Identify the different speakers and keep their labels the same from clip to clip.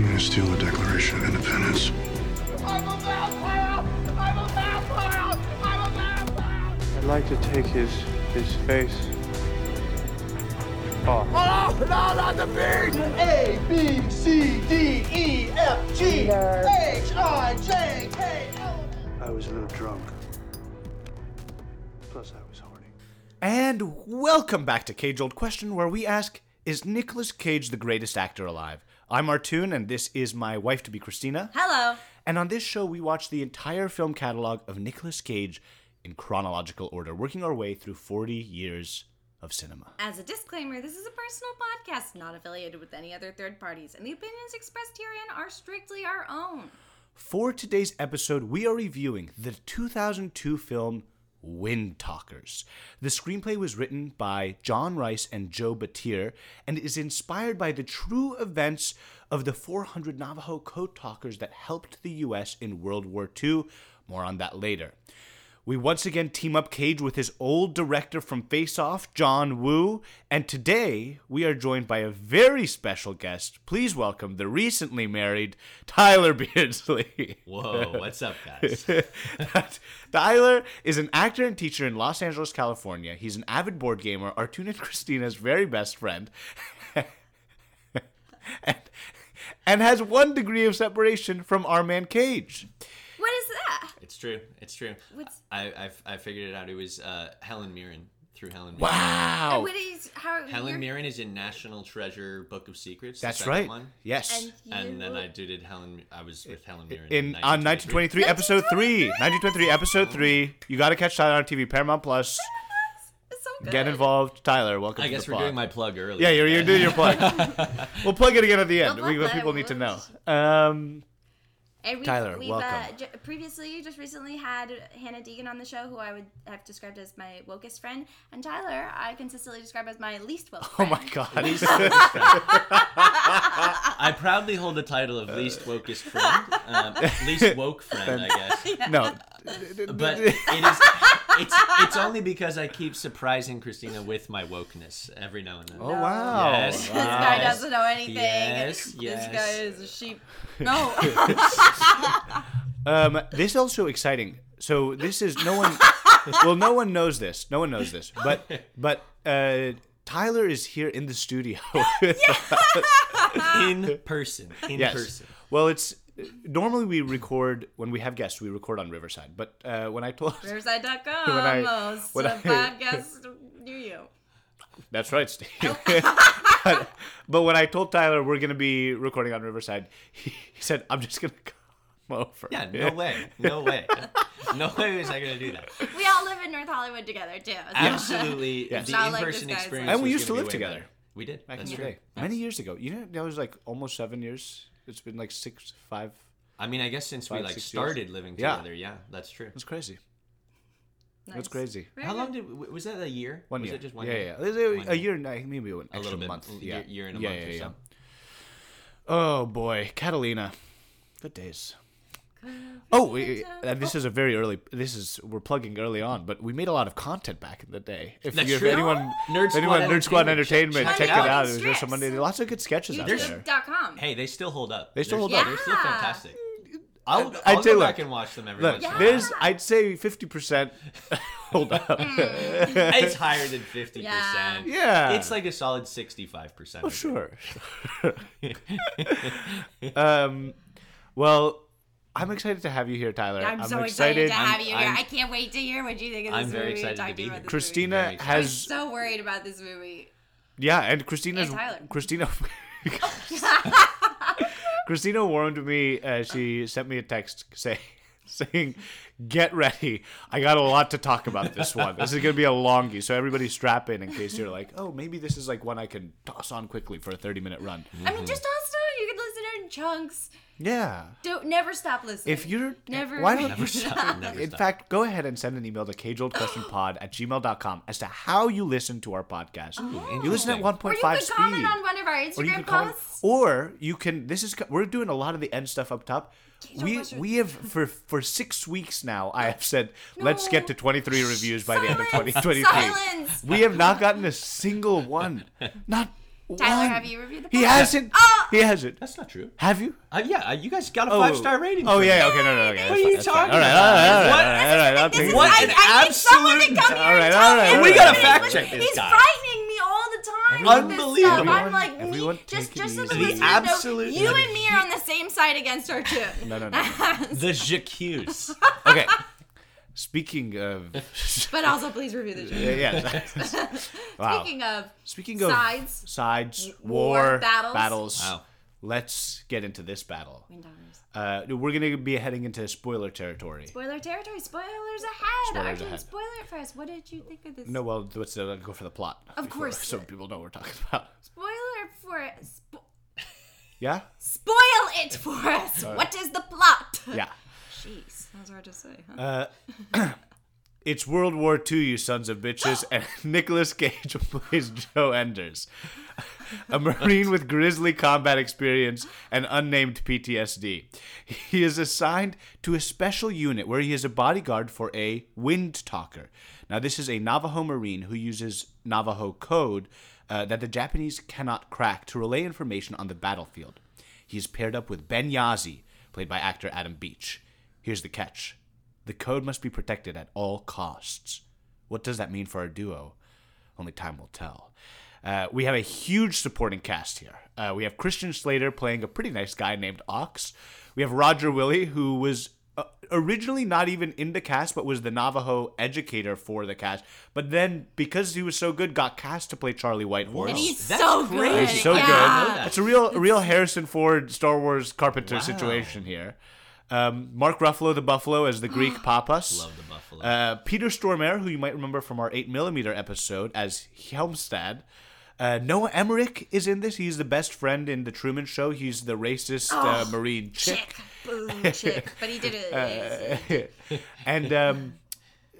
Speaker 1: I'm gonna steal the Declaration of Independence.
Speaker 2: I'm a vampire! I'm a vampire! I'm a vampire!
Speaker 3: I'd like to take his his face off.
Speaker 2: Oh, no, not the beat! A, B, C, D, E, F, G, H, I, J, K, L.
Speaker 3: I was a little drunk. Plus, I was horny.
Speaker 4: And welcome back to Cage Old Question, where we ask Is Nicolas Cage the greatest actor alive? I'm Artoun, and this is my wife to be Christina.
Speaker 5: Hello.
Speaker 4: And on this show, we watch the entire film catalog of Nicolas Cage in chronological order, working our way through 40 years of cinema.
Speaker 5: As a disclaimer, this is a personal podcast not affiliated with any other third parties, and the opinions expressed herein are strictly our own.
Speaker 4: For today's episode, we are reviewing the 2002 film Windtalkers. The screenplay was written by John Rice and Joe Batteer and is inspired by the true events of the 400 Navajo code talkers that helped the U.S. in World War II. More on that later. We once again team up Cage with his old director from Face Off, John Woo, and today we are joined by a very special guest. Please welcome the recently married Tyler Beardsley.
Speaker 6: Whoa, what's up, guys?
Speaker 4: Tyler is an actor and teacher in Los Angeles, California. He's an avid board gamer, Artoun and Christina's very best friend, and, and has one degree of separation from our man Cage.
Speaker 5: What is that?
Speaker 6: It's true. It's true.
Speaker 5: What's-
Speaker 6: I, I've, I figured it out. It was uh, Helen Mirren through Helen Mirren.
Speaker 4: Wow.
Speaker 5: What is how?
Speaker 6: Helen
Speaker 5: you're-
Speaker 6: Mirren is in National Treasure Book of Secrets.
Speaker 4: That's
Speaker 6: second
Speaker 4: right.
Speaker 6: One.
Speaker 4: Yes.
Speaker 5: And, you,
Speaker 6: And then I did it. Helen. I was with Helen Mirren
Speaker 4: in on 1923 episode 3 1923 episode 3 you gotta catch that on tv paramount plus
Speaker 5: so good.
Speaker 4: get involved tyler welcome
Speaker 6: I
Speaker 4: to
Speaker 6: guess
Speaker 4: the
Speaker 6: we're
Speaker 4: pod.
Speaker 6: doing my plug early.
Speaker 4: yeah you're, you're doing your plug we'll plug it again at the end
Speaker 5: We'll
Speaker 4: we, people need to know um
Speaker 5: And we've,
Speaker 4: Tyler,
Speaker 5: we've,
Speaker 4: welcome.
Speaker 5: Uh, j- previously, just recently had Hannah Deegan on the show, who I would have described as my wokest friend, and Tyler, I consistently describe as my least woke friend.
Speaker 4: oh
Speaker 5: friend.
Speaker 4: my god
Speaker 6: I proudly hold the title of least wokest friend, um, least woke friend, I guess.
Speaker 4: no
Speaker 6: But it is. It's it's only because I keep surprising Christina with my wokeness every now and then.
Speaker 4: oh wow
Speaker 6: Yes.
Speaker 5: This guy doesn't know anything.
Speaker 6: Yes,
Speaker 5: This guy is a sheep. No.
Speaker 4: um this is also exciting so this is no one well no one knows this no one knows this but but uh tyler is here in the studio
Speaker 6: In person. In
Speaker 4: yes.
Speaker 6: person.
Speaker 4: Well, it's normally we record when we have guests. We record on Riverside, but uh, when I told
Speaker 5: Riverside.com.
Speaker 4: When I-
Speaker 5: most
Speaker 4: when I-
Speaker 5: podcast near you.
Speaker 4: that's right, Steve. but, but when I told Tyler we're gonna be recording on Riverside, he, he said, "I'm just gonna come over."
Speaker 6: Yeah, no way. No way. No way was I going to do that.
Speaker 5: We all live in North Hollywood together, too. so-
Speaker 6: Absolutely.
Speaker 4: Yes.
Speaker 6: The in
Speaker 5: like
Speaker 6: person
Speaker 5: this guy's
Speaker 6: experience.
Speaker 4: And we used to live together.
Speaker 6: better. We did.
Speaker 4: back in the day, many years ago. You know, that was like almost seven years. It's been like six, five.
Speaker 6: I mean, I guess since we like
Speaker 4: six years.
Speaker 6: started living together, yeah, that's true.
Speaker 4: That's crazy. That's crazy.
Speaker 5: Very
Speaker 6: How long did w- was that a year?
Speaker 4: One
Speaker 6: was
Speaker 4: year.
Speaker 6: it just one
Speaker 4: yeah,
Speaker 6: year?
Speaker 4: yeah, yeah. A,
Speaker 6: One
Speaker 4: a year and a- maybe an
Speaker 6: A
Speaker 4: extra
Speaker 6: little bit.
Speaker 4: month.
Speaker 6: a
Speaker 4: Yeah,
Speaker 6: year, year and a
Speaker 4: yeah,
Speaker 6: month
Speaker 4: yeah,
Speaker 6: or
Speaker 4: yeah.
Speaker 6: so.
Speaker 4: Oh boy, Catalina. Good days. Oh, we, uh, this is a very early. This is we're plugging early on, but we made a lot of content back in the day. If,
Speaker 6: That's
Speaker 4: you, if
Speaker 6: true.
Speaker 4: anyone,
Speaker 6: Nerd
Speaker 4: if anyone,
Speaker 6: Squad
Speaker 4: Nerd Squad
Speaker 6: Entertainment,
Speaker 4: Entertainment,
Speaker 6: check-
Speaker 4: check,
Speaker 6: check
Speaker 4: it
Speaker 6: it
Speaker 4: out.
Speaker 5: out.
Speaker 4: There's just some
Speaker 5: Strips.
Speaker 4: lots of good sketches out there.
Speaker 5: YouTube.com.
Speaker 6: Hey, they still hold up.
Speaker 4: They still
Speaker 6: They're-
Speaker 4: hold up.
Speaker 6: They're still fantastic. I'll,
Speaker 4: I'd
Speaker 6: I'll
Speaker 4: say,
Speaker 6: go
Speaker 4: look,
Speaker 6: back and watch them every
Speaker 4: Look,
Speaker 6: once in
Speaker 4: there's I'd say fifty percent. Hold up.
Speaker 6: It's higher than fifty
Speaker 5: Yeah.
Speaker 6: percent.
Speaker 4: Yeah.
Speaker 6: It's like a solid sixty-five percent.
Speaker 4: Oh, sure. um, well, I'm excited to have you here, Tyler.
Speaker 5: I'm, so excited, to have
Speaker 6: I'm-
Speaker 5: you here.
Speaker 6: I'm-
Speaker 5: I can't wait to hear what you think of this
Speaker 6: I'm
Speaker 5: movie.
Speaker 6: very excited to be here.
Speaker 4: Christina
Speaker 6: Very excited.
Speaker 5: I'm
Speaker 4: has
Speaker 5: so worried about this movie.
Speaker 4: Yeah, and Christina's
Speaker 5: And Tyler.
Speaker 4: Christina. Christina warned me. Uh, she sent me a text say, saying, "Get ready. I got a lot to talk about this one. This is gonna be a longie. So everybody strap in in case you're like, oh, maybe this is like one I can toss on quickly for a 30 minute run.
Speaker 5: I mean, just toss chunks.
Speaker 4: Yeah.
Speaker 5: Don't never stop listening.
Speaker 4: If you're
Speaker 5: Never-
Speaker 4: why don't
Speaker 6: Never stop. Never
Speaker 4: in
Speaker 6: stop.
Speaker 4: fact, go ahead and send an email to cageoldquestionpod at gmail.com as to how you listen to our podcast. Oh. you listen at
Speaker 6: interesting.
Speaker 4: 1.5
Speaker 5: or you could
Speaker 4: speed.
Speaker 5: comment on one of our
Speaker 4: or you
Speaker 5: Instagram
Speaker 4: can comment,
Speaker 5: posts.
Speaker 4: or you can. This is we're doing a lot of the end stuff up top.
Speaker 5: Don't
Speaker 4: We we have for for six weeks now. I have said let's get to 23 reviews by the end of 2023. We have not gotten a single one. Not
Speaker 5: Tyler,
Speaker 4: one.
Speaker 5: have you reviewed the Podcast?
Speaker 4: He hasn't.
Speaker 5: Oh!
Speaker 4: He hasn't.
Speaker 6: That's not true.
Speaker 4: Have you?
Speaker 6: Uh, yeah, uh, you guys got a
Speaker 4: Oh.
Speaker 6: five star rating.
Speaker 4: Oh
Speaker 6: for
Speaker 4: yeah, okay, no, no, okay.
Speaker 6: What are you talking
Speaker 4: All right,
Speaker 6: about?
Speaker 4: all right, all right,
Speaker 6: What-
Speaker 4: all right, all right, I'll take it.
Speaker 6: What an
Speaker 5: I need someone to
Speaker 6: absolute-
Speaker 4: All right, all right,
Speaker 6: We gotta fact check this
Speaker 5: He's frightening me all the time.
Speaker 6: Everyone-
Speaker 5: with this
Speaker 6: Unbelievable.
Speaker 5: I'm like,
Speaker 4: everyone
Speaker 5: me, just, just so the listeners know, you and me are on the same side against her too.
Speaker 4: No, no, no.
Speaker 6: The J'accuse.
Speaker 4: Okay. Speaking of,
Speaker 5: But also, please review the show.
Speaker 4: yeah, wow.
Speaker 5: Speaking of
Speaker 4: Speaking of
Speaker 5: sides,
Speaker 4: sides,
Speaker 5: war,
Speaker 4: war,
Speaker 5: battles.
Speaker 4: battles.
Speaker 6: Wow.
Speaker 4: Let's get into this battle. Uh, we're gonna be heading into spoiler territory.
Speaker 5: Spoiler territory. Spoilers ahead.
Speaker 4: Spoilers
Speaker 5: Arjun,
Speaker 4: ahead.
Speaker 5: spoiler it for us. What did you think of this?
Speaker 4: No, well, let's uh, go for the plot.
Speaker 5: Of
Speaker 4: before-
Speaker 5: course.
Speaker 4: so people know what we're talking about.
Speaker 5: Spoiler for spo-
Speaker 4: Yeah,
Speaker 5: spoil it for us. What is the plot?
Speaker 4: yeah.
Speaker 5: Jeez, that was hard to say. Huh?
Speaker 4: Uh, it's World War II, you sons of bitches, and Nicolas Cage plays Joe Enders, a Marine with grisly combat experience and unnamed PTSD. He is assigned to a special unit where he is a bodyguard for a Wind Talker. Now, this is a Navajo Marine who uses Navajo code uh, that the Japanese cannot crack to relay information on the battlefield. He is paired up with Ben Yahzee, played by actor Adam Beach. Here's the catch the code must be protected at all costs. What does that mean for our duo? Only time will tell. Uh, we have a huge supporting cast here. Uh, we have Christian Slater playing a pretty nice guy named Ox. We have Roger Willie, who was uh, originally not even in the cast, but was the Navajo educator for the cast. But then, because he was so good, got cast to play Charlie Whitehorse.
Speaker 5: and he's
Speaker 6: that's
Speaker 5: so
Speaker 6: crazy.
Speaker 5: good.
Speaker 4: He's so
Speaker 5: yeah.
Speaker 4: good. It's a real, a real Harrison Ford, Star Wars Carpenter situation here. Um, Mark Ruffalo, the Buffalo, as the Greek Pappas.
Speaker 6: Love the Buffalo.
Speaker 4: Uh, Peter Stormare, who you might remember from our 8mm episode as Hjelmstad. Uh, Noah Emmerich is in this. He's the best friend in The Truman Show. He's the racist uh, Marine chick.
Speaker 5: Chick, boom, chick. But he did it.
Speaker 4: and um,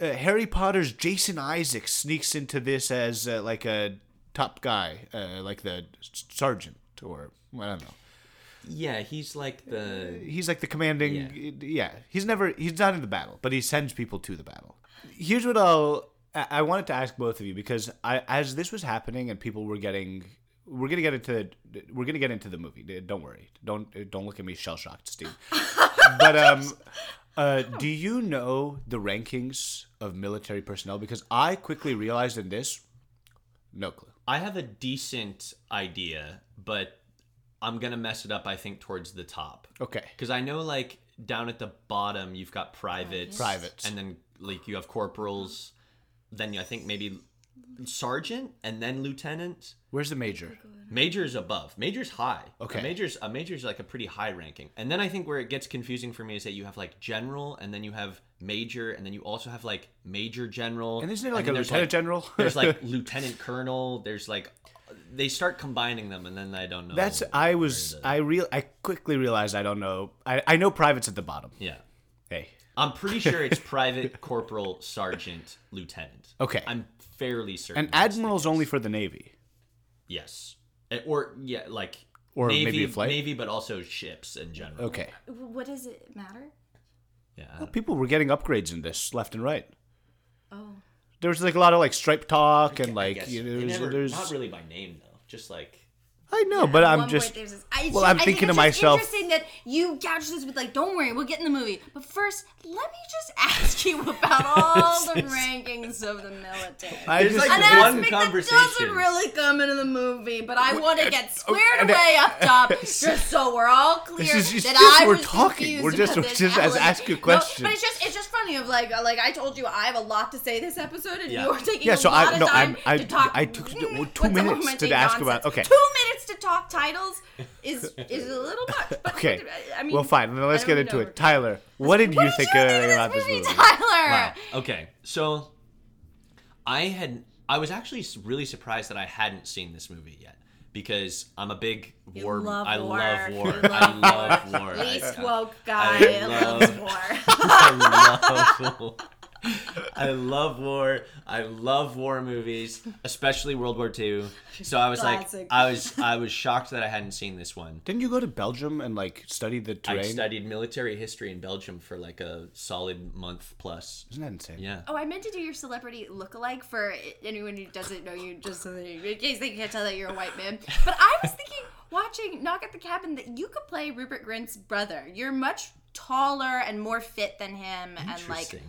Speaker 4: uh, Harry Potter's Jason Isaacs sneaks into this as uh, like a top guy, uh, like the sergeant, or I don't know.
Speaker 6: Yeah, he's like the.
Speaker 4: He's like the commanding. Yeah. he's never. He's not in the battle, but he sends people to the battle. Here's what I'll. I I wanted to ask both of you because I, as this was happening and people were getting, we're gonna get into, we're gonna get into the movie. Don't worry. Don't don't look at me shell shocked, Steve. but um, uh, do you know the rankings of military personnel? Because I quickly realized in this, no clue.
Speaker 6: I have a decent idea, but I'm gonna mess it up. I think towards the top
Speaker 4: Okay.
Speaker 6: because I know like down at the bottom you've got privates,
Speaker 4: Privates.
Speaker 6: and then like you have corporals. Then I think maybe sergeant and then lieutenant.
Speaker 4: Where's the major?
Speaker 6: Major's above. Major's high.
Speaker 4: Okay.
Speaker 6: A major's a major's like a pretty high ranking. And then I think where it gets confusing for me is that you have like general, and then you have major, and then you also have like major general.
Speaker 4: And isn't there like a lieutenant general?
Speaker 6: there's like lieutenant colonel. There's like they start combining them, and then I don't know.
Speaker 4: That's I was I real I quickly realized I don't know I I know privates at the bottom.
Speaker 6: yeah.
Speaker 4: Hey,
Speaker 6: I'm pretty sure it's private, corporal, sergeant, lieutenant.
Speaker 4: Okay.
Speaker 6: I'm fairly certain.
Speaker 4: and
Speaker 6: that's the
Speaker 4: admiral's only for the navy.
Speaker 6: yes, Uh, or yeah, like
Speaker 4: Or
Speaker 6: navy,
Speaker 4: maybe a flight?
Speaker 6: navy, but also ships in general.
Speaker 4: Okay,
Speaker 5: What does it matter?
Speaker 6: Yeah.
Speaker 4: people were getting upgrades in this left and right.
Speaker 5: Oh.
Speaker 4: There was like a lot of like stripe talk and
Speaker 6: I
Speaker 4: like
Speaker 6: guess.
Speaker 4: you know,
Speaker 6: They
Speaker 4: there's,
Speaker 6: never-
Speaker 4: there's
Speaker 6: not really by name though, just like
Speaker 4: I know, but I'm just
Speaker 5: point this- I,
Speaker 4: well, I'm
Speaker 5: I
Speaker 4: thinking
Speaker 5: think
Speaker 4: to
Speaker 5: it's just
Speaker 4: myself.
Speaker 5: Interesting that you couch this with like, don't worry, we'll get in the movie. But first, let me just ask you about all the rankings of the military.
Speaker 4: I
Speaker 6: There's
Speaker 4: just
Speaker 6: like
Speaker 5: An
Speaker 6: one
Speaker 5: aspect that doesn't really come into the movie, but I want to get squared
Speaker 4: and-
Speaker 5: away up top, just so we're all clear
Speaker 4: This is just-
Speaker 5: that
Speaker 4: just
Speaker 5: I
Speaker 4: we're
Speaker 5: was
Speaker 4: talking.
Speaker 5: confused
Speaker 4: We're just-
Speaker 5: about this
Speaker 4: just as- ask you a
Speaker 5: No,
Speaker 4: question.
Speaker 5: but it's just it's just funny of like like I told you I have a lot to say this episode, and
Speaker 6: Yeah.
Speaker 5: you're taking
Speaker 4: Yeah,
Speaker 5: a
Speaker 4: so
Speaker 5: lot
Speaker 4: I-
Speaker 5: of
Speaker 4: no,
Speaker 5: time
Speaker 4: I'm- I-
Speaker 5: to talk.
Speaker 4: I took two minutes to
Speaker 5: romantic
Speaker 4: ask about-
Speaker 5: nonsense.
Speaker 4: okay.
Speaker 5: two minutes to talk titles is is a little much. But
Speaker 4: okay.
Speaker 5: I mean,
Speaker 4: well, fine. Then let's get into
Speaker 5: know.
Speaker 4: it. Tyler, what did
Speaker 5: What
Speaker 4: you
Speaker 5: did
Speaker 4: think
Speaker 5: you think of
Speaker 4: about this
Speaker 5: movie,
Speaker 4: movie?
Speaker 5: Tyler?
Speaker 6: Wow. Okay, so I had I was actually really surprised that I hadn't seen this movie yet because I'm a big
Speaker 5: You
Speaker 6: war.
Speaker 5: love
Speaker 6: I
Speaker 5: war.
Speaker 6: love war. I
Speaker 5: love
Speaker 6: love war.
Speaker 5: Least
Speaker 6: I,
Speaker 5: woke guy
Speaker 6: I
Speaker 5: loves
Speaker 6: love-
Speaker 5: war.
Speaker 6: I love war. I love war. I love war movies, especially World War II. So I was
Speaker 5: Classic.
Speaker 6: like, I was I was shocked that I hadn't seen this one.
Speaker 4: Didn't you go to Belgium and like study the
Speaker 6: I
Speaker 4: terrain?
Speaker 6: studied military history in Belgium for like a solid month plus.
Speaker 4: Isn't that insane?
Speaker 6: Yeah.
Speaker 5: Oh, I meant to do your celebrity lookalike for anyone who doesn't know you, just so that you, in case they can't tell that you're a white man. But I was thinking, watching Knock at the Cabin that you could play Rupert Grint's brother. You're much taller and more fit than him, and like
Speaker 6: Interesting.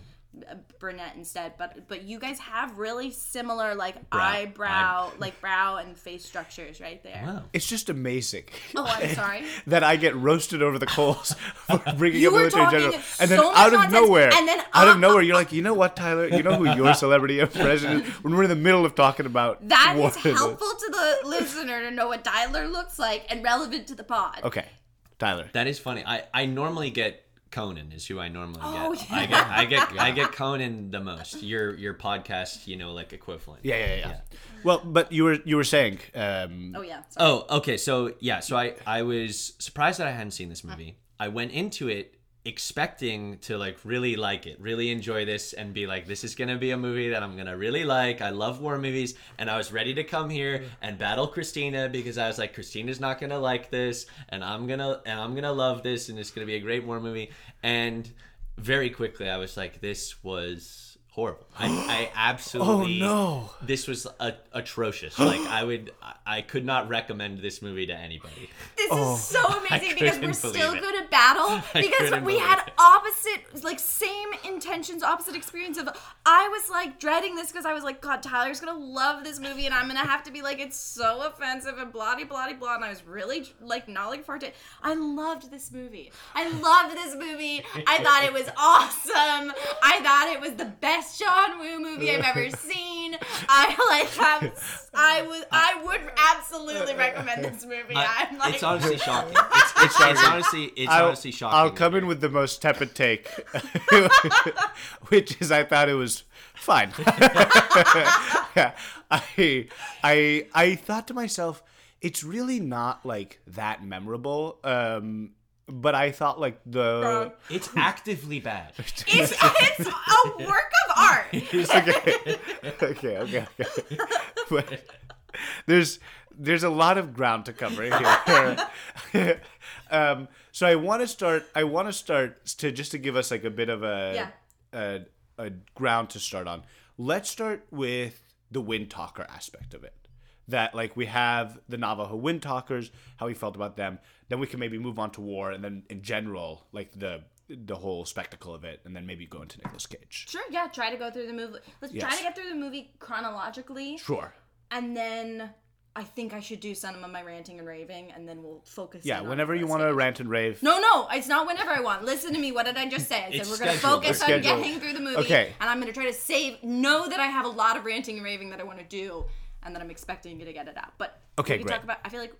Speaker 5: A brunette instead. But but you guys have really similar like
Speaker 6: Brow.
Speaker 5: eyebrow, like brow and face structures right there.
Speaker 6: Wow.
Speaker 4: It's just amazing.
Speaker 5: Oh, I'm sorry.
Speaker 4: that I get roasted over the coals for bringing
Speaker 5: You
Speaker 4: up military
Speaker 5: talking
Speaker 4: general, and then
Speaker 5: so much
Speaker 4: out of nowhere,
Speaker 5: and then
Speaker 4: out
Speaker 5: uh,
Speaker 4: of nowhere, you're like, you know what, Tyler? You know who your celebrity of president? When we're in the middle of talking about
Speaker 5: That
Speaker 4: war-
Speaker 5: is helpful to the listener to know what Tyler looks like and relevant to the pod.
Speaker 4: Okay, Tyler.
Speaker 6: That is funny. I, I normally get Conan is who I normally
Speaker 5: Oh,
Speaker 6: get.
Speaker 5: yeah.
Speaker 6: I get I get I get Conan the most. Your your podcast, you know, like equivalent.
Speaker 4: Yeah, yeah, yeah. Well, but you were you were saying, um,
Speaker 5: Oh yeah. Sorry.
Speaker 6: Oh, okay. So yeah, so I I was surprised that I hadn't seen this movie. I went into it expecting to like really like it, really enjoy this, and be like, this is gonna be a movie that I'm gonna really like. I love war movies, and I was ready to come here mm-hmm. and battle Christina because I was like, Christina's not gonna like this, and I'm gonna and I'm gonna love this, and it's gonna be a great war movie. And very quickly, I was like, this was horrible. I, I oh, absolutely
Speaker 4: Oh, no.
Speaker 6: this was a, atrocious. Like I would, I- I could not recommend this movie to anybody.
Speaker 5: This
Speaker 4: Oh.
Speaker 5: is so amazing because we're still
Speaker 6: believe it.
Speaker 5: good at battle because we had
Speaker 6: it.
Speaker 5: opposite, like same intentions, opposite experience of. I was like dreading this because I was like, God, Tyler's gonna love this movie, and I'm gonna have to be like, it's so offensive and blah blah blah blah. And I was really like not looking forward to it. I loved this movie. I loved this movie. I thought it was awesome. I thought it was the best John Woo movie I've ever seen. I like have. I was. I would absolutely recommend this movie.
Speaker 6: I-
Speaker 5: I'm like,
Speaker 6: it's honestly shocking. It's, it's, it's honestly, it's
Speaker 4: I'll,
Speaker 6: honestly shocking.
Speaker 4: I'll come in with the most tepid take, which is I thought it was fine. yeah, I I I thought to myself, it's really not like that memorable. Um, but I thought like the
Speaker 6: It's actively bad.
Speaker 5: It's, it's a work of art.
Speaker 4: okay, okay, okay, okay. But there's there's a lot of ground to cover here. um, so I want to start. I want to start to just to give us like a bit of a,
Speaker 5: Yeah.
Speaker 4: a a ground to start on. Let's start with the wind talker aspect of it. That like we have the Navajo wind talkers, how we felt about them. Then we can maybe move on to war, and then in general, like the the whole spectacle of it, and then maybe go into Nicolas Cage.
Speaker 5: Sure, yeah, try to go through the movie. Let's try to get through the movie chronologically.
Speaker 4: Sure.
Speaker 5: And then I think I should do some of my ranting and raving, and then we'll focus.
Speaker 4: Yeah,
Speaker 5: in on
Speaker 4: whenever you want to rant and rave.
Speaker 5: No, no, it's not whenever I want. Listen to me. What did I just say? I said we're going to focus on
Speaker 4: scheduled.
Speaker 5: getting through the movie.
Speaker 4: Okay.
Speaker 5: And I'm going to try to save. Know that I have a lot of ranting and raving that I want to do, and that I'm expecting you to get it out. But
Speaker 4: Okay,
Speaker 5: we
Speaker 4: great.
Speaker 5: talk about. I feel like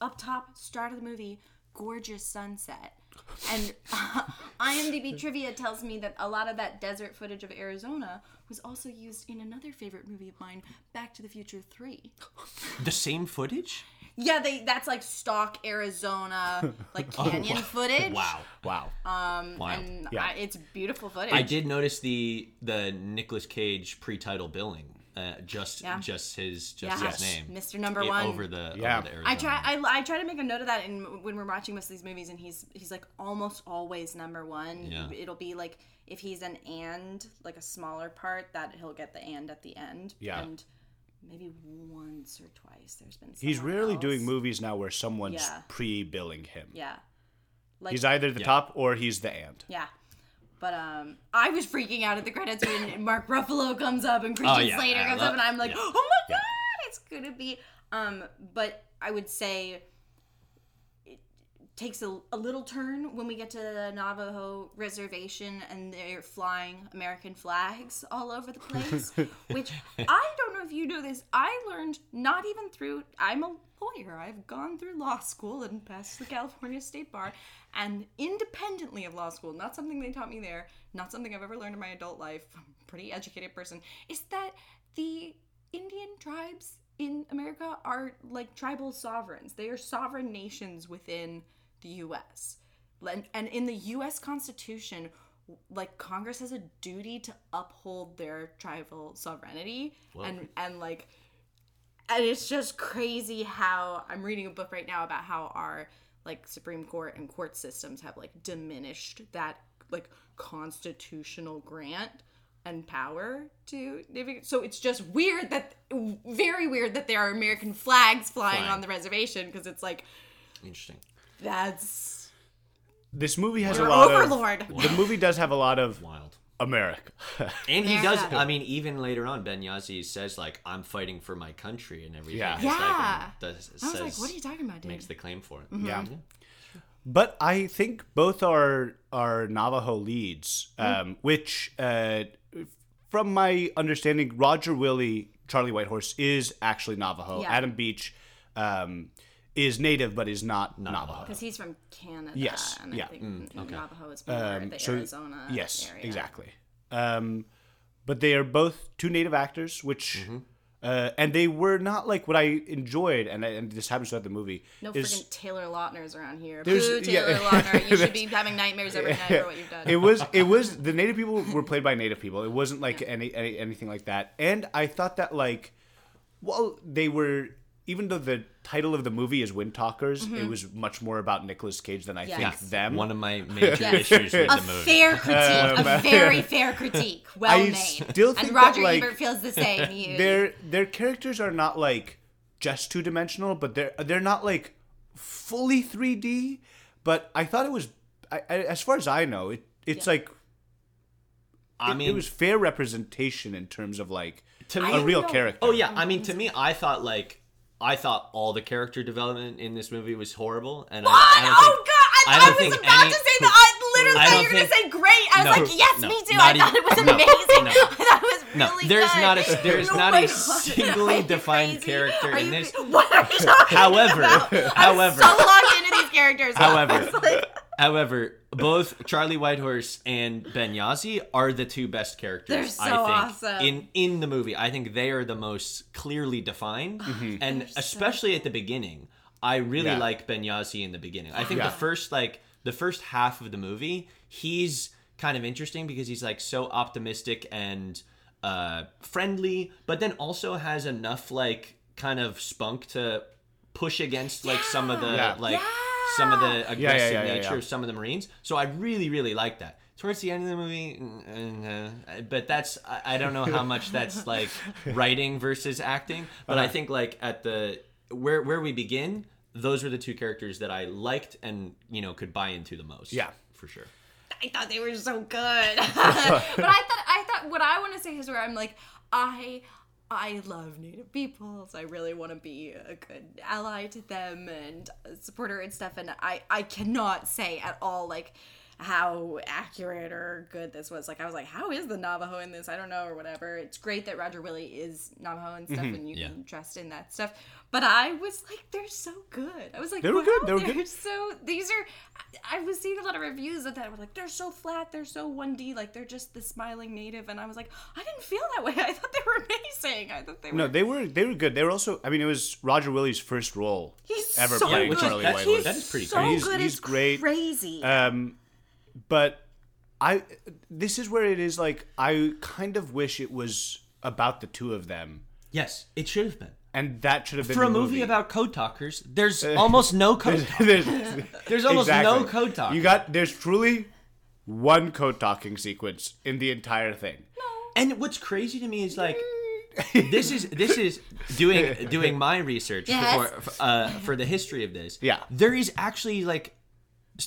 Speaker 5: up top, start of the movie, gorgeous sunset. And IMDb trivia tells me that a lot of that desert footage of Arizona was also used in another favorite movie of mine, Back to the Future 3.
Speaker 6: The same footage?
Speaker 5: Yeah, they that's like stock Arizona like canyon footage.
Speaker 6: Wow.
Speaker 4: Wow.
Speaker 5: Um,
Speaker 6: Wow.
Speaker 5: and
Speaker 4: Yeah.
Speaker 5: I, it's beautiful footage.
Speaker 6: I did notice the the Nicolas Cage pre-title billing. Uh, just
Speaker 5: Yeah.
Speaker 6: just his
Speaker 5: Yeah.
Speaker 6: just
Speaker 5: Yes.
Speaker 6: his name.
Speaker 5: Mr. Number
Speaker 6: Yeah,
Speaker 5: One.
Speaker 6: over the
Speaker 4: Yeah.
Speaker 6: over the Arizona.
Speaker 5: I try I, I try to make a note of that and when we're watching most of these movies and he's he's like almost always number one.
Speaker 6: Yeah.
Speaker 5: It'll be like if he's an and like a smaller part that he'll get the and at the end.
Speaker 4: Yeah.
Speaker 5: And maybe once or twice there's been
Speaker 4: He's rarely
Speaker 5: else.
Speaker 4: doing movies now where someone's
Speaker 5: Yeah.
Speaker 4: pre-billing him.
Speaker 5: Yeah. Like
Speaker 4: He's either the
Speaker 6: Yeah.
Speaker 4: top or he's the and.
Speaker 5: Yeah. But um, I was freaking out at the credits when Mark Ruffalo comes up and Christian
Speaker 6: Oh, yeah,
Speaker 5: Slater
Speaker 6: I
Speaker 5: comes
Speaker 6: love-
Speaker 5: up, and I'm like,
Speaker 6: yeah.
Speaker 5: oh my god, it's gonna be. Um, but I would say takes a, a little turn when we get to the Navajo reservation and they're flying American flags all over the place. which I don't know if you know this. I learned not even through. I'm a lawyer. I've gone through law school and passed the California State Bar, and independently of law school, not something they taught me there, not something I've ever learned in my adult life. I'm a pretty educated person. Is that the Indian tribes in America are like tribal sovereigns. They are sovereign nations within the U.S. And and in the U.S. Constitution, like Congress has a duty to uphold their tribal sovereignty, and and like and it's just crazy how I'm reading a book right now about how our like Supreme Court and court systems have like diminished that like constitutional grant and power to So it's just weird that, very weird that there are American flags flying
Speaker 6: Flying.
Speaker 5: on the reservation because it's like
Speaker 6: Interesting.
Speaker 5: That's
Speaker 4: This movie has
Speaker 5: Your
Speaker 4: a lot
Speaker 5: overlord.
Speaker 4: of. The movie does have a lot of
Speaker 6: Wild.
Speaker 4: America.
Speaker 6: And he
Speaker 5: Yeah.
Speaker 6: does. I mean, even later on, Ben Yahzee says like, "I'm fighting for my country" and everything.
Speaker 4: Yeah.
Speaker 6: It's like,
Speaker 5: Yeah.
Speaker 6: does,
Speaker 5: I was like, what are you talking about, dude?
Speaker 6: Makes the claim for it.
Speaker 4: Yeah. But I think both are are Navajo leads, um, which, uh, from my understanding, Roger Willie, Charlie Whitehorse is actually Navajo.
Speaker 5: Yeah.
Speaker 4: Adam Beach um, is native, but is not Navajo.
Speaker 5: Because he's from Canada.
Speaker 4: Yes,
Speaker 5: And
Speaker 4: yeah.
Speaker 5: I think Navajo is more
Speaker 4: Um,
Speaker 5: the
Speaker 4: so-
Speaker 5: Arizona
Speaker 4: yes,
Speaker 5: area.
Speaker 4: exactly. Um, but they are both two native actors, which.
Speaker 6: Mm-hmm.
Speaker 4: Uh, and they were not like what I enjoyed, and, I, and this happens throughout the movie.
Speaker 5: No
Speaker 4: is
Speaker 5: freaking Taylor Lautners around here.
Speaker 4: There's-
Speaker 5: Boo,
Speaker 4: yeah.
Speaker 5: Taylor Lautner. You should be having nightmares every night for what you've done.
Speaker 4: it was it was the native people were played by native people. It wasn't like any, any anything like that. And I thought that like, well, they were even though the title of the movie is Windtalkers, it was much more about Nicolas Cage than I
Speaker 5: Yes.
Speaker 4: think them.
Speaker 6: One of my major
Speaker 5: Yes.
Speaker 6: issues with
Speaker 5: a
Speaker 6: the movie.
Speaker 5: fair critique, a very fair critique, well
Speaker 4: Um, I
Speaker 5: made.
Speaker 4: still think
Speaker 5: and
Speaker 4: that,
Speaker 5: Roger
Speaker 4: like,
Speaker 5: Ebert feels the same. You,
Speaker 4: their their characters are not like just two dimensional, but they're they're not like fully 3D. But I thought it was, I, I, as far as I know, it it's like
Speaker 6: I
Speaker 4: it,
Speaker 6: mean,
Speaker 4: it was fair representation in terms of like
Speaker 6: To
Speaker 4: a real
Speaker 5: know.
Speaker 4: character.
Speaker 6: Oh yeah, I mean to me, I thought like I thought all the character development in this movie was horrible, and
Speaker 5: what?
Speaker 6: Oh, I, I don't
Speaker 5: oh
Speaker 6: think,
Speaker 5: god! I,
Speaker 6: I
Speaker 5: I, was
Speaker 6: think
Speaker 5: about
Speaker 6: any-
Speaker 5: to say that. I literally thought you were gonna say great. I was
Speaker 6: No,
Speaker 5: like, yes,
Speaker 6: no,
Speaker 5: me too. I thought
Speaker 6: even-
Speaker 5: it was amazing.
Speaker 6: no.
Speaker 5: I thought it was
Speaker 6: No,
Speaker 5: really
Speaker 6: there's
Speaker 5: good.
Speaker 6: not a- there's
Speaker 5: Oh
Speaker 6: not a singly defined character in this.
Speaker 5: What are you talking
Speaker 6: However,
Speaker 5: about?
Speaker 6: however,
Speaker 5: I'm so locked into these characters.
Speaker 6: However,
Speaker 5: like,
Speaker 6: However, both Charlie Whitehorse and Ben Yahzee are the two best characters.
Speaker 5: They're so
Speaker 6: I think
Speaker 5: awesome.
Speaker 6: in in the movie. I think they are the most clearly defined, and especially at the beginning, I really
Speaker 4: Yeah.
Speaker 6: like Ben Yahzee in the beginning. I think
Speaker 4: Yeah.
Speaker 6: the first like the first half of the movie, he's kind of interesting because he's like so optimistic and uh, friendly, but then also has enough like kind of spunk to push against like some of the
Speaker 4: Yeah.
Speaker 6: like some of the aggressive
Speaker 4: yeah, yeah, yeah,
Speaker 6: nature
Speaker 4: yeah.
Speaker 6: of some of the Marines. So I really, really like that. Towards the end of the movie, mm, uh, but that's I, I don't know how much that's like writing versus acting. But
Speaker 4: Uh-huh.
Speaker 6: I think like at the where where we begin, those were the two characters that I liked and you know could buy into the most.
Speaker 4: Yeah.
Speaker 6: for sure.
Speaker 5: I thought they were so good. but I thought I thought what I want to say is where I'm like I I love Native peoples. I really want to be a good ally to them and supporter and stuff. And I I cannot say at all like how accurate or good this was. Like I was like, how is the Navajo in this? I don't know or whatever. It's great that Roger Willie is Navajo and stuff, and you
Speaker 6: Yeah.
Speaker 5: can trust in that stuff. But I was like, they're so good. I was like,
Speaker 4: They were
Speaker 5: wow,
Speaker 4: good, they were
Speaker 5: they're
Speaker 4: good.
Speaker 5: so these are. I I was seeing a lot of reviews of that were like, they're so flat, they're so one D, like they're just the smiling native, and I was like, I didn't feel that way. I thought they were amazing. I thought they were.
Speaker 4: No, they were they were good. They were also. I mean, it was Roger Willie's first role
Speaker 5: He's
Speaker 4: ever
Speaker 5: so
Speaker 4: playing
Speaker 6: which
Speaker 5: good.
Speaker 4: Charlie
Speaker 6: that's-
Speaker 4: Whitehorse.
Speaker 6: that is pretty
Speaker 5: so
Speaker 6: great.
Speaker 4: He's-
Speaker 5: good.
Speaker 4: he's great.
Speaker 5: Crazy.
Speaker 4: Um, but I this is where it is like I kind of wish it was about the two of them,
Speaker 6: Yes, it should have been.
Speaker 4: and that should have been
Speaker 6: For a
Speaker 4: the
Speaker 6: movie, about code talkers, there's almost no code. talk.
Speaker 4: there's,
Speaker 6: There's almost no code talk.
Speaker 4: You got there's truly one code talking sequence in the entire thing. No.
Speaker 6: And what's crazy to me is like this is this is doing doing my research
Speaker 5: Yes.
Speaker 6: for uh, for the history of this.
Speaker 4: Yeah.
Speaker 6: there is actually like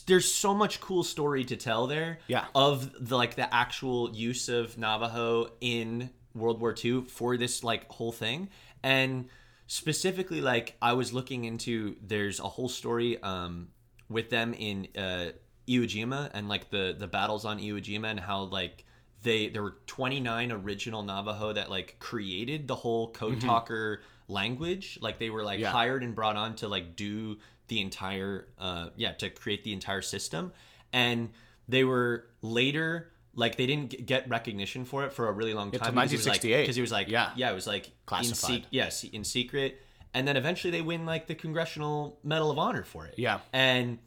Speaker 6: there's so much cool story to tell there.
Speaker 4: Yeah.
Speaker 6: of the like the actual use of Navajo in World War II for this like whole thing and specifically like I was looking into there's a whole story um with them in uh Iwo Jima and like the the battles on Iwo Jima and how like they there were 29 original Navajo that like created the whole code talker language like they were like
Speaker 4: Yeah.
Speaker 6: hired and brought on to like do the entire uh yeah to create the entire system and they were later like they didn't get recognition for it for a really long time
Speaker 4: till
Speaker 6: because it was, like-
Speaker 4: 1968.
Speaker 6: because it was like
Speaker 4: Yeah.
Speaker 6: yeah it was like in
Speaker 4: Classified.
Speaker 6: yes in secret and then eventually they win like the congressional medal of honor for it
Speaker 4: Yeah.
Speaker 6: and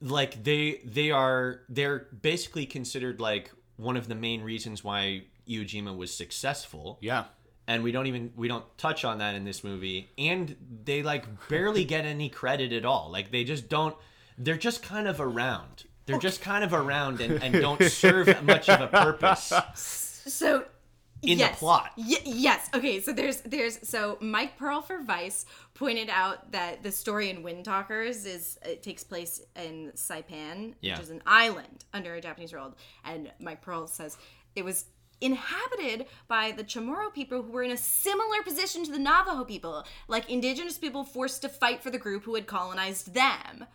Speaker 6: like they they are they're basically considered like one of the main reasons why Iwo Jima was successful
Speaker 4: Yeah.
Speaker 6: And we don't even we don't touch on that in this movie and they like barely get any credit at all like they just don't they're just kind of around they're just kind of around and, and don't serve much of a purpose
Speaker 5: So
Speaker 6: In the plot.
Speaker 5: Y- yes. Okay. So there's there's so Mike Pearl for Vice pointed out that the story in Windtalkers is it takes place in Saipan,
Speaker 6: Yeah.
Speaker 5: which is an island under a Japanese world, and Mike Pearl says it was inhabited by the Chamorro people who were in a similar position to the Navajo people, like indigenous people forced to fight for the group who had colonized them.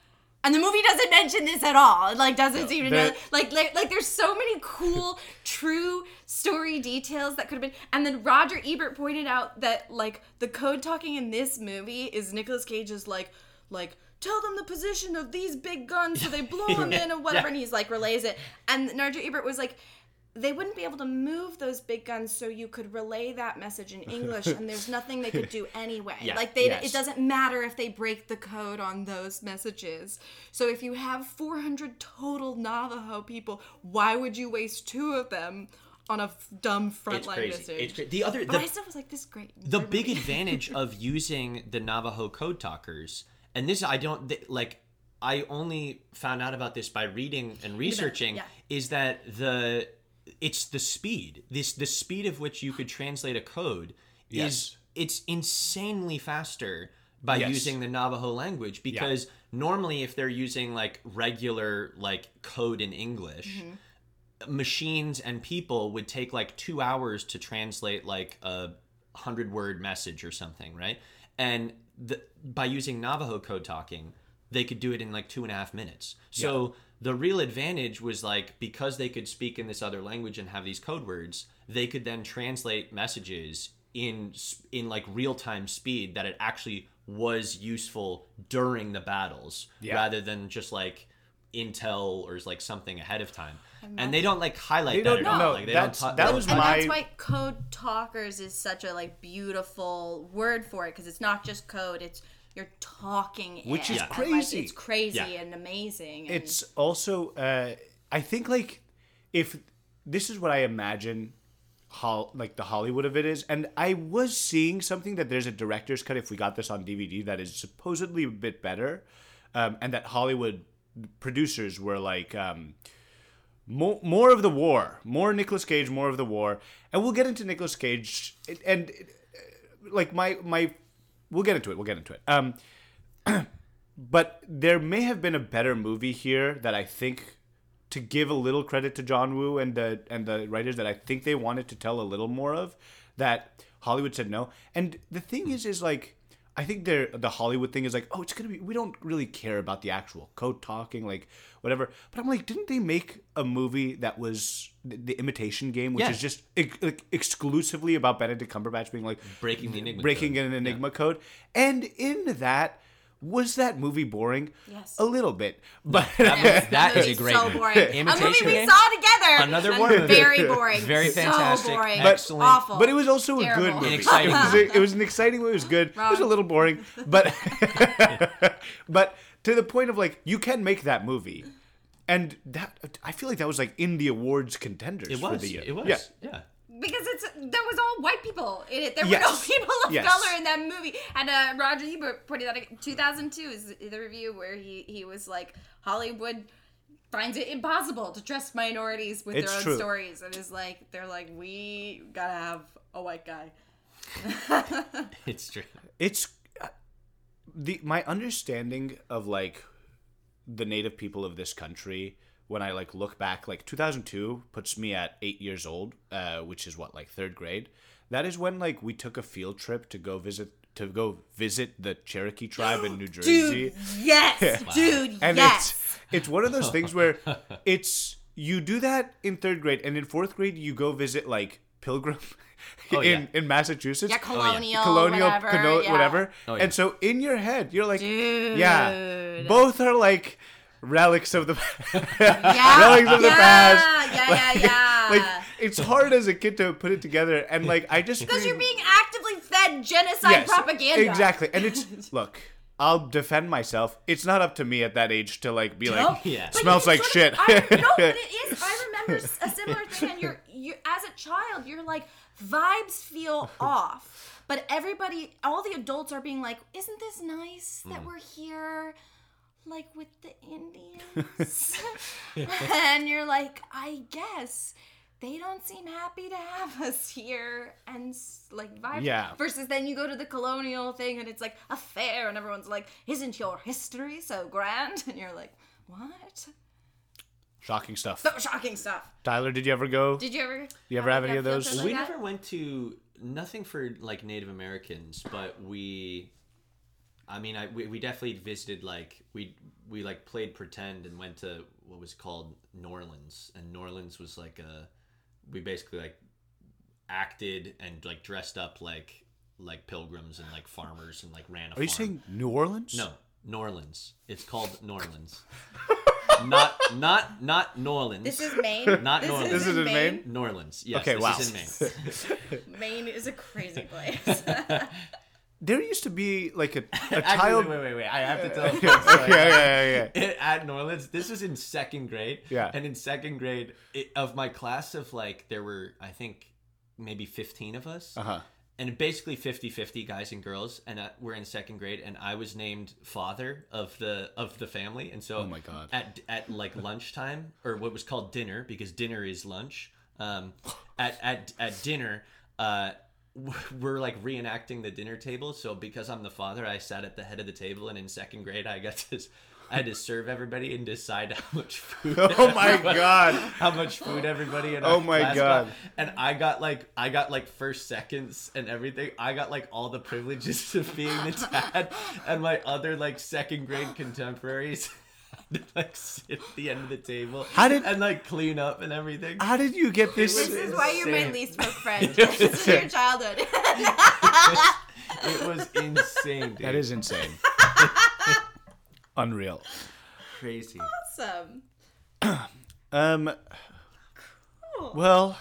Speaker 5: And the movie doesn't mention this at all. It like doesn't seem to know. Like, like, like, there's so many cool, true story details that could have been. And then Roger Ebert pointed out that like the code talking in this movie is Nicolas Cage's like, like tell them the position of these big guns so they blow them in and whatever.
Speaker 6: Yeah.
Speaker 5: And he's like relays it. And Roger Ebert was like. They wouldn't be able to move those big guns, so you could relay that message in English, and there's nothing they could do anyway.
Speaker 6: Yeah.
Speaker 5: Like they,
Speaker 4: Yes.
Speaker 5: it doesn't matter if they break the code on those messages. So if you have 400 total Navajo people, why would you waste two of them on a f- dumb frontline message?
Speaker 6: It's cra- the other
Speaker 5: but
Speaker 6: the,
Speaker 5: I still was like, this is great.
Speaker 6: the big advantage of using the Navajo code talkers, and this I don't th- like. I only found out about this by reading and researching.
Speaker 5: yeah.
Speaker 6: Is that the it's the speed this the speed of which you could translate a code
Speaker 4: Yes.
Speaker 6: is it's insanely faster by
Speaker 4: Yes.
Speaker 6: using the Navajo language because normally if they're using like regular like code in English mm-hmm. machines and people would take like two hours to translate like a hundred word message or something, right? And the, by using Navajo code talking, they could do it in like two and a half minutes. So the real advantage was like because they could speak in this other language and have these code words, they could then translate messages in in like real time speed that it actually was useful during the battles
Speaker 4: Yeah.
Speaker 6: rather than just like intel or like something ahead of time. And they don't like highlight
Speaker 4: They
Speaker 6: that
Speaker 4: don't-
Speaker 6: at all.
Speaker 4: no,
Speaker 6: like, they
Speaker 4: that's-
Speaker 6: don't ta-
Speaker 4: that was
Speaker 6: don't
Speaker 5: and
Speaker 4: my-
Speaker 5: that's why code talkers is such a like beautiful word for it because it's not just code it's you're talking
Speaker 4: Which
Speaker 5: it.
Speaker 4: is
Speaker 5: And, like,
Speaker 4: crazy.
Speaker 5: it's crazy
Speaker 6: Yeah.
Speaker 5: and amazing and
Speaker 4: It's also, uh, I think, like, if this is what I imagine, hol- like the Hollywood of it is, and I was seeing something that there's a director's cut if we got this on DVD that is supposedly a bit better, um, and that Hollywood producers were like. Um, more, more of the war, more nicholas Cage, more of the war, and we'll get into nicholas Cage and, and like my my, we'll get into it. We'll get into it. Um, but there may have been a better movie here that I think to give a little credit to John Woo and the and the writers that I think they wanted to tell a little more of that Hollywood said no. And the thing is is like I think they're the Hollywood thing is like, oh, it's gonna be. We don't really care about the actual code talking, like whatever. But I'm like, didn't they make a movie that was the, the Imitation Game, which
Speaker 6: Yeah.
Speaker 4: is just like, exclusively about Benedict Cumberbatch being like
Speaker 6: Breaking the Enigma
Speaker 4: breaking
Speaker 6: code.
Speaker 4: an Enigma code, and in that. Was that movie boring?
Speaker 5: Yes.
Speaker 4: A little bit, but
Speaker 6: That, that is a
Speaker 5: movie's
Speaker 6: great
Speaker 5: so
Speaker 6: movie.
Speaker 5: boring. a movie we
Speaker 6: Game?
Speaker 5: saw together.
Speaker 6: Another
Speaker 5: and
Speaker 6: war movie.
Speaker 5: Very boring.
Speaker 6: Very fantastic.
Speaker 5: So
Speaker 6: fantastic,
Speaker 5: boring.
Speaker 6: excellent.
Speaker 5: Awful.
Speaker 4: But it was also a good movie.
Speaker 6: An exciting
Speaker 4: it, was a- it was an exciting movie. It was good. It was a little boring, but but to the point of like you can make that movie, and that I feel like that was like in the awards contenders
Speaker 6: It
Speaker 4: for
Speaker 6: was.
Speaker 4: the year.
Speaker 6: It was.
Speaker 4: Yeah.
Speaker 6: Yeah.
Speaker 5: Because it's there was all white people in it. There
Speaker 4: Yes.
Speaker 5: were no people of
Speaker 4: Yes.
Speaker 5: color in that movie. And uh, Roger Ebert pointed out 2002 is the review where he he was like Hollywood finds it impossible to trust minorities with
Speaker 4: It's
Speaker 5: their own
Speaker 4: true.
Speaker 5: stories and is like they're like we gotta have a white guy.
Speaker 6: It's true.
Speaker 4: It's uh, the my understanding of like the native people of this country when I like look back like 2002 puts me at 8 years old uh which is what like 3rd grade that is when like we took a field trip to go visit to go visit the Cherokee tribe in New Jersey
Speaker 5: Dude, yes, dude,
Speaker 4: and
Speaker 5: yes.
Speaker 4: it's it's one of those things where it's you do that in 3rd grade and in 4th grade you go visit like Pilgrim
Speaker 6: Oh,
Speaker 4: in
Speaker 6: yeah.
Speaker 4: in Massachusetts
Speaker 5: yeah, colonial,
Speaker 4: colonial
Speaker 5: whatever,
Speaker 4: cono-
Speaker 5: yeah.
Speaker 4: whatever.
Speaker 6: Oh, yeah.
Speaker 4: And so in your head, you're like,
Speaker 5: Dude.
Speaker 4: yeah, both are like relics of the
Speaker 5: Yeah,
Speaker 4: relics of the past.
Speaker 5: Yeah, yeah, yeah.
Speaker 4: Like it's hard as a kid to put it together, and like I just
Speaker 5: because you're being actively fed genocide
Speaker 4: Yes,
Speaker 5: propaganda.
Speaker 4: exactly. And it's look, I'll defend myself. It's not up to me at that age to like be like,
Speaker 6: Yeah.
Speaker 5: But
Speaker 4: smells like shit.
Speaker 5: of- I, no, but it is. I remember a similar thing, and you're, you as a child, you're like vibes feel off, but everybody, all the adults are being like, "Isn't this nice
Speaker 4: Mm.
Speaker 5: that we're here?" Like with the Indians, and you're like, I guess, they don't seem happy to have us here and like vibe.
Speaker 4: Yeah.
Speaker 5: Versus then you go to the colonial thing and it's like a fair and everyone's like, "Isn't your history so grand?" And you're like, "What?"
Speaker 4: Shocking stuff.
Speaker 5: So shocking stuff.
Speaker 4: Tyler, did you ever go?
Speaker 5: Did you ever?
Speaker 4: You ever have any of those?
Speaker 5: trip like
Speaker 6: we
Speaker 5: that?
Speaker 6: never went to nothing for like Native Americans, but we. I mean, I we, we definitely visited like we we like played pretend and went to what was called Norlands, and Norlands was like a we basically like acted and like dressed up like like pilgrims and like farmers and like ran a
Speaker 4: Are you saying New Orleans?
Speaker 6: No, Norlands. It's called Norlands. not not not Norlands.
Speaker 5: This is Maine.
Speaker 6: Not
Speaker 5: this
Speaker 6: Norlands.
Speaker 4: This is in Maine?
Speaker 6: Norlands. Yes,
Speaker 4: Okay,
Speaker 6: this
Speaker 4: wow.
Speaker 6: is in Maine.
Speaker 5: Maine is a crazy place.
Speaker 4: There used to be like a, a
Speaker 6: Actually,
Speaker 4: child.
Speaker 6: wait, wait, wait. I have to tell.
Speaker 4: yeah, yeah, yeah, yeah, yeah.
Speaker 6: At Norlands, this was in second grade.
Speaker 4: Yeah.
Speaker 6: And in second grade, it, of my class of like, there were I think maybe fifteen of us.
Speaker 4: Uh huh.
Speaker 6: and basically 50-50 guys and girls and uh, we're in second grade and i was named father of the of the family and so
Speaker 4: Oh my God.
Speaker 6: at at like lunchtime or what was called dinner because dinner is lunch um at at at dinner uh we're like reenacting the dinner table so because i'm the father i sat at the head of the table and in second grade i got to I had to serve everybody and decide how much food.
Speaker 4: Oh my
Speaker 6: everybody-
Speaker 4: God.
Speaker 6: How much food everybody in
Speaker 4: Oh my God.
Speaker 6: got and I got like I got like first seconds and everything. I got like all the privileges of being the dad, and my other like second grade contemporaries to like sit at the end of the table
Speaker 4: How did-
Speaker 6: and like clean up and everything.
Speaker 4: How did you get this?
Speaker 5: this is why you're my least book friend. this is your childhood.
Speaker 6: It was insane, dude.
Speaker 4: that is insane. Unreal.
Speaker 6: crazy.
Speaker 5: awesome.
Speaker 4: Um. Well,
Speaker 6: Well,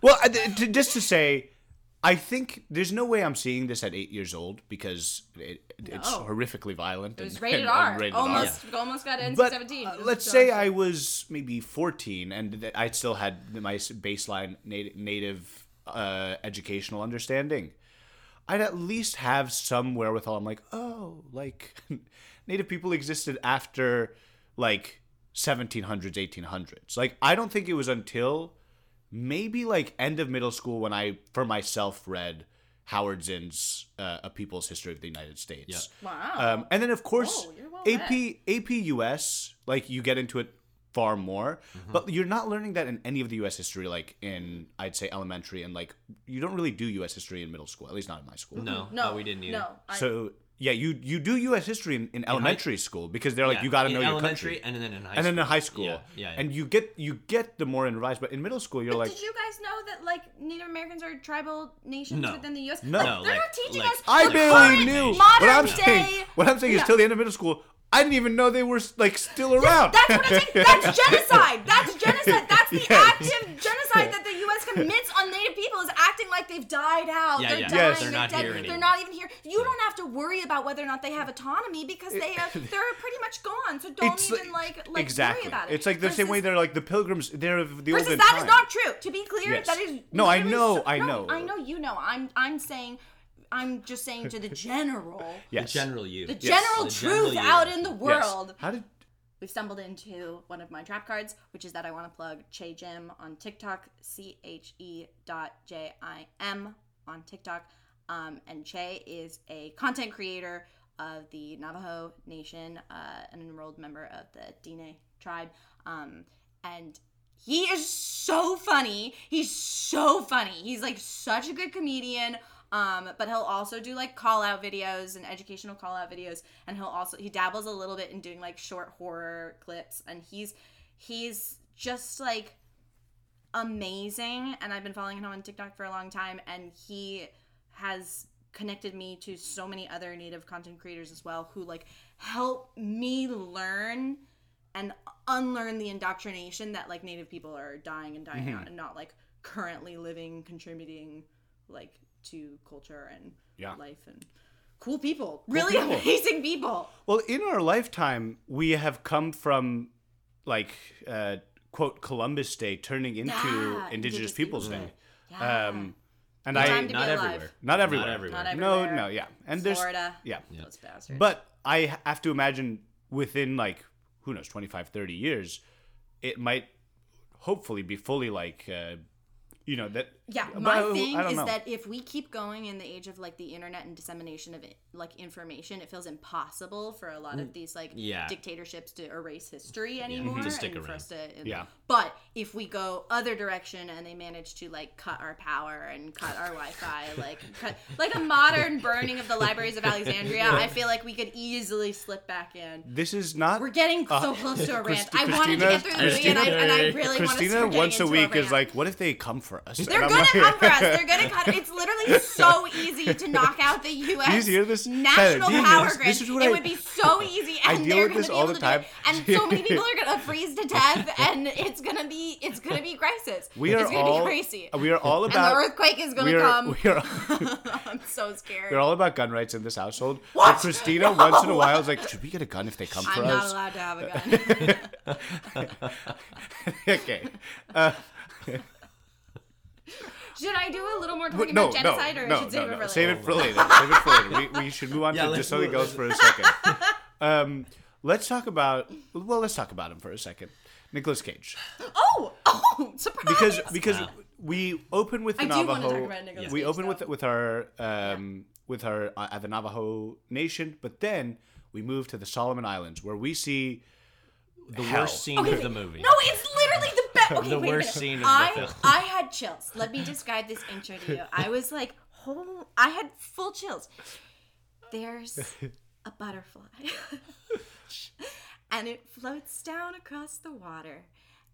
Speaker 4: well, I- th- just to say, I think there's no way I'm seeing this at eight years old because it, it's
Speaker 5: No.
Speaker 4: horrifically violent.
Speaker 5: It was
Speaker 4: and-
Speaker 5: rated
Speaker 4: and-
Speaker 5: R.
Speaker 4: and rated R.
Speaker 5: almost, almost got NC-17.
Speaker 4: But
Speaker 5: It
Speaker 4: uh, let's
Speaker 5: so
Speaker 4: say
Speaker 5: awesome.
Speaker 4: I was maybe 14 and I still had my baseline native, native uh, educational understanding. I'd at least have some wherewithal. I'm like, oh, like native people existed after like 1700s, 1800s. Like, I don't think it was until maybe like end of middle school when I, for myself, read Howard Zinn's uh, A People's History of the United States.
Speaker 5: Wow.
Speaker 4: Um, and then of course
Speaker 5: Whoa, well
Speaker 4: AP AP US like you get into it far more,
Speaker 6: Mm-hmm.
Speaker 4: but you're not learning that in any of the US history like in I'd say elementary and like you don't really do US history in middle school, at least not in my school.
Speaker 6: no,
Speaker 5: no,
Speaker 6: oh, we didn't either.
Speaker 5: No, I,
Speaker 4: So yeah, you you do US history in, in elementary school because they're like
Speaker 6: Yeah,
Speaker 4: you got to know your
Speaker 6: elementary
Speaker 4: country.
Speaker 6: and then in high
Speaker 4: And then
Speaker 6: school.
Speaker 4: in high school,
Speaker 6: Yeah, yeah, yeah.
Speaker 4: and you get you get the more in revised, but in middle school you're
Speaker 5: But
Speaker 4: like,
Speaker 5: did you guys know that like Native Americans are tribal nations
Speaker 6: No.
Speaker 5: within the U.S.?
Speaker 4: No.
Speaker 5: Like,
Speaker 6: No,
Speaker 5: they're
Speaker 6: like-
Speaker 5: not teaching
Speaker 6: like-
Speaker 5: us.
Speaker 4: I barely knew.
Speaker 5: Modern
Speaker 4: What I'm
Speaker 5: day.
Speaker 4: saying, what I'm saying is, till the end of middle school, I didn't even know they were like still around.
Speaker 5: That's what I'm saying. That's genocide. That's genocide. That's the
Speaker 4: Yes.
Speaker 5: active genocide that the U.S. commits on Native people is acting like they've died out.
Speaker 6: Yeah,
Speaker 5: they're
Speaker 6: yeah.
Speaker 5: dying.
Speaker 4: Yes.
Speaker 6: They're
Speaker 5: they're
Speaker 6: not
Speaker 5: dead.
Speaker 6: here
Speaker 5: They're
Speaker 6: anymore.
Speaker 5: not even here. You don't have to worry about whether or not they have autonomy because they are they're pretty much gone. So don't
Speaker 4: It's
Speaker 5: even like like
Speaker 4: exactly.
Speaker 5: worry about it.
Speaker 4: It's like the same way they're like the pilgrims. They're of the
Speaker 5: Versus
Speaker 4: olden
Speaker 5: that
Speaker 4: time.
Speaker 5: is not true. To be clear,
Speaker 4: Yes.
Speaker 5: that is
Speaker 4: No, I know,
Speaker 5: so-
Speaker 4: I
Speaker 5: no,
Speaker 4: know.
Speaker 5: I know you know. I'm I'm saying I'm just saying to the general
Speaker 6: The general you.
Speaker 5: the
Speaker 4: Yes.
Speaker 5: general
Speaker 6: The
Speaker 5: truth
Speaker 6: general
Speaker 5: out in the
Speaker 4: Yes.
Speaker 5: world.
Speaker 4: How did?
Speaker 5: We've stumbled into one of my trap cards, which is that I want to plug Che Jim on TikTok, C H E dot J I M on TikTok. Um, and Che is a content creator of the Navajo Nation, uh, an enrolled member of the Dine tribe. Um, and he is so funny. He's so funny. He's like such a good comedian. Um, but he'll also do like call out videos and educational call out videos. And he'll also he dabbles a little bit in doing like short horror clips. And he's he's just like amazing. And I've been following him on TikTok for a long time. And he has connected me to so many other native content creators as well who like help me learn and unlearn the indoctrination that like native people are dying and dying out and not like currently living contributing like to culture and
Speaker 4: Yeah.
Speaker 5: life and cool people really
Speaker 4: people.
Speaker 5: amazing people
Speaker 4: Well, in our lifetime, we have come from like uh, quote Columbus Day turning into
Speaker 5: Yeah,
Speaker 4: Indigenous,
Speaker 5: Indigenous
Speaker 4: Peoples
Speaker 5: Peoples
Speaker 4: Day.
Speaker 5: yeah
Speaker 4: Um, and
Speaker 5: Good
Speaker 4: I
Speaker 5: time to be
Speaker 6: Not
Speaker 5: alive.
Speaker 6: everywhere.
Speaker 4: not everywhere.
Speaker 6: Not everywhere.
Speaker 5: Not
Speaker 4: No,
Speaker 5: everywhere.
Speaker 4: no, yeah. And there's
Speaker 5: florida
Speaker 4: yeah.
Speaker 5: those bastards
Speaker 4: But I have to imagine within like who knows 25 30 years it might hopefully be fully like uh, you know that
Speaker 5: Yeah, my
Speaker 4: I-
Speaker 5: thing is
Speaker 4: know.
Speaker 5: that if we keep going in the age of like the internet and dissemination of like information, it feels impossible for a lot of mm, these like
Speaker 6: Yeah.
Speaker 5: dictatorships to erase history anymore
Speaker 6: to stick
Speaker 5: and for
Speaker 6: around.
Speaker 5: us to.
Speaker 4: Yeah.
Speaker 5: But if we go other direction and they manage to like cut our power and cut our Wi-Fi, like cut, like a modern burning of the libraries of Alexandria, I feel like we could easily slip back in.
Speaker 4: this is not
Speaker 5: We're getting so
Speaker 4: Uh,
Speaker 5: close to a rant. I wanted to get through the movie, and I, and I
Speaker 6: Christina-
Speaker 5: really want to
Speaker 4: Christina once a week is like, what if they come for us?
Speaker 5: They're
Speaker 4: And
Speaker 5: gonna
Speaker 4: like-
Speaker 5: come for us. They're gonna cut. It's literally so easy to knock out the U.S. national
Speaker 4: Tyler,
Speaker 5: power grid.
Speaker 4: This is what
Speaker 5: it
Speaker 4: I-
Speaker 5: would be so easy,
Speaker 4: I
Speaker 5: and
Speaker 4: deal
Speaker 5: they're
Speaker 4: with
Speaker 5: gonna
Speaker 4: this
Speaker 5: be
Speaker 4: all
Speaker 5: able
Speaker 4: the
Speaker 5: to do it.
Speaker 4: time.
Speaker 5: And so many people are gonna freeze to death, and it's gonna be it's gonna be crisis.
Speaker 4: we are
Speaker 5: it's gonna
Speaker 4: all
Speaker 5: be crazy.
Speaker 4: we are all
Speaker 5: and
Speaker 4: about
Speaker 5: the earthquake is gonna
Speaker 4: we are,
Speaker 5: come.
Speaker 4: We are,
Speaker 5: I'm so scared.
Speaker 4: we're all about gun rights in this household.
Speaker 5: What?
Speaker 4: But Christina once in a while is like, should we get a gun if they come for us?
Speaker 5: I'm not
Speaker 4: us?
Speaker 5: allowed to have a gun.
Speaker 4: okay.
Speaker 5: should I do a little more talking
Speaker 4: no,
Speaker 5: about
Speaker 4: no,
Speaker 5: genocide, or
Speaker 4: no,
Speaker 5: should save
Speaker 4: no,
Speaker 5: it
Speaker 4: no.
Speaker 5: for
Speaker 4: Save
Speaker 5: later?
Speaker 4: it for later. Save it for later. We, we should move on
Speaker 6: Yeah,
Speaker 4: to just something
Speaker 6: move-
Speaker 4: goes for a second. Um, let's talk about. Well, let's talk about him for a second. Nicolas Cage,
Speaker 5: Oh, oh, surprise!
Speaker 4: because because
Speaker 6: Wow.
Speaker 4: we open with the
Speaker 5: I do wanna
Speaker 4: Navajo.
Speaker 5: talk about Nicolas
Speaker 4: we
Speaker 5: Cage,
Speaker 4: open with
Speaker 5: though.
Speaker 4: with our um, with our uh, at the Navajo Nation, but then we move to the Solomon Islands where we see
Speaker 6: The
Speaker 4: Hell.
Speaker 6: worst scene
Speaker 5: Okay,
Speaker 6: of the movie.
Speaker 5: No, it's literally the best. Okay,
Speaker 6: The
Speaker 5: wait a
Speaker 6: worst
Speaker 5: minute.
Speaker 6: scene of the
Speaker 5: I,
Speaker 6: film.
Speaker 5: I had chills. Let me describe this intro to you. I was like, oh, I had full chills. There's a butterfly, and it floats down across the water,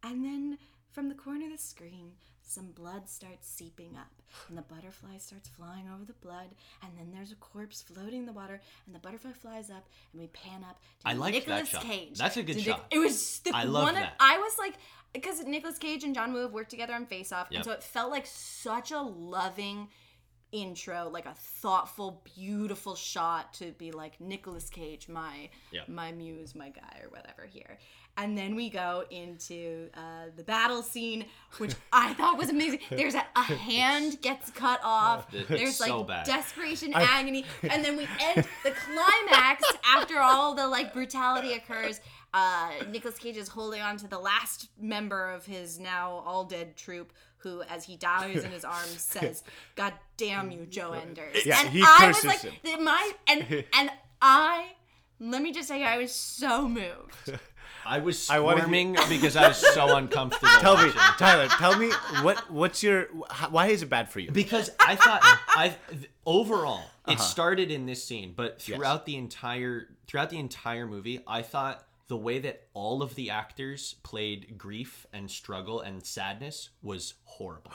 Speaker 5: and then from the corner of the screen. Some blood starts seeping up, and the butterfly starts flying over the blood, and then there's a corpse floating in the water, and the butterfly flies up, and we pan up to
Speaker 6: I liked that
Speaker 5: Nicolas
Speaker 6: shot.
Speaker 5: Cage.
Speaker 6: That's a good
Speaker 5: Nic-
Speaker 6: shot.
Speaker 5: It was the
Speaker 6: I love
Speaker 5: one of-
Speaker 6: that.
Speaker 5: I was like, because Nicolas Cage and John Woo have worked together on Face Off,
Speaker 6: Yep.
Speaker 5: and so it felt like such a loving intro, like a thoughtful, beautiful shot to be like Nicolas Cage, my
Speaker 6: Yep.
Speaker 5: my muse, my guy, or whatever here. And then we go into uh, the battle scene, which I thought was amazing. There's a, a hand gets cut off. There's like
Speaker 6: bad.
Speaker 5: desperation, agony, and then we end the climax after all the like brutality occurs. Uh, Nicolas Cage is holding on to the last member of his now all dead troop, who, as he dies in his arms, says, "God damn you, Joe Enders."
Speaker 4: Yeah,
Speaker 5: and
Speaker 4: he
Speaker 5: I was
Speaker 4: curses
Speaker 5: like,
Speaker 4: him.
Speaker 5: my and and I. Let me just say, I was so moved.
Speaker 6: I was
Speaker 4: I wanted you-
Speaker 6: because I was so uncomfortable.
Speaker 4: Tell me. Tyler. Tell me what what's your why is it bad for you?
Speaker 6: because I thought I overall
Speaker 4: Uh-huh.
Speaker 6: it started in this scene, but throughout the entire throughout the entire movie, I thought the way that all of the actors played grief and struggle and sadness was horrible.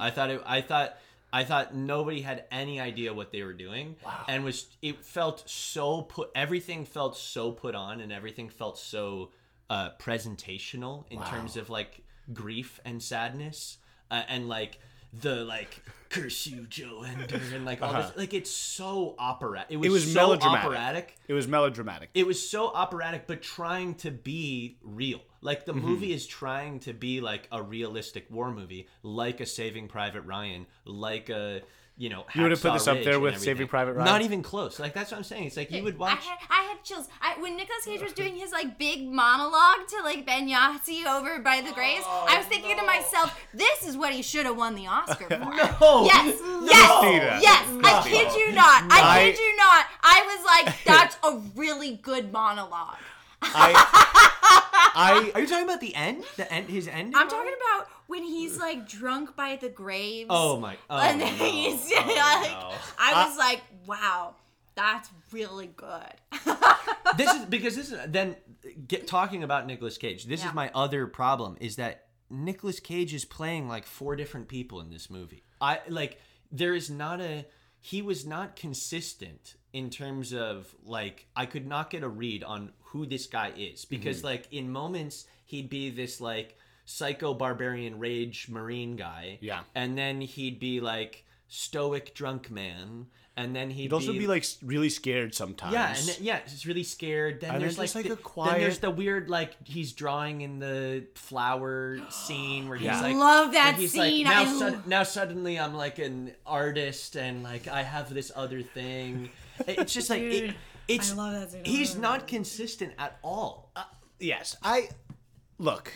Speaker 6: I thought it. I thought. I thought nobody had any idea what they were doing, and was it felt so put. Everything felt so put on, and everything felt so uh, presentational in terms of like grief and sadness, uh, and like the like curse you Joe Ender and like all this like it's so opera. It was,
Speaker 4: Uh-huh. It was
Speaker 6: so
Speaker 4: melodramatic.
Speaker 6: operatic.
Speaker 4: It was melodramatic.
Speaker 6: It was so operatic, but trying to be real. Like
Speaker 4: Mm-hmm.
Speaker 6: the movie is trying to be like a realistic war movie, like a Saving Private Ryan, like a you know.
Speaker 4: You would've put
Speaker 6: Hacksaw
Speaker 4: this up there with. Saving Private Ryan?
Speaker 6: Not even close. Like that's what I'm saying. It's like you would
Speaker 5: I
Speaker 6: watch.
Speaker 5: had, I had chills. I, when Nicolas Cage was doing his like big monologue to like Ben Yahzee over by the graves, oh, I was thinking to myself, "This is what he should have won the Oscar for."
Speaker 6: No.
Speaker 5: Yes, yes,
Speaker 4: Christina.
Speaker 5: yes. I kid you not. I
Speaker 4: I-
Speaker 5: kid you not. I was like, "That's a really good monologue.
Speaker 4: I, I,
Speaker 6: Are you talking about the end? The end? His end?
Speaker 5: I'm talking about when he's like drunk by the graves.
Speaker 6: Oh my! Oh,
Speaker 5: and
Speaker 6: no.
Speaker 5: he's
Speaker 6: Oh,
Speaker 5: like,
Speaker 6: no.
Speaker 5: I was like, "Wow, that's really good."
Speaker 6: this is because this is then get talking about Nicolas Cage. This
Speaker 5: Yeah.
Speaker 6: is my other problem is that Nicolas Cage is playing like four different people in this movie. I like there is not a he was not consistent in terms of like I could not get a read on who this guy is because
Speaker 4: Mm-hmm.
Speaker 6: like in moments he'd be this like psycho barbarian rage marine guy
Speaker 4: Yeah.
Speaker 6: and then he'd be like stoic drunk man and then he'd
Speaker 4: You'd also be like really scared sometimes.
Speaker 6: yeah, and then, yeah, he's really scared. Then
Speaker 4: And
Speaker 6: there's
Speaker 4: there's
Speaker 6: like,
Speaker 4: just, like,
Speaker 6: the,
Speaker 4: a
Speaker 6: Then there's the weird like he's drawing in the flower scene where he's
Speaker 4: Yeah.
Speaker 6: like,
Speaker 5: Love that
Speaker 6: and he's
Speaker 5: scene,
Speaker 6: Like, now,
Speaker 5: I
Speaker 6: sud-
Speaker 5: lo-
Speaker 6: now suddenly I'm like an artist and like I have this other thing. It's just like it,
Speaker 5: Dude,
Speaker 6: it's
Speaker 5: I love that scene.
Speaker 6: he's not consistent at all.
Speaker 4: Uh, yes, I look.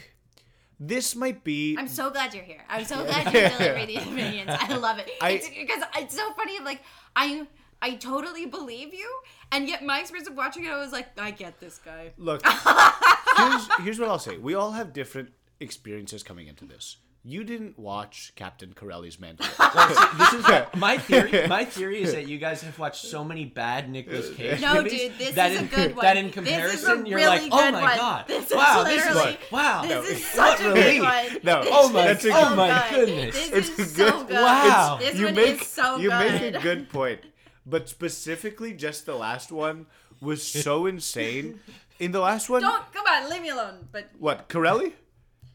Speaker 4: this might be
Speaker 5: I'm so glad you're here. I'm so glad you're delivering these opinions. I love it.
Speaker 4: I-
Speaker 5: it's because it's so funny. Like I, I totally believe you, and yet my experience of watching it, I was like, I get this guy.
Speaker 4: Look, here's, here's what I'll say. We all have different experiences coming into this. You didn't watch Captain Corelli's Mandalorian.
Speaker 6: this is my theory. My theory is that you guys have watched so many bad Nicolas Cage
Speaker 5: No,
Speaker 6: movies
Speaker 5: dude, this
Speaker 6: that
Speaker 5: is
Speaker 6: in,
Speaker 5: a good one.
Speaker 6: That in
Speaker 5: This is a
Speaker 6: comparison, you're
Speaker 5: really
Speaker 6: like, oh my
Speaker 5: one.
Speaker 6: god,
Speaker 5: This is
Speaker 6: wow, this
Speaker 5: literally-
Speaker 6: is wow.
Speaker 5: This is such a
Speaker 4: really.
Speaker 5: good one.
Speaker 4: No.
Speaker 5: This
Speaker 4: Oh
Speaker 5: is
Speaker 4: my-
Speaker 5: so
Speaker 6: oh my
Speaker 5: good.
Speaker 6: goodness.
Speaker 5: This
Speaker 4: It's
Speaker 5: is
Speaker 4: good.
Speaker 5: so good.
Speaker 6: Wow.
Speaker 5: This
Speaker 4: you
Speaker 5: one
Speaker 4: make
Speaker 5: is so
Speaker 4: you
Speaker 5: good.
Speaker 4: make a good point, but specifically, just the last one was so insane. In the last one,
Speaker 5: Don't come on, leave me alone. But
Speaker 4: what Corelli?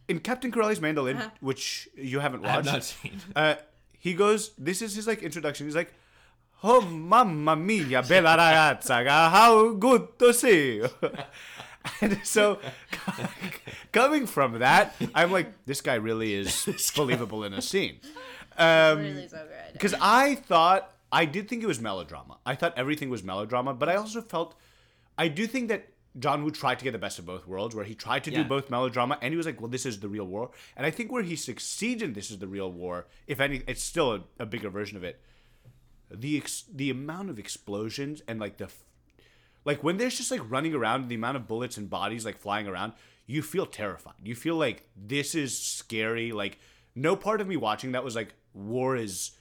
Speaker 4: In Captain Corelli's Mandolin,
Speaker 5: Uh-huh.
Speaker 4: which you haven't watched.
Speaker 6: I have
Speaker 4: watched,
Speaker 6: not seen.
Speaker 4: uh, he goes. This is his like introduction. He's like, "Oh, mamma mia, bella ragazza, how good to see you." and so, coming from that, I'm like, this guy really is believable in a scene. Um,
Speaker 5: really so good.
Speaker 4: because I thought I did think it was melodrama. I thought everything was melodrama, but I also felt I do think that John Woo tried to get the best of both worlds, where he tried to do both melodrama and he was like, "Well, this is the real war," and I think where he succeeds in "This is the real war," if any, it's still a, a bigger version of it. The ex- the amount of explosions and like the f- like when there's just like running around, the amount of bullets and bodies like flying around, you feel terrified. You feel like this is scary. Like no part of me watching that was like war is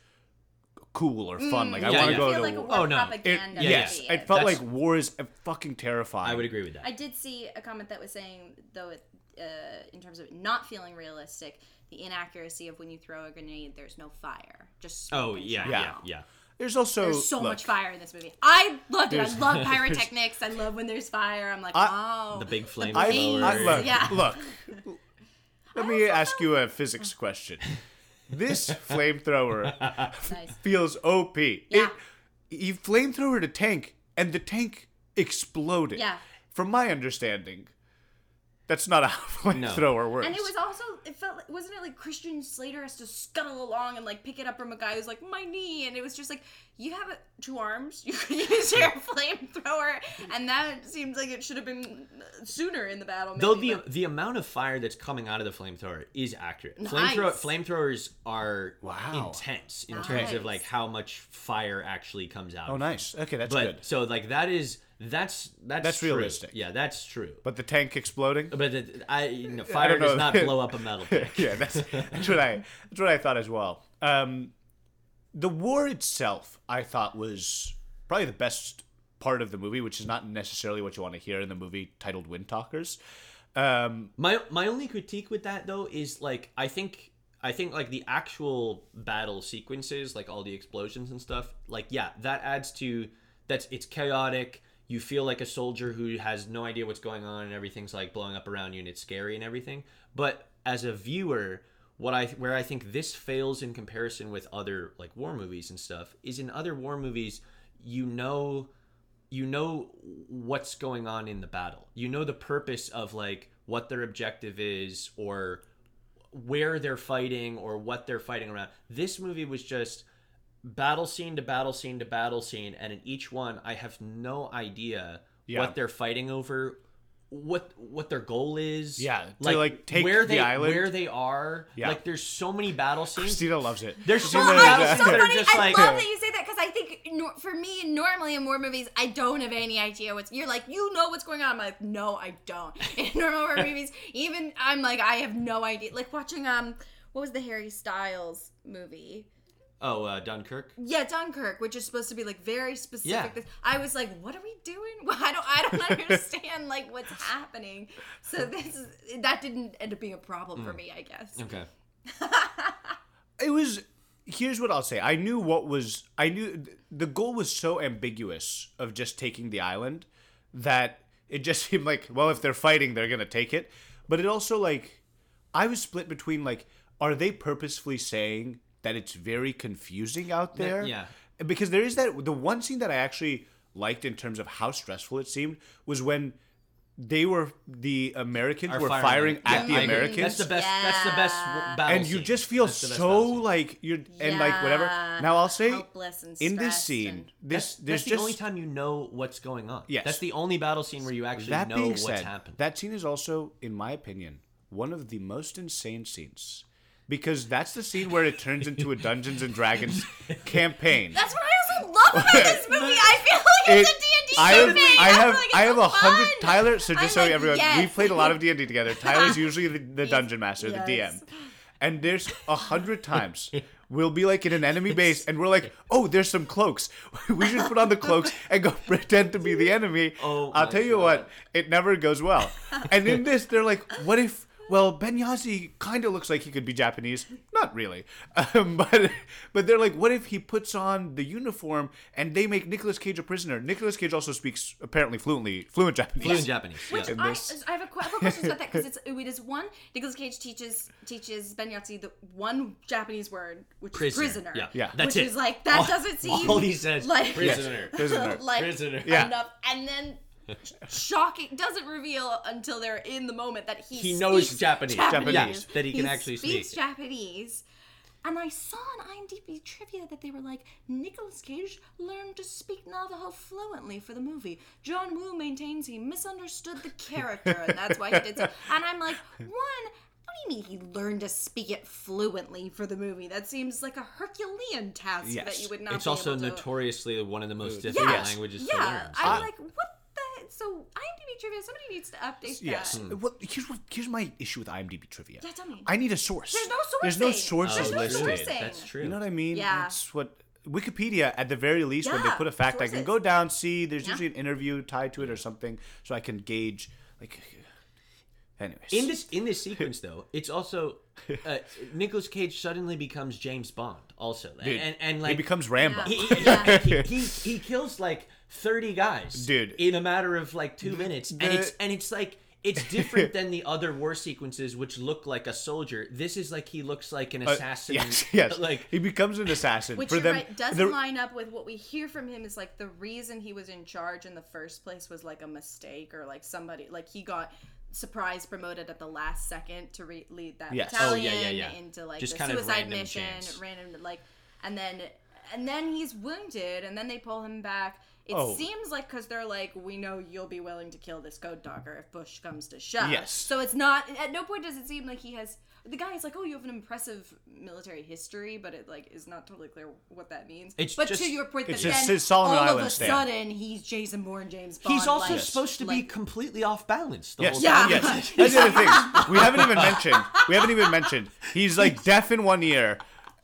Speaker 4: cool or fun. Like I
Speaker 6: Yeah,
Speaker 4: want to
Speaker 6: yeah.
Speaker 4: go to
Speaker 5: like a
Speaker 4: war.
Speaker 5: war
Speaker 6: Oh, no. It-
Speaker 4: yes,
Speaker 5: movie.
Speaker 4: it felt
Speaker 6: That's-
Speaker 4: like war is fucking terrifying.
Speaker 6: I would agree with that.
Speaker 5: I did see a comment that was saying, though, it, uh, in terms of not feeling realistic, the inaccuracy of when you throw a grenade, there's no fire. Just
Speaker 6: oh
Speaker 5: smoke and
Speaker 6: yeah,
Speaker 4: Yeah.
Speaker 6: yeah, yeah.
Speaker 4: There's also
Speaker 5: There's so
Speaker 4: look,
Speaker 5: much fire in this movie. I loved it. I love pyrotechnics. I love when there's fire. I'm like,
Speaker 4: I-
Speaker 5: oh,
Speaker 6: The big flame
Speaker 4: I, I, look,
Speaker 5: Yeah.
Speaker 4: look. Let me ask you a physics question. This flamethrower
Speaker 5: nice.
Speaker 4: feels OP.
Speaker 5: Yeah.
Speaker 4: It, you flamethrower a tank, and the tank exploded.
Speaker 5: Yeah.
Speaker 4: From my understanding, that's not how flamethrower works.
Speaker 5: And it was also, it felt, like, wasn't it like Christian Slater has to scuttle along and like pick it up from a guy who's like, my knee. And it was just like, you have a, two arms, you could use your flamethrower. And that seems like it should have been sooner in the battle.
Speaker 6: Though the
Speaker 5: but-
Speaker 6: the amount of fire that's coming out of the flamethrower is accurate.
Speaker 5: Nice.
Speaker 6: Flamethrower flamethrowers are
Speaker 4: Wow.
Speaker 6: intense in terms of like how much fire actually comes out.
Speaker 4: oh, nice. Okay, that's
Speaker 6: But
Speaker 4: good.
Speaker 6: so like that is that's that's
Speaker 4: That's
Speaker 6: true.
Speaker 4: realistic.
Speaker 6: Yeah, that's true.
Speaker 4: But the tank exploding.
Speaker 6: But it, I you know, fire
Speaker 4: don't
Speaker 6: does
Speaker 4: know.
Speaker 6: not blow up a metal tank.
Speaker 4: yeah, that's, that's what I that's what I thought as well. Um, the war itself, I thought, was probably the best part of the movie, which is not necessarily what you want to hear in the movie titled "Windtalkers." Um,
Speaker 6: My my only critique with that though is like I think I think like the actual battle sequences, like all the explosions and stuff, like yeah, that adds to that's it's chaotic. You feel like a soldier who has no idea what's going on and everything's like blowing up around you and it's scary and everything. But as a viewer, what I where I think this fails in comparison with other like war movies and stuff is in other war movies, you know you know what's going on in the battle. You know the purpose of like what their objective is or where they're fighting or what they're fighting around. This movie was just battle scene to battle scene to battle scene and in each one I have no idea
Speaker 4: Yeah.
Speaker 6: what they're fighting over what what their goal is
Speaker 4: Yeah, to, like, take
Speaker 6: where
Speaker 4: the
Speaker 6: they
Speaker 4: island.
Speaker 6: where they are
Speaker 4: Yeah.
Speaker 6: like there's so many battle scenes
Speaker 4: Christina loves it.
Speaker 6: There's so
Speaker 4: Christina
Speaker 6: many
Speaker 4: is,
Speaker 6: battles
Speaker 5: it's so
Speaker 6: that are just
Speaker 5: I
Speaker 6: like-
Speaker 5: love that you say that because I think for me, normally in war movies, I don't have any idea what's. You're like, you know what's going on. I'm like, no, I don't. In normal war movies, even I'm like, I have no idea. Like watching um, what was the Harry Styles movie?
Speaker 6: Oh uh, Dunkirk
Speaker 5: Yeah, Dunkirk, which is supposed to be like very specific.
Speaker 6: Yeah.
Speaker 5: I was like, what are we doing? Well, I don't, I don't understand like what's happening. So this is that didn't end up being a problem
Speaker 6: Mm.
Speaker 5: for me, I guess.
Speaker 6: okay
Speaker 4: it was here's what i'll say i knew what was i knew the goal was so ambiguous of just taking the island that it just seemed like well if they're fighting they're gonna take it but it also like i was split between like are they purposefully saying that it's very confusing out there
Speaker 6: yeah.
Speaker 4: because there is that the one scene that i actually liked in terms of how stressful it seemed was when they were the americans
Speaker 6: Are
Speaker 4: were
Speaker 6: firing
Speaker 4: firing
Speaker 6: on-
Speaker 4: at
Speaker 6: yeah,
Speaker 4: the
Speaker 6: I agree.
Speaker 4: americans
Speaker 6: that's the best that's the best
Speaker 5: Yeah.
Speaker 6: battle
Speaker 4: and you
Speaker 6: scene.
Speaker 4: just feel
Speaker 6: That's the best
Speaker 4: so like you're and like whatever. Now I'll say in this scene,
Speaker 5: and-
Speaker 4: this
Speaker 6: That's,
Speaker 4: there's
Speaker 6: that's the
Speaker 4: just
Speaker 6: only time you know what's going on.
Speaker 4: Yes.
Speaker 6: That's the only battle scene where you actually
Speaker 4: that
Speaker 6: know
Speaker 4: being
Speaker 6: what's
Speaker 4: said,
Speaker 6: happened.
Speaker 4: that scene is also, in my opinion, one of the most insane scenes. Because that's the scene where it turns into a Dungeons and Dragons campaign.
Speaker 5: That's what I also love about this movie. I feel like it's
Speaker 4: It-
Speaker 5: a D&D
Speaker 4: I have,
Speaker 5: campaign.
Speaker 4: I have,
Speaker 5: like
Speaker 4: I have
Speaker 5: so
Speaker 4: a hundred.
Speaker 5: fun.
Speaker 4: Tyler, so just
Speaker 5: I'm
Speaker 4: so
Speaker 5: like,
Speaker 4: everyone,
Speaker 5: yes.
Speaker 4: we've played a lot of D and D together. Tyler's usually the, the dungeon master, the. DM, and there's a hundred times we'll be like in an enemy base, and we're like, oh, there's some cloaks. we should put on the cloaks and go pretend to be the enemy.
Speaker 6: Oh
Speaker 4: I'll tell you
Speaker 6: God.
Speaker 4: what, it never goes well. And in this, they're like, what if? Well, Ben Yahzee kind of looks like he could be Japanese. Not really, um, but but they're like, what if he puts on the uniform and they make Nicolas Cage a prisoner? Nicolas Cage also speaks apparently fluently fluent Japanese.
Speaker 6: Fluent Japanese.
Speaker 5: Which
Speaker 6: yeah.
Speaker 5: I. I have a couple questions about that because it's it is one Nicolas Cage teaches teaches Ben Yahzee the one Japanese word which
Speaker 6: Prisoner.
Speaker 5: is prisoner.
Speaker 6: Yeah.
Speaker 4: Yeah.
Speaker 6: That's it.
Speaker 5: which
Speaker 6: it.
Speaker 5: is like that
Speaker 6: All-
Speaker 5: doesn't seem
Speaker 6: all he says,
Speaker 5: like
Speaker 6: prisoner.
Speaker 4: Prisoner.
Speaker 5: like
Speaker 6: Prisoner.
Speaker 4: Yeah.
Speaker 5: enough, and then shocking doesn't reveal until they're in the moment that he
Speaker 6: He knows
Speaker 5: speaks
Speaker 6: Japanese.
Speaker 4: Japanese.
Speaker 6: Yes, that he can actually
Speaker 5: speaks
Speaker 6: speak.
Speaker 5: Japanese. And I saw on IMDb trivia that they were like, Nicolas Cage learned to speak Navajo fluently for the movie. John Woo maintains he misunderstood the character, and that's why he did so. And I'm like, one, what do you mean he learned to speak it fluently for the movie? That seems like a Herculean task
Speaker 4: Yes.
Speaker 5: that you would not
Speaker 6: It's
Speaker 5: be
Speaker 6: also
Speaker 5: able to...
Speaker 6: notoriously one of the most difficult
Speaker 5: yeah,
Speaker 6: languages
Speaker 5: yeah.
Speaker 6: to learn. so-
Speaker 5: I'm like, what the? So IMDb trivia, somebody needs to update
Speaker 4: Yes.
Speaker 5: that.
Speaker 4: Well, here's what here's my issue with IMDb trivia.
Speaker 5: Yeah, tell me.
Speaker 4: I need a source.
Speaker 5: There's no source.
Speaker 4: There's no
Speaker 5: sourcing.
Speaker 4: sources
Speaker 5: There's no
Speaker 4: listed.
Speaker 5: sourcing.
Speaker 6: That's true.
Speaker 4: You know what I mean?
Speaker 5: Yeah.
Speaker 4: That's what Wikipedia, at the very least, when they put a fact, I can go down, see. There's
Speaker 5: Yeah.
Speaker 4: usually an interview tied to it or something, so I can gauge. Like, anyways.
Speaker 6: in this in this sequence though, it's also uh, Nicolas Cage suddenly becomes James Bond also,
Speaker 4: Dude,
Speaker 6: and and
Speaker 4: he
Speaker 6: like
Speaker 4: becomes Rambo.
Speaker 5: Yeah.
Speaker 6: he, yeah, he, he he kills like 30 guys
Speaker 4: Dude.
Speaker 6: in a matter of like two minutes and it's and it's like it's different than the other war sequences which look like a soldier this is like he looks like an
Speaker 4: Uh,
Speaker 6: assassin
Speaker 4: yes, yes.
Speaker 6: like
Speaker 4: he becomes an assassin.
Speaker 5: Which
Speaker 4: For them,
Speaker 5: right, doesn't
Speaker 4: the-
Speaker 5: line up with what we hear from him is like the reason he was in charge in the first place was like a mistake or like somebody like he got surprise promoted at the last second to re- lead that
Speaker 4: Yes. Oh,
Speaker 5: battalion
Speaker 6: yeah, yeah, yeah.
Speaker 5: into like
Speaker 6: Just
Speaker 5: the
Speaker 6: kind of
Speaker 5: suicide
Speaker 6: random
Speaker 5: mission
Speaker 6: chance.
Speaker 5: random like and then and then he's wounded and then they pull him back it
Speaker 4: Oh.
Speaker 5: seems like because they're like we know you'll be willing to kill this code talker if bush comes to shove
Speaker 4: Yes.
Speaker 5: so it's not at no point does it seem like he has the guy is like oh you have an impressive military history but it like is not totally clear what that means
Speaker 6: It's
Speaker 5: but
Speaker 6: just-
Speaker 5: to your point
Speaker 4: it's
Speaker 5: that
Speaker 4: just
Speaker 5: then
Speaker 4: his Solomon
Speaker 5: all
Speaker 4: Island
Speaker 5: of a
Speaker 4: stand.
Speaker 5: sudden he's jason bourne james bond
Speaker 6: he's also
Speaker 5: like-
Speaker 6: supposed to be completely off balance the
Speaker 4: Yes.
Speaker 6: whole
Speaker 5: Yeah.
Speaker 4: Yes. That's the other thing. We haven't even mentioned. We haven't even mentioned. He's like deaf in one ear,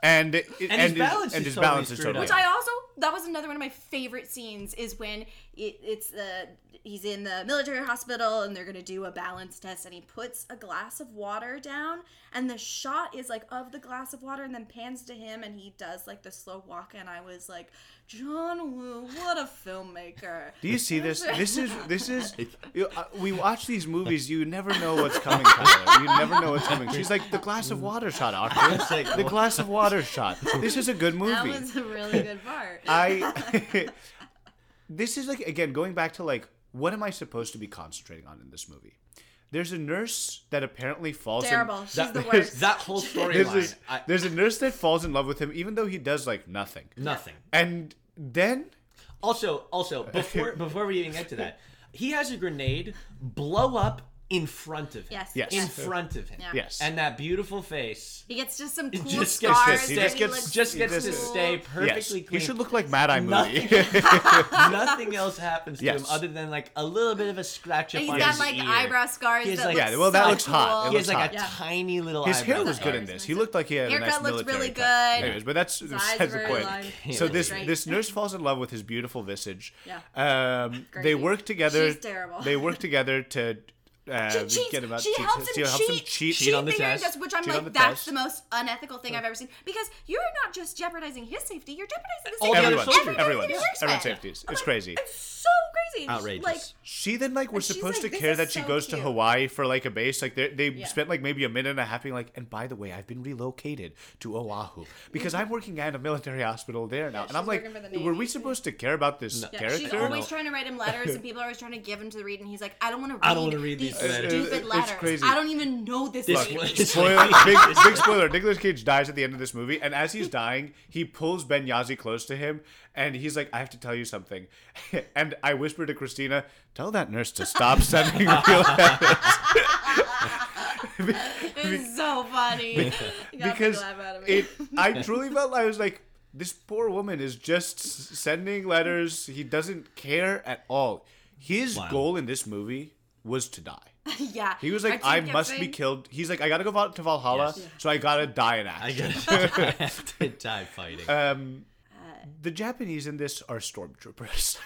Speaker 4: and and,
Speaker 6: his balance
Speaker 4: and
Speaker 6: is
Speaker 4: his balance
Speaker 6: totally
Speaker 4: is totally.
Speaker 5: Which I also that was another one of my favorite scenes is when it, it's uh he's in the military hospital and they're gonna do a balance test and he puts a glass of water down and the shot is like of the glass of water and then pans to him and he does like the slow walk and I was like John Woo what a filmmaker
Speaker 4: Do you see this? This is this is. You, uh, we watch these movies. You never know what's coming. Tyler. You never know what's coming. She's like the glass of water shot. Arthur.
Speaker 6: It's like,
Speaker 4: The glass of water shot. This is a good movie.
Speaker 5: that was a really good part
Speaker 4: I this is like again going back to like what am I supposed to be concentrating on in this movie? There's a nurse that apparently falls
Speaker 5: terrible
Speaker 4: in
Speaker 5: she's
Speaker 6: that,
Speaker 5: the worst
Speaker 6: that whole storyline
Speaker 4: this-
Speaker 6: I-
Speaker 4: there's a nurse that falls in love with him even though he does like nothing.
Speaker 6: nothing
Speaker 4: And then
Speaker 6: Also, also before before we even get to that, he has a grenade blow up in front of him.
Speaker 5: Yes.
Speaker 4: Yes.
Speaker 6: In front of him.
Speaker 5: Yeah.
Speaker 4: yes.
Speaker 6: And that beautiful face
Speaker 5: he gets just some cool
Speaker 6: just gets
Speaker 5: scars
Speaker 6: to
Speaker 4: he just gets-
Speaker 5: looks
Speaker 6: just gets to
Speaker 5: cool.
Speaker 6: stay
Speaker 4: yes.
Speaker 6: clean.
Speaker 4: He should look like Mad Eye Moody.
Speaker 6: Nothing- Nothing else happens to him other than like a little bit of a scratch up
Speaker 5: He's
Speaker 6: on
Speaker 5: got
Speaker 6: his
Speaker 5: like
Speaker 6: ear.
Speaker 5: eyebrow scars
Speaker 6: He has,
Speaker 5: that
Speaker 6: like-
Speaker 4: Yeah, well, that
Speaker 5: so
Speaker 4: looks hot.
Speaker 5: cool.
Speaker 4: It
Speaker 6: He has
Speaker 4: looks
Speaker 6: like a
Speaker 4: hot.
Speaker 6: tiny little
Speaker 4: His hair was good in this. He looked like he had a
Speaker 5: Haircut
Speaker 4: nice
Speaker 5: looks
Speaker 4: military
Speaker 5: really good.
Speaker 4: Anyways, but that's
Speaker 5: eyes
Speaker 4: besides the
Speaker 5: very
Speaker 4: point. So this this nurse falls in love with his beautiful visage.
Speaker 5: Yeah.
Speaker 4: Um, they work together.
Speaker 5: She's terrible.
Speaker 4: They work together to. Uh,
Speaker 5: She cheats.
Speaker 4: get about,
Speaker 5: she
Speaker 4: cheats-
Speaker 5: helps him
Speaker 4: she helps him
Speaker 5: cheat.
Speaker 4: cheat.
Speaker 6: Cheat on the test.
Speaker 5: this, which I'm
Speaker 4: Cheat
Speaker 5: like,
Speaker 4: the
Speaker 5: that's
Speaker 4: test.
Speaker 5: the most unethical thing I've ever seen. Because you're not just jeopardizing his safety, you're jeopardizing the safety
Speaker 6: the
Speaker 5: of
Speaker 4: Everyone,
Speaker 5: everyone
Speaker 4: everyone,
Speaker 5: he works
Speaker 4: everyone's
Speaker 5: with.
Speaker 4: It's
Speaker 5: like,
Speaker 4: crazy.
Speaker 5: It's so crazy.
Speaker 6: Outrageous.
Speaker 5: Like,
Speaker 4: She then like we're supposed
Speaker 5: like,
Speaker 4: to care
Speaker 5: is
Speaker 4: that she
Speaker 5: so
Speaker 4: goes to. Hawaii for like a base. Like they they
Speaker 5: Yeah.
Speaker 4: spent like maybe a minute and a half being like, and by the way, I've been relocated to Oahu because I'm working at a military hospital there now. and I'm like,
Speaker 5: working for the
Speaker 4: were we supposed to care about this
Speaker 5: yeah,
Speaker 4: character?
Speaker 5: she's always trying to write him letters, and people are always trying to give him to read, and he's like, I don't want to read.
Speaker 6: I don't wanna read these letters.
Speaker 5: stupid
Speaker 4: It's crazy.
Speaker 5: I don't even know this.
Speaker 6: This
Speaker 5: lady."
Speaker 6: one-
Speaker 4: Spoiler, big, big spoiler. Nicolas Cage dies at the end of this movie, and as he's dying, he pulls Ben Yahzee close to him, and he's like, "I have to tell you something." And I whisper to Christina, "Tell that nurse to stop sending me letters."
Speaker 5: It's so funny. You got a big
Speaker 4: because
Speaker 5: laugh out of me.
Speaker 4: it I truly felt I was like this poor woman is just sending letters. He doesn't care at all. His
Speaker 6: Wow.
Speaker 4: goal in this movie was to die.
Speaker 5: yeah.
Speaker 4: He was like,
Speaker 5: Our
Speaker 4: I
Speaker 5: team kept
Speaker 4: must be killed. He's like, I gotta go val- to Valhalla,
Speaker 6: Yes.
Speaker 4: so I gotta die in
Speaker 6: I
Speaker 4: action.
Speaker 6: gotta I have to die fighting.
Speaker 4: Um, the Japanese in this are stormtroopers.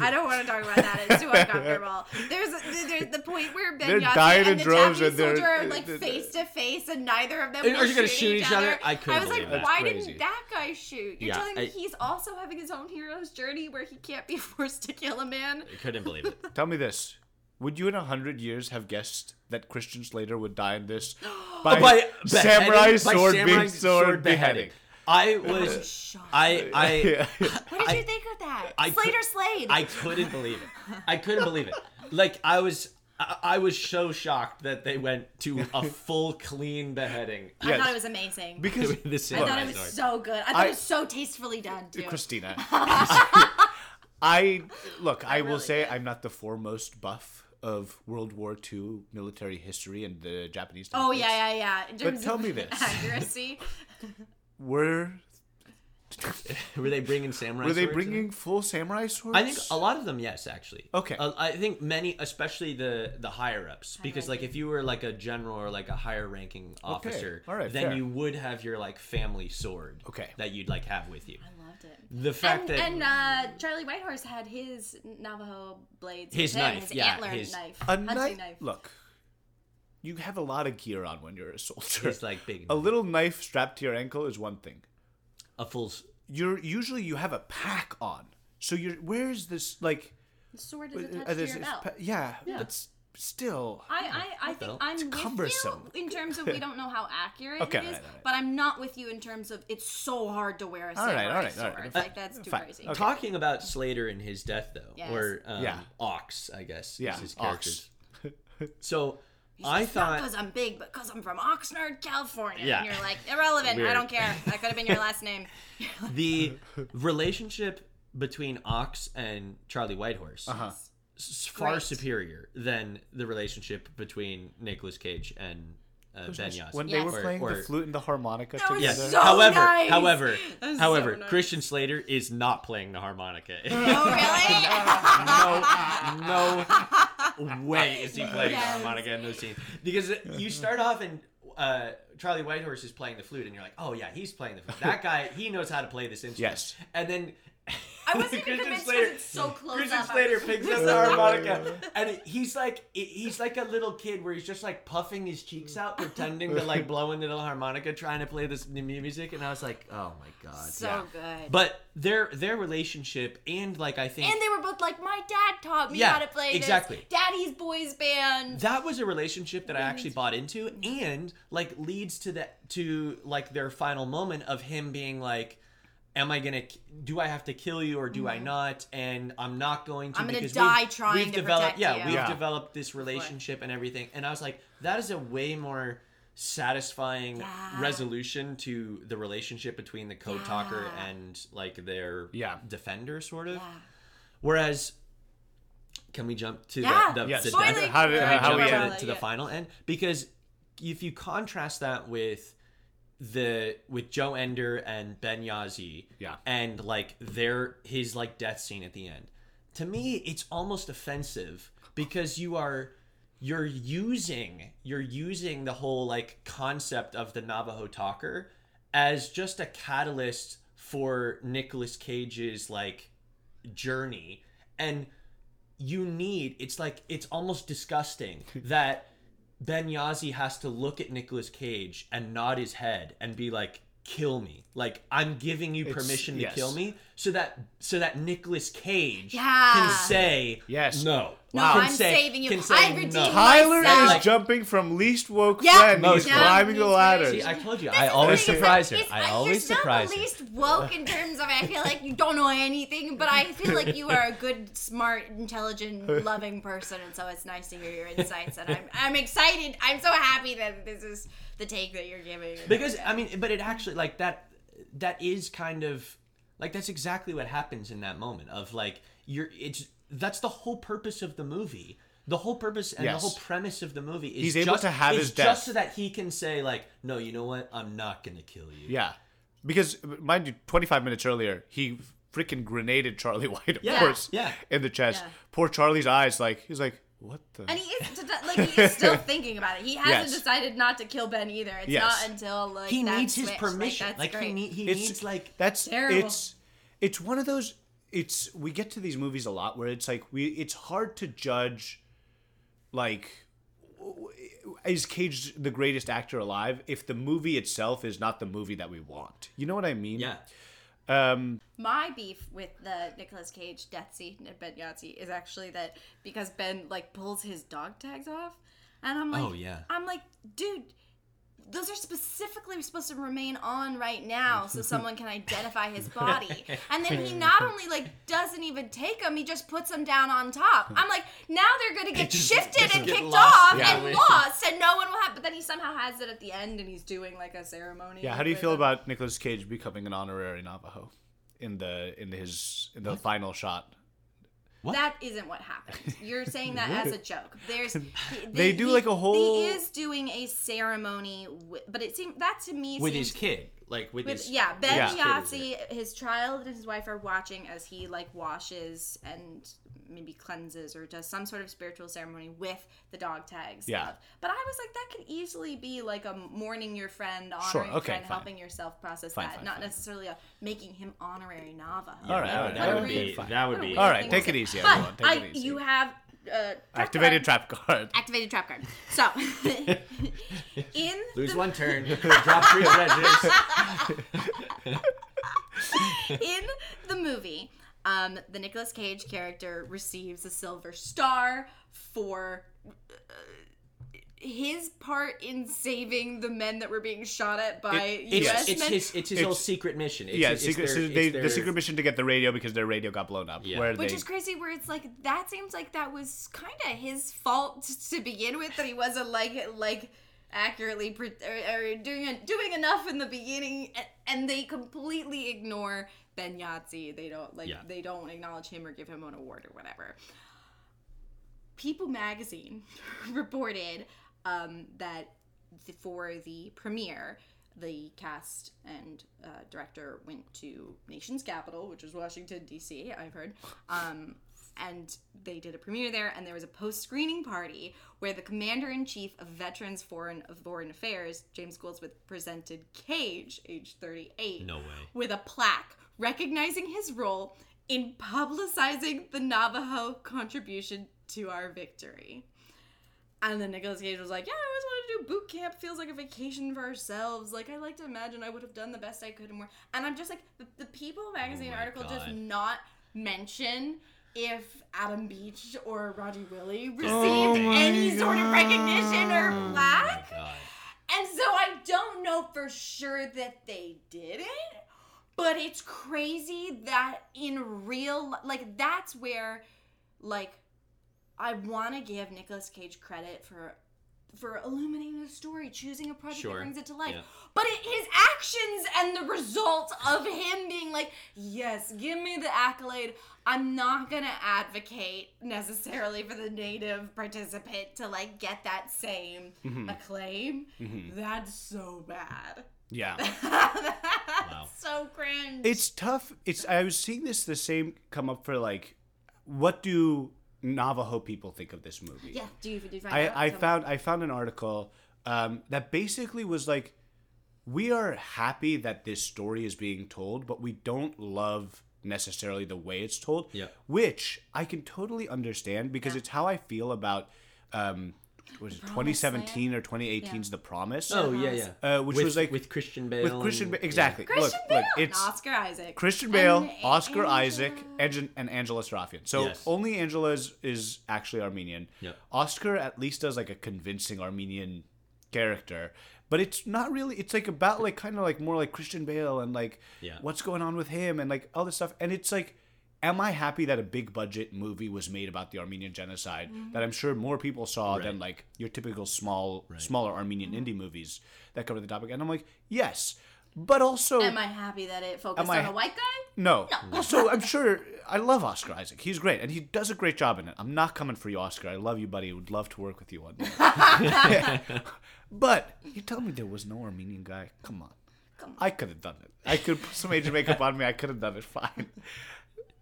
Speaker 5: I don't want to talk about that. It's too uncomfortable. There's there's the point where Ben
Speaker 4: They're in
Speaker 5: and the
Speaker 4: droves
Speaker 5: Japanese
Speaker 4: and they're-
Speaker 5: soldier are like face to face, and neither of them
Speaker 6: Are
Speaker 5: will
Speaker 6: you gonna
Speaker 5: shoot
Speaker 6: shoot
Speaker 5: each
Speaker 6: each other? I couldn't
Speaker 5: was like,
Speaker 6: believe that.
Speaker 5: why
Speaker 4: crazy.
Speaker 5: didn't that guy shoot? You're
Speaker 6: Yeah,
Speaker 5: telling me
Speaker 6: I-
Speaker 5: he's also having his own hero's journey where he can't be forced to kill a man?
Speaker 6: I couldn't believe it.
Speaker 4: Tell me this. Would you in a hundred years have guessed that Christian Slater would die in this by, oh,
Speaker 6: By
Speaker 4: samurai
Speaker 6: beheading- by
Speaker 4: sword
Speaker 6: samurai
Speaker 4: being sword beheading?
Speaker 6: I was
Speaker 5: shocked.
Speaker 6: I I
Speaker 5: What did
Speaker 6: I-
Speaker 5: you think of that?
Speaker 6: I could-
Speaker 5: Slater Slade.
Speaker 6: I couldn't believe it. I couldn't believe it. Like I was I, I was so shocked that they went to a full clean beheading.
Speaker 5: I
Speaker 4: Yes.
Speaker 5: thought it was amazing.
Speaker 4: Because
Speaker 6: the
Speaker 5: I thought it was
Speaker 6: sword.
Speaker 5: so good. I thought
Speaker 4: I-
Speaker 5: it was so tastefully done too.
Speaker 4: Christina. I look. I, will
Speaker 5: really
Speaker 4: say
Speaker 5: did.
Speaker 4: I'm not the foremost buff of World War II military history and the Japanese.
Speaker 5: Oh yeah, yeah, yeah. In terms
Speaker 4: tell
Speaker 5: of
Speaker 4: me this.
Speaker 5: accuracy.
Speaker 4: Were
Speaker 6: Were they bringing samurai?
Speaker 4: were they
Speaker 6: swords in?
Speaker 4: bringing full samurai swords?
Speaker 6: I think a lot of them, yes, actually.
Speaker 4: Okay.
Speaker 6: Uh, I think many, especially the the higher ups, because like if you were like a general or like a higher ranking officer,
Speaker 4: All right,
Speaker 6: then
Speaker 4: fair.
Speaker 6: you would have your like family sword.
Speaker 4: Okay.
Speaker 6: That you'd like have with you.
Speaker 5: I loved it.
Speaker 6: The fact
Speaker 5: and,
Speaker 6: that
Speaker 5: and uh, Charlie Whitehorse had his Navajo blades.
Speaker 6: His
Speaker 5: with him,
Speaker 6: knife,
Speaker 5: his
Speaker 6: yeah,
Speaker 5: antler
Speaker 6: his-
Speaker 5: knife,
Speaker 4: a
Speaker 5: hunting
Speaker 4: knife.
Speaker 5: knife.
Speaker 4: Look, you have a lot of gear on when you're a soldier.
Speaker 6: it's like big,
Speaker 4: a little knife strapped to your ankle is one thing.
Speaker 6: a full. s-
Speaker 4: You're usually you have a pack on. So you're where is this like?
Speaker 5: The sword is
Speaker 4: uh,
Speaker 5: attached
Speaker 4: uh,
Speaker 5: to your belt.
Speaker 4: pa- yeah, that's still.
Speaker 5: I, I, I think
Speaker 6: belt.
Speaker 5: I'm
Speaker 4: It's
Speaker 5: with
Speaker 4: cumbersome.
Speaker 5: you in terms of we don't know how accurate
Speaker 4: Okay,
Speaker 5: it is,
Speaker 4: alright, alright.
Speaker 5: but I'm not with you in terms of it's so hard to wear a
Speaker 4: Alright,
Speaker 5: samurai
Speaker 4: alright,
Speaker 5: sword.
Speaker 4: alright.
Speaker 5: Like that's too
Speaker 4: Fine.
Speaker 5: crazy.
Speaker 4: Okay.
Speaker 6: Talking about Slater and his death, though,
Speaker 5: Yes.
Speaker 6: or um,
Speaker 4: Yeah.
Speaker 6: Ox, I guess.
Speaker 4: Yeah,
Speaker 6: is his
Speaker 4: Ox.
Speaker 6: character's. so I
Speaker 5: Not
Speaker 6: thought
Speaker 5: because I'm big, but because I'm from Oxnard, California.
Speaker 6: Yeah.
Speaker 5: And you're like, irrelevant. I don't care. That could have been your last name.
Speaker 6: the relationship between Ox and Charlie Whitehorse
Speaker 4: Uh-huh.
Speaker 6: is far
Speaker 5: Great.
Speaker 6: superior than the relationship between Nicolas Cage and uh, Ben Yahzee.
Speaker 4: When they
Speaker 5: Yes.
Speaker 4: were playing
Speaker 6: or-
Speaker 4: the flute and the harmonica
Speaker 5: That
Speaker 4: together.
Speaker 6: Yes.
Speaker 5: so
Speaker 6: however,
Speaker 5: nice.
Speaker 6: however,
Speaker 5: That was
Speaker 6: however,
Speaker 5: so nice.
Speaker 6: Christian Slater is not playing the harmonica.
Speaker 5: Oh, really?
Speaker 6: no, no way is he playing
Speaker 5: Yes.
Speaker 6: the harmonica in those scenes because you start off and uh, Charlie Whitehorse is playing the flute, and you're like, oh yeah, he's playing the flute. That guy, he knows how to play this instrument.
Speaker 4: Yes.
Speaker 6: and then.
Speaker 5: I wasn't even
Speaker 6: Christian
Speaker 5: convinced
Speaker 6: Slater-
Speaker 5: it's so close
Speaker 6: Christian
Speaker 5: up.
Speaker 6: Slater picks up the harmonica, and he's like, he's like a little kid where he's just like puffing his cheeks out, pretending to like blow into the harmonica, trying to play this new music. And I was like, oh my god,
Speaker 5: So
Speaker 6: yeah.
Speaker 5: good.
Speaker 6: But their their relationship and like I think
Speaker 5: and they were both like, my dad taught me
Speaker 6: Yeah,
Speaker 5: how to play
Speaker 6: exactly.
Speaker 5: this. Daddy's boys band.
Speaker 6: that was a relationship that I actually bought into, and like leads to that to like their final moment of him being like. Am I gonna? Do I have to kill you or do I not? And I'm not going to.
Speaker 5: Mm-hmm. I'm gonna
Speaker 6: because
Speaker 5: die
Speaker 6: we've,
Speaker 5: trying
Speaker 6: we've
Speaker 5: to
Speaker 6: developed,
Speaker 5: protect
Speaker 6: yeah,
Speaker 5: you.
Speaker 6: we've
Speaker 4: Yeah.
Speaker 6: developed this relationship and everything. And I was like, that is a way more satisfying
Speaker 5: Yeah.
Speaker 6: resolution to the relationship between the code talker and like their
Speaker 4: Yeah.
Speaker 6: defender, sort of.
Speaker 5: Yeah.
Speaker 6: Whereas, can we jump to
Speaker 5: Yeah.
Speaker 6: the, the,
Speaker 4: Yes.
Speaker 6: the
Speaker 5: Spoiling.
Speaker 6: death-
Speaker 4: How did-
Speaker 6: can we jump to, the, to the final end? Because if you contrast that with the with Joe Ender and Ben Yahzee,
Speaker 4: Yeah.
Speaker 6: and like their his like death scene at the end, to me it's almost offensive because you are you're using you're using the whole like concept of the Navajo talker as just a catalyst for Nicolas Cage's like journey. And you need it's like it's almost disgusting that Ben Yahzee has to look at Nicolas Cage and nod his head and be like kill me like i'm giving you
Speaker 4: It's-
Speaker 6: permission to
Speaker 4: yes.
Speaker 6: kill me so that so that Nicolas Cage
Speaker 5: Yeah.
Speaker 6: can say
Speaker 4: Yes.
Speaker 6: no
Speaker 5: No,
Speaker 6: Can
Speaker 5: I'm
Speaker 6: say-
Speaker 5: saving you. I redeemed
Speaker 6: no.
Speaker 4: Tyler
Speaker 5: myself.
Speaker 4: is jumping from least woke
Speaker 5: Yeah.
Speaker 4: friend.
Speaker 6: No,
Speaker 4: He's
Speaker 6: yeah.
Speaker 4: climbing the ladder.
Speaker 6: See, I told you,
Speaker 5: This
Speaker 6: I
Speaker 5: is
Speaker 6: always
Speaker 5: the thing,
Speaker 6: surprise her.
Speaker 5: it's-
Speaker 6: I
Speaker 5: you're
Speaker 6: always
Speaker 5: still
Speaker 6: surprise
Speaker 5: the
Speaker 6: her.
Speaker 5: least woke in terms of I feel like you don't know anything, but I feel like you are a good, smart, intelligent, loving person, and so it's nice to hear your insights. And I'm I'm excited. I'm so happy that this is the take that you're giving.
Speaker 6: because I mean, but it actually like that. That is kind of like that's exactly what happens in that moment of like you're. It's that's the whole purpose of the movie The whole purpose and
Speaker 4: Yes.
Speaker 6: the whole premise of the movie is
Speaker 4: He's able
Speaker 6: just,
Speaker 4: to have his death.
Speaker 6: just so that he can say like, no, you know what? I'm not gonna kill you.
Speaker 4: Yeah, because mind you, 25 minutes earlier, he freaking grenaded Charlie White, of
Speaker 6: Yeah.
Speaker 4: course,
Speaker 5: Yeah.
Speaker 4: in the chest.
Speaker 5: Yeah.
Speaker 4: Poor Charlie's eyes, like he's like, what the?
Speaker 5: And he is like he is still thinking about it. He hasn't
Speaker 4: Yes.
Speaker 5: decided not to kill Ben either. It's
Speaker 4: Yes.
Speaker 5: not until like
Speaker 6: He
Speaker 5: that
Speaker 6: needs his permission.
Speaker 5: Like,
Speaker 6: Like,
Speaker 5: that's
Speaker 6: he need, he
Speaker 4: it's
Speaker 6: needs like
Speaker 4: that's
Speaker 5: Terrible.
Speaker 4: it's it's one of those it's we get to these movies a lot where it's like we it's hard to judge like is Cage the greatest actor alive if the movie itself is not the movie that we want. You know what I mean?
Speaker 6: yeah.
Speaker 4: Um
Speaker 5: My beef with the Nicolas Cage death scene at Ben Yahzee is actually that because Ben like pulls his dog tags off, and I'm like,
Speaker 6: Oh, yeah.
Speaker 5: I'm like, dude, those are specifically supposed to remain on right now so someone can identify his body. And then he not only like doesn't even take them, he just puts them down on top. I'm like, now they're gonna get
Speaker 6: just-
Speaker 5: shifted and
Speaker 6: get
Speaker 5: kicked
Speaker 6: lost
Speaker 5: off
Speaker 6: in
Speaker 5: and
Speaker 6: the wind.
Speaker 5: lost, and no one will have. But then he somehow has it at the end, and he's doing like a ceremony.
Speaker 4: yeah, how do you feel
Speaker 5: them.
Speaker 4: about Nicolas Cage becoming an honorary Navajo in the in his in the final shot?
Speaker 5: That isn't what happened. You're saying that as a joke. There's
Speaker 4: They do, like, a whole-
Speaker 5: He is doing a ceremony, with, but it seemed that to me
Speaker 6: With
Speaker 5: seems,
Speaker 6: his kid. Like with,
Speaker 5: With,
Speaker 6: his
Speaker 5: yeah, Ben
Speaker 4: Yeah.
Speaker 5: Yahzee, his child and his wife are watching as he like washes and maybe cleanses or does some sort of spiritual ceremony with the dog tags.
Speaker 4: Yeah.
Speaker 5: of- But I was like, that could easily be like a mourning your friend, honoring
Speaker 4: Sure,
Speaker 5: your
Speaker 4: okay,
Speaker 5: friend,
Speaker 4: fine.
Speaker 5: helping yourself process
Speaker 4: Fine,
Speaker 5: that,
Speaker 4: fine,
Speaker 5: not
Speaker 4: fine.
Speaker 5: necessarily a making him honorary Navajo.
Speaker 4: All right,
Speaker 6: that,
Speaker 4: all
Speaker 6: would- that would be
Speaker 4: fine.
Speaker 6: that would be
Speaker 4: All right, take it easy,
Speaker 5: But
Speaker 4: everyone, take
Speaker 5: I,
Speaker 4: it easy.
Speaker 5: you have uh, trap
Speaker 4: Activated
Speaker 5: card.
Speaker 4: trap card.
Speaker 5: Activated trap card. So, in
Speaker 6: lose
Speaker 5: the,
Speaker 6: one turn, drop three treasures.
Speaker 5: in the movie, um, the Nicolas Cage character receives a silver star for uh, his part in saving the men that were being shot at by
Speaker 6: It's,
Speaker 5: U.S.
Speaker 6: it's
Speaker 5: men.
Speaker 6: his it's his
Speaker 4: It's-
Speaker 6: whole secret mission. It's,
Speaker 4: yeah,
Speaker 6: it's
Speaker 4: secret,
Speaker 6: their-
Speaker 4: so
Speaker 6: it's
Speaker 4: they,
Speaker 6: their-
Speaker 4: the secret mission to get the radio because their radio got blown up.
Speaker 6: Yeah.
Speaker 4: Where
Speaker 5: which
Speaker 4: they,
Speaker 5: is crazy where it's like that seems like that was kind of his fault to begin with that he wasn't like like accurately pre- or, or doing doing enough in the beginning and, and they completely ignore Ben Yahzee they don't like
Speaker 6: Yeah.
Speaker 5: they don't acknowledge him or give him an award or whatever People magazine reported um, that th- for the premiere the cast and uh, director went to nation's capital which was washington d.c i've heard um, and they did a premiere there and there was a post-screening party where the commander-in-chief of veterans foreign of foreign affairs james goldsmith presented cage age 38
Speaker 6: No way.
Speaker 5: with a plaque recognizing his role in publicizing the navajo contribution to our victory and then Nicolas Cage was like, "Yeah, I always wanted to do boot camp. Feels like a vacation for ourselves. Like I like to imagine I would have done the best I could and more." And I'm just like, the, the People magazine oh
Speaker 6: my
Speaker 5: article does not mention if Adam Beach or Roger Willie oh received
Speaker 4: Oh
Speaker 5: any sort of recognition or
Speaker 6: Oh
Speaker 5: plaque.
Speaker 6: god.
Speaker 5: And so I don't know for sure that they didn't, but it's crazy that in real li- like that's where like I want to give Nicolas Cage credit for for illuminating the story, choosing a project
Speaker 6: Sure,
Speaker 5: that brings it to life.
Speaker 6: yeah.
Speaker 5: But it, his actions and the result of him being like, "Yes, give me the accolade." I'm not gonna advocate necessarily for the native participant to like get that same
Speaker 6: Mm-hmm.
Speaker 5: acclaim. That's so bad.
Speaker 4: yeah.
Speaker 5: That's so cringe.
Speaker 4: it's tough. It's I was seeing this the same come up for like, what do Navajo people think of this movie?
Speaker 5: yeah. Do you, do you find
Speaker 4: I,
Speaker 5: out?
Speaker 4: I found I found an article um, that basically was like, we are happy that this story is being told, but we don't love necessarily the way it's told.
Speaker 6: Yeah.
Speaker 4: Which I can totally understand because it's how I feel about um, was it 2017 or 2018's The Promise.
Speaker 6: Oh yeah, yeah.
Speaker 4: Uh, which
Speaker 6: with,
Speaker 4: was like
Speaker 6: with Christian Bale.
Speaker 4: with Christian Bale exactly.
Speaker 5: Christian
Speaker 4: look,
Speaker 5: Bale,
Speaker 4: look,
Speaker 5: and
Speaker 4: it's
Speaker 5: Oscar Isaac,
Speaker 4: Christian Bale,
Speaker 5: And
Speaker 4: Oscar
Speaker 5: Angela-
Speaker 4: Isaac, and, and Angela Sarafyan. So
Speaker 6: Yes.
Speaker 4: only Angela is, is actually Armenian.
Speaker 6: Yeah.
Speaker 4: Oscar at least does like a convincing Armenian character, but it's not really. It's like about like kind of like more like Christian Bale and like
Speaker 6: Yeah.
Speaker 4: what's going on with him and like all this stuff. And it's like, am I happy that a big budget movie was made about the Armenian genocide mm-hmm. that I'm sure more people saw than like your typical small smaller Armenian mm-hmm. indie movies that cover the topic? And I'm like, yes. but also
Speaker 5: Am I happy that it focused
Speaker 4: I-
Speaker 5: on a white guy?
Speaker 4: no. Also, I'm sure I love Oscar Isaac. He's great, and he does a great job in it. I'm not coming for you, Oscar. I love you, buddy. Would love to work with you one day. but you tell me there was no Armenian guy. Come on. I could have done it. I could put some Asian makeup on me. I could have done it fine.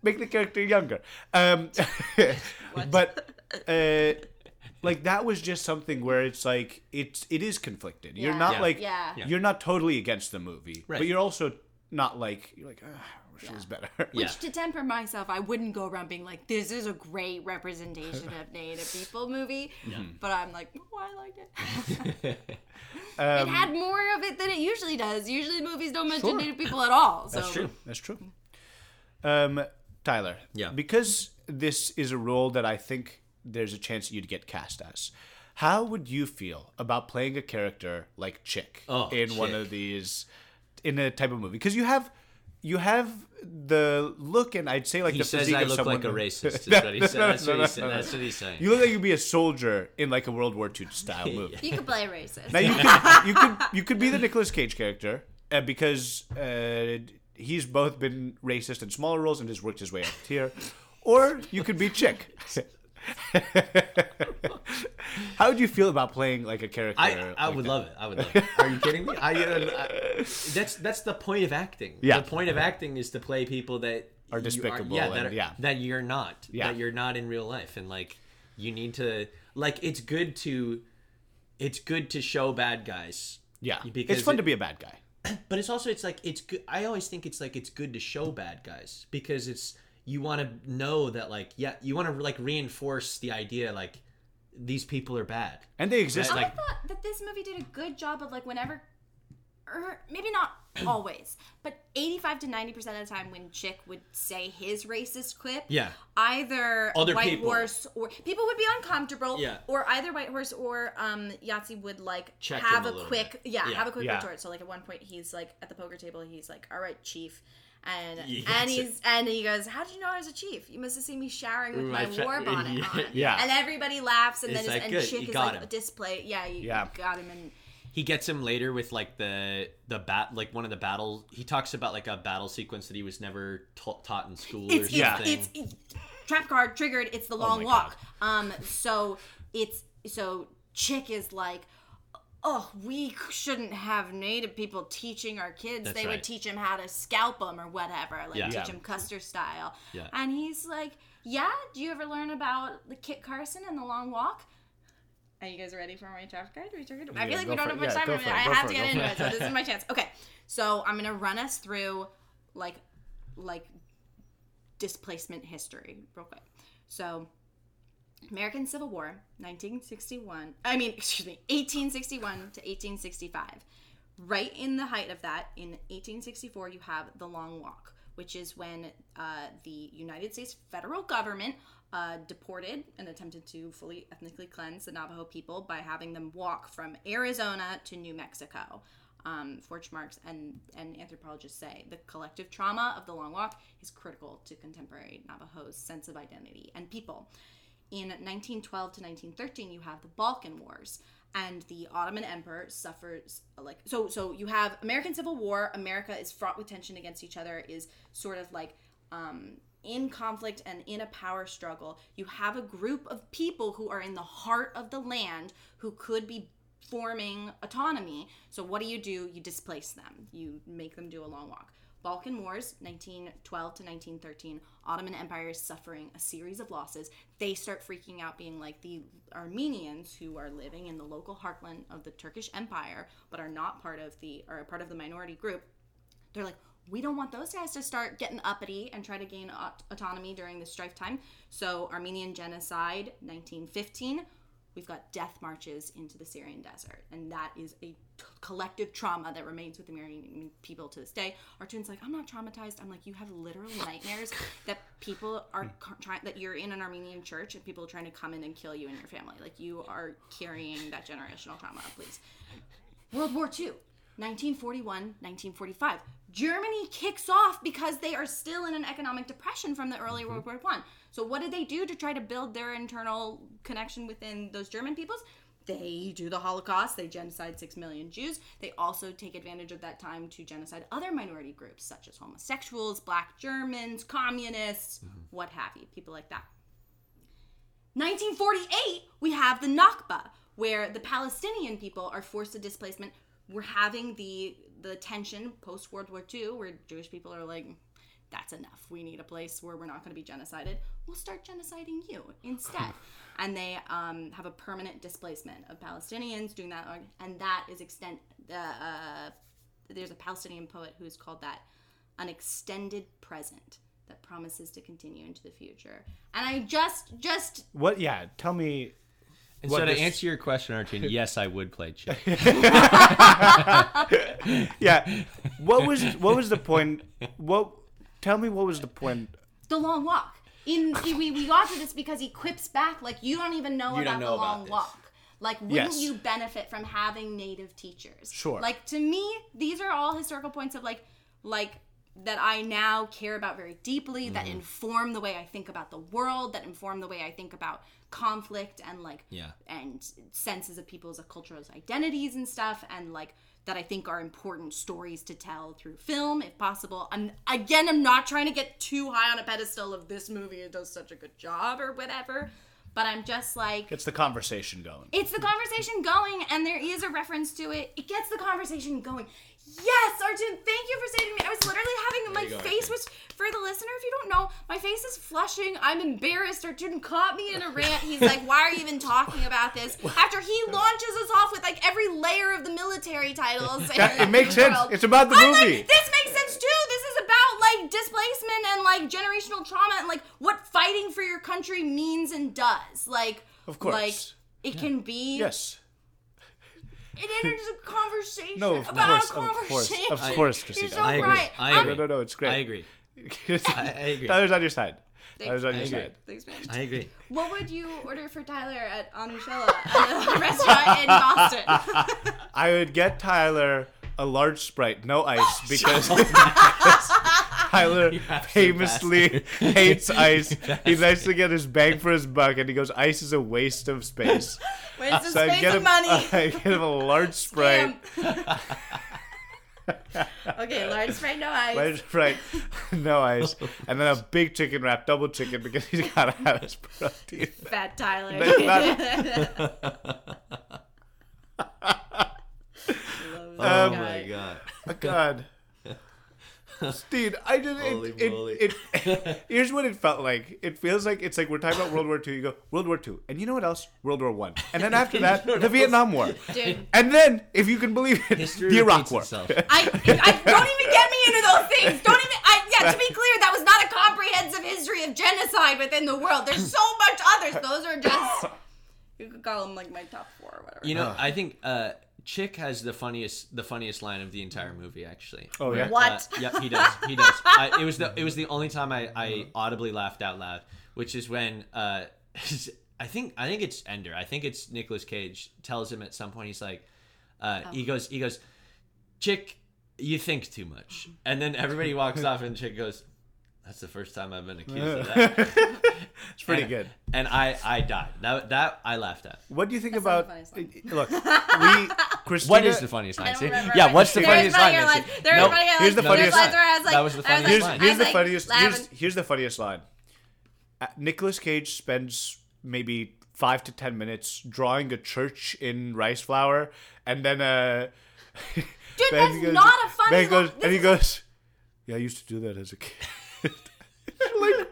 Speaker 4: Make the character younger. Um, but uh, like that was just something where it's like it's it is conflicted. You're
Speaker 5: Yeah.
Speaker 4: not
Speaker 6: Yeah.
Speaker 4: like
Speaker 5: Yeah. Yeah.
Speaker 4: you're not totally against the movie,
Speaker 6: Right.
Speaker 4: but you're also not like you're like ah, I wish it was better.
Speaker 6: Yeah.
Speaker 5: Which to temper myself, I wouldn't go around being like, "This is a great representation of Native people movie," but I'm like, "Oh, I like it." it had more of it than it usually does. Usually, movies don't mention
Speaker 4: Sure.
Speaker 5: Native people at all. So
Speaker 6: That's true.
Speaker 4: That's true. Um, Tyler.
Speaker 6: Yeah.
Speaker 4: Because this is a role that I think there's a chance you'd get cast as. How would you feel about playing a character like Chick
Speaker 6: Oh,
Speaker 4: in one of these in a type of movie? Because you have you have the look and I'd say like the position.
Speaker 6: He
Speaker 4: the
Speaker 6: says
Speaker 4: physique
Speaker 6: I
Speaker 4: of
Speaker 6: look
Speaker 4: someone
Speaker 6: like a racist.
Speaker 4: No, no,
Speaker 6: That's
Speaker 4: no,
Speaker 6: what said.
Speaker 4: no, no.
Speaker 6: That's what he's saying.
Speaker 4: You look like you'd be a soldier in like a World War II style movie.
Speaker 5: you could play a racist.
Speaker 4: Now you could you could you could be the Nicolas Cage character uh, because uh, he's both been racist in smaller roles and has worked his way up here, or you could be Chick. How would you feel about playing like a character?
Speaker 6: I, I
Speaker 4: like
Speaker 6: would
Speaker 4: that?
Speaker 6: love it. I would love it. Are you kidding me? I, uh, I- that's that's the point of acting.
Speaker 4: Yeah.
Speaker 6: The point of acting is to play people that
Speaker 4: Are despicable
Speaker 6: yeah, that,
Speaker 4: and- yeah.
Speaker 6: that you're not.
Speaker 4: Yeah.
Speaker 6: That you're not in real life, and like you need to like it's good to it's good to show bad guys.
Speaker 4: Yeah,
Speaker 6: Because
Speaker 4: it's fun
Speaker 6: it-
Speaker 4: to be a bad guy.
Speaker 6: but it's also it's like it's good i always think it's like it's good to show bad guys because it's you want to know that like yeah you want to like reinforce the idea like these people are bad
Speaker 4: And they exist.
Speaker 6: Right,
Speaker 5: I
Speaker 6: like-
Speaker 5: thought that this movie did a good job of like whenever, or maybe not always, but 85 to 90 percent of the time when Chick would say his racist quip,
Speaker 6: Yeah.
Speaker 5: either
Speaker 6: Other
Speaker 5: White
Speaker 6: people.
Speaker 5: Horse or people would be uncomfortable,
Speaker 6: Yeah.
Speaker 5: or either White Horse or um Yahzee would like
Speaker 6: Check
Speaker 5: have
Speaker 6: a
Speaker 5: a, quick, yeah,
Speaker 6: Yeah.
Speaker 5: have a quick
Speaker 4: Yeah.
Speaker 5: retort. So like at one point he's like at the poker table, he's like, "All right, chief." And
Speaker 6: Yeah,
Speaker 5: and
Speaker 6: that's
Speaker 5: he's and he goes, "How did you know I was a chief? You must have seen me showering with
Speaker 6: My
Speaker 5: my,
Speaker 6: fa-
Speaker 5: war bonnet
Speaker 6: yeah,
Speaker 5: on."
Speaker 4: yeah.
Speaker 5: And everybody laughs, and
Speaker 6: It's
Speaker 5: then
Speaker 6: like,
Speaker 5: and
Speaker 6: good,
Speaker 5: Chick
Speaker 6: you
Speaker 5: is like
Speaker 6: him.
Speaker 5: a display. Yeah, you
Speaker 4: Yeah.
Speaker 5: got him. And
Speaker 6: he gets him later with like the the bat like one of the battles. he talks about like a battle sequence that he was never ta- taught in school or
Speaker 5: it's it's,
Speaker 6: something
Speaker 5: it's, it's trap card triggered. It's the long
Speaker 4: my
Speaker 5: walk. Um, so it's so Chick is like. Oh, we shouldn't have native people teaching our kids.
Speaker 6: That's
Speaker 5: they
Speaker 6: right.
Speaker 5: would teach them how to scalp them or whatever, like
Speaker 6: Yeah.
Speaker 5: teach
Speaker 6: Yeah.
Speaker 5: them Custer style.
Speaker 6: Yeah.
Speaker 5: And he's like, "Yeah, do you ever learn about the Kit Carson and the Long Walk?" Are you guys ready for my traffic card? Are we I feel like we don't have much time. I
Speaker 4: for it,
Speaker 5: I have to get into it,
Speaker 4: it.
Speaker 5: so this is my chance. Okay, so I'm gonna run us through like like displacement history real quick. So American Civil War, 1961. I mean, excuse me, 1861 to 1865. Right in the height of that, in 1864, you have the Long Walk, which is when uh, the United States federal government uh, deported and attempted to fully ethnically cleanse the Navajo people by having them walk from Arizona to New Mexico. Um, Forge marks and, and anthropologists say the collective trauma of the Long Walk is critical to contemporary Navajo's sense of identity and people. In 1912 to 1913, you have the Balkan Wars, and the Ottoman Emperor suffers like so. So you have American Civil War. America is fraught with tension against each other. Is sort of like um, in conflict and in a power struggle. You have a group of people who are in the heart of the land who could be forming autonomy. So what do you do? You displace them. You make them do a long walk. Balkan Wars, 1912 to 1913, Ottoman Empire is suffering a series of losses. They start freaking out, being like the Armenians who are living in the local heartland of the Turkish Empire, but are not part of the are part of the minority group. They're like, we don't want those guys to start getting uppity and try to gain aut- autonomy during the strife time. So Armenian genocide, 1915 we've got death marches into the Syrian desert, and that is a t- collective trauma that remains with the Armenian people to this day. Artoun's like, I'm not traumatized. I'm like, you have literal nightmares that people are hmm. co- trying that you're in an Armenian church and people are trying to come in and kill you and your family. Like you are carrying that generational trauma. Please. World War II, 1941, 1945. Germany kicks off because they are still in an economic depression from the early mm-hmm. World War One. So what did they do to try to build their internal connection within those German peoples? they do the Holocaust, they genocide six million Jews. They also take advantage of that time to genocide other minority groups, such as homosexuals, black Germans, communists, mm-hmm. what have you, people like that. 1948, we have the Nakba, where the Palestinian people are forced to displacement. We're having the the tension post World War II, where Jewish people are like, "That's enough. We need a place where we're not going to be genocided. We'll start genociding you instead." and they um, have a permanent displacement of Palestinians doing that, and that is extent. Uh, uh, there's a Palestinian poet who's called that an extended present that promises to continue into the future. And I just just
Speaker 4: What? Yeah, tell me.
Speaker 6: And
Speaker 4: What
Speaker 6: so to
Speaker 4: this-
Speaker 6: answer your question, Archie, yes, I would play Chick.
Speaker 4: Yeah, what was what was the point? What? Tell me what was the point?
Speaker 5: the long walk. In we, we got to this because he quips back like you don't even know
Speaker 6: You
Speaker 5: about
Speaker 6: know
Speaker 5: the long
Speaker 6: this.
Speaker 5: walk. Like wouldn't
Speaker 4: Yes.
Speaker 5: you benefit from having native teachers?
Speaker 4: Sure.
Speaker 5: Like to me, these are all historical points of like like that I now care about very deeply that
Speaker 6: Mm-hmm.
Speaker 5: inform the way I think about the world, that inform the way I think about conflict and like
Speaker 6: Yeah.
Speaker 5: and senses of people's of cultural identities and stuff and like that I think are important stories to tell through film if possible. I'm again I'm not trying to get too high on a pedestal of this movie it does such a good job or whatever, but I'm just like
Speaker 4: It's the conversation going.
Speaker 5: it's the conversation going and there is a reference to it. It gets the conversation going. Yes, Artoun, thank you for saying to me. I was literally having my
Speaker 6: go,
Speaker 5: face was for the listener, if you don't know, my face is flushing. I'm embarrassed. Artoun caught me in a rant. He's like, Why are you even talking about this? After he launches us off with like every layer of the military titles.
Speaker 4: That- it makes sense.
Speaker 5: world.
Speaker 4: It's about the
Speaker 5: I'm like,
Speaker 4: movie.
Speaker 5: this makes sense too. This is about like displacement and like generational trauma and like what fighting for your country means and does. Like
Speaker 4: Of course.
Speaker 5: Like it can be
Speaker 4: Yes.
Speaker 5: It enters a conversation
Speaker 4: No, of
Speaker 5: about
Speaker 4: course,
Speaker 5: a
Speaker 4: of course,
Speaker 5: conversation.
Speaker 4: of course,
Speaker 5: You're
Speaker 4: Christina.
Speaker 5: so
Speaker 6: I agree.
Speaker 5: right.
Speaker 6: I agree.
Speaker 4: No, no, no, it's great.
Speaker 6: I agree.
Speaker 4: I,
Speaker 6: agree.
Speaker 4: Tyler's on your side. Tyler's on your
Speaker 6: I agree.
Speaker 4: side.
Speaker 5: Thanks, man.
Speaker 6: I agree.
Speaker 5: What would you order for Tyler at Anushella, a restaurant in Boston?
Speaker 4: I would get Tyler a large Sprite, no ice, because, because Tyler famously hates ice. He likes to get his bang for his buck, and he goes, "Ice is a waste of space."
Speaker 5: Where's the
Speaker 4: So I
Speaker 5: space
Speaker 4: get
Speaker 5: of
Speaker 4: him,
Speaker 5: money?
Speaker 4: I get him a large Sprite.
Speaker 5: Okay, large Sprite, no ice.
Speaker 4: Large Sprite, no ice, and then a big chicken wrap, double chicken, because he's gotta have his protein.
Speaker 5: Fat Tyler.
Speaker 4: Um,
Speaker 6: Oh my god.
Speaker 4: God. Steve, I just
Speaker 6: Holy
Speaker 4: it,
Speaker 6: moly.
Speaker 4: it, it, here's what it felt like. It feels like it's like we're talking about World War II. You go World War II, and you know what else? World War One, and then after that, the Vietnam War,
Speaker 5: Dude.
Speaker 4: and then, if you can believe it,
Speaker 6: History
Speaker 4: the Iraq War.
Speaker 6: itself.
Speaker 5: I, I don't even get me into those things. Don't even. I, yeah, to be clear, that was not a comprehensive history of genocide within the world. There's so much others. Those are just. You could call them like my top four or whatever.
Speaker 6: You know, I think uh, Chick has the funniest the funniest line of the entire movie. Actually.
Speaker 4: Oh, yeah?
Speaker 5: What?
Speaker 6: Uh, yep, he does. He does. I, it was the it was the only time I, I audibly laughed out loud, which is when uh, I think I think it's Ender. I think it's Nicolas Cage tells him at some point he's like, uh, he goes he goes, Chick, you think too much, and then everybody walks off and Chick goes. That's the first time I've been accused of that.
Speaker 4: It's pretty
Speaker 6: And-
Speaker 4: good.
Speaker 6: And I, I died. That, that I laughed at.
Speaker 4: What do you think
Speaker 5: That's
Speaker 4: about?
Speaker 5: not the funniest
Speaker 4: Look, we Christina.
Speaker 6: What is the funniest line? See? Yeah, what's the
Speaker 5: There's
Speaker 6: funniest line?
Speaker 5: funnier
Speaker 6: Nancy?
Speaker 5: lines. There's
Speaker 6: Nope.
Speaker 5: funnier
Speaker 4: Here's the
Speaker 5: lines.
Speaker 4: funniest line.
Speaker 5: where I was like,
Speaker 6: That was the
Speaker 5: I was
Speaker 6: funniest
Speaker 5: like-
Speaker 4: Here's,
Speaker 6: line.
Speaker 5: I
Speaker 4: here's
Speaker 5: was
Speaker 4: the
Speaker 5: like
Speaker 4: funniest. Here's, here's the funniest line. Uh, Nicolas Cage spends maybe five to ten minutes drawing a church in rice flour, and then uh,
Speaker 5: Dude,
Speaker 4: Ben
Speaker 5: that's
Speaker 4: goes-
Speaker 5: not a funny
Speaker 4: Ben goes, and he goes, "Yeah, I used to do that as a kid." Like,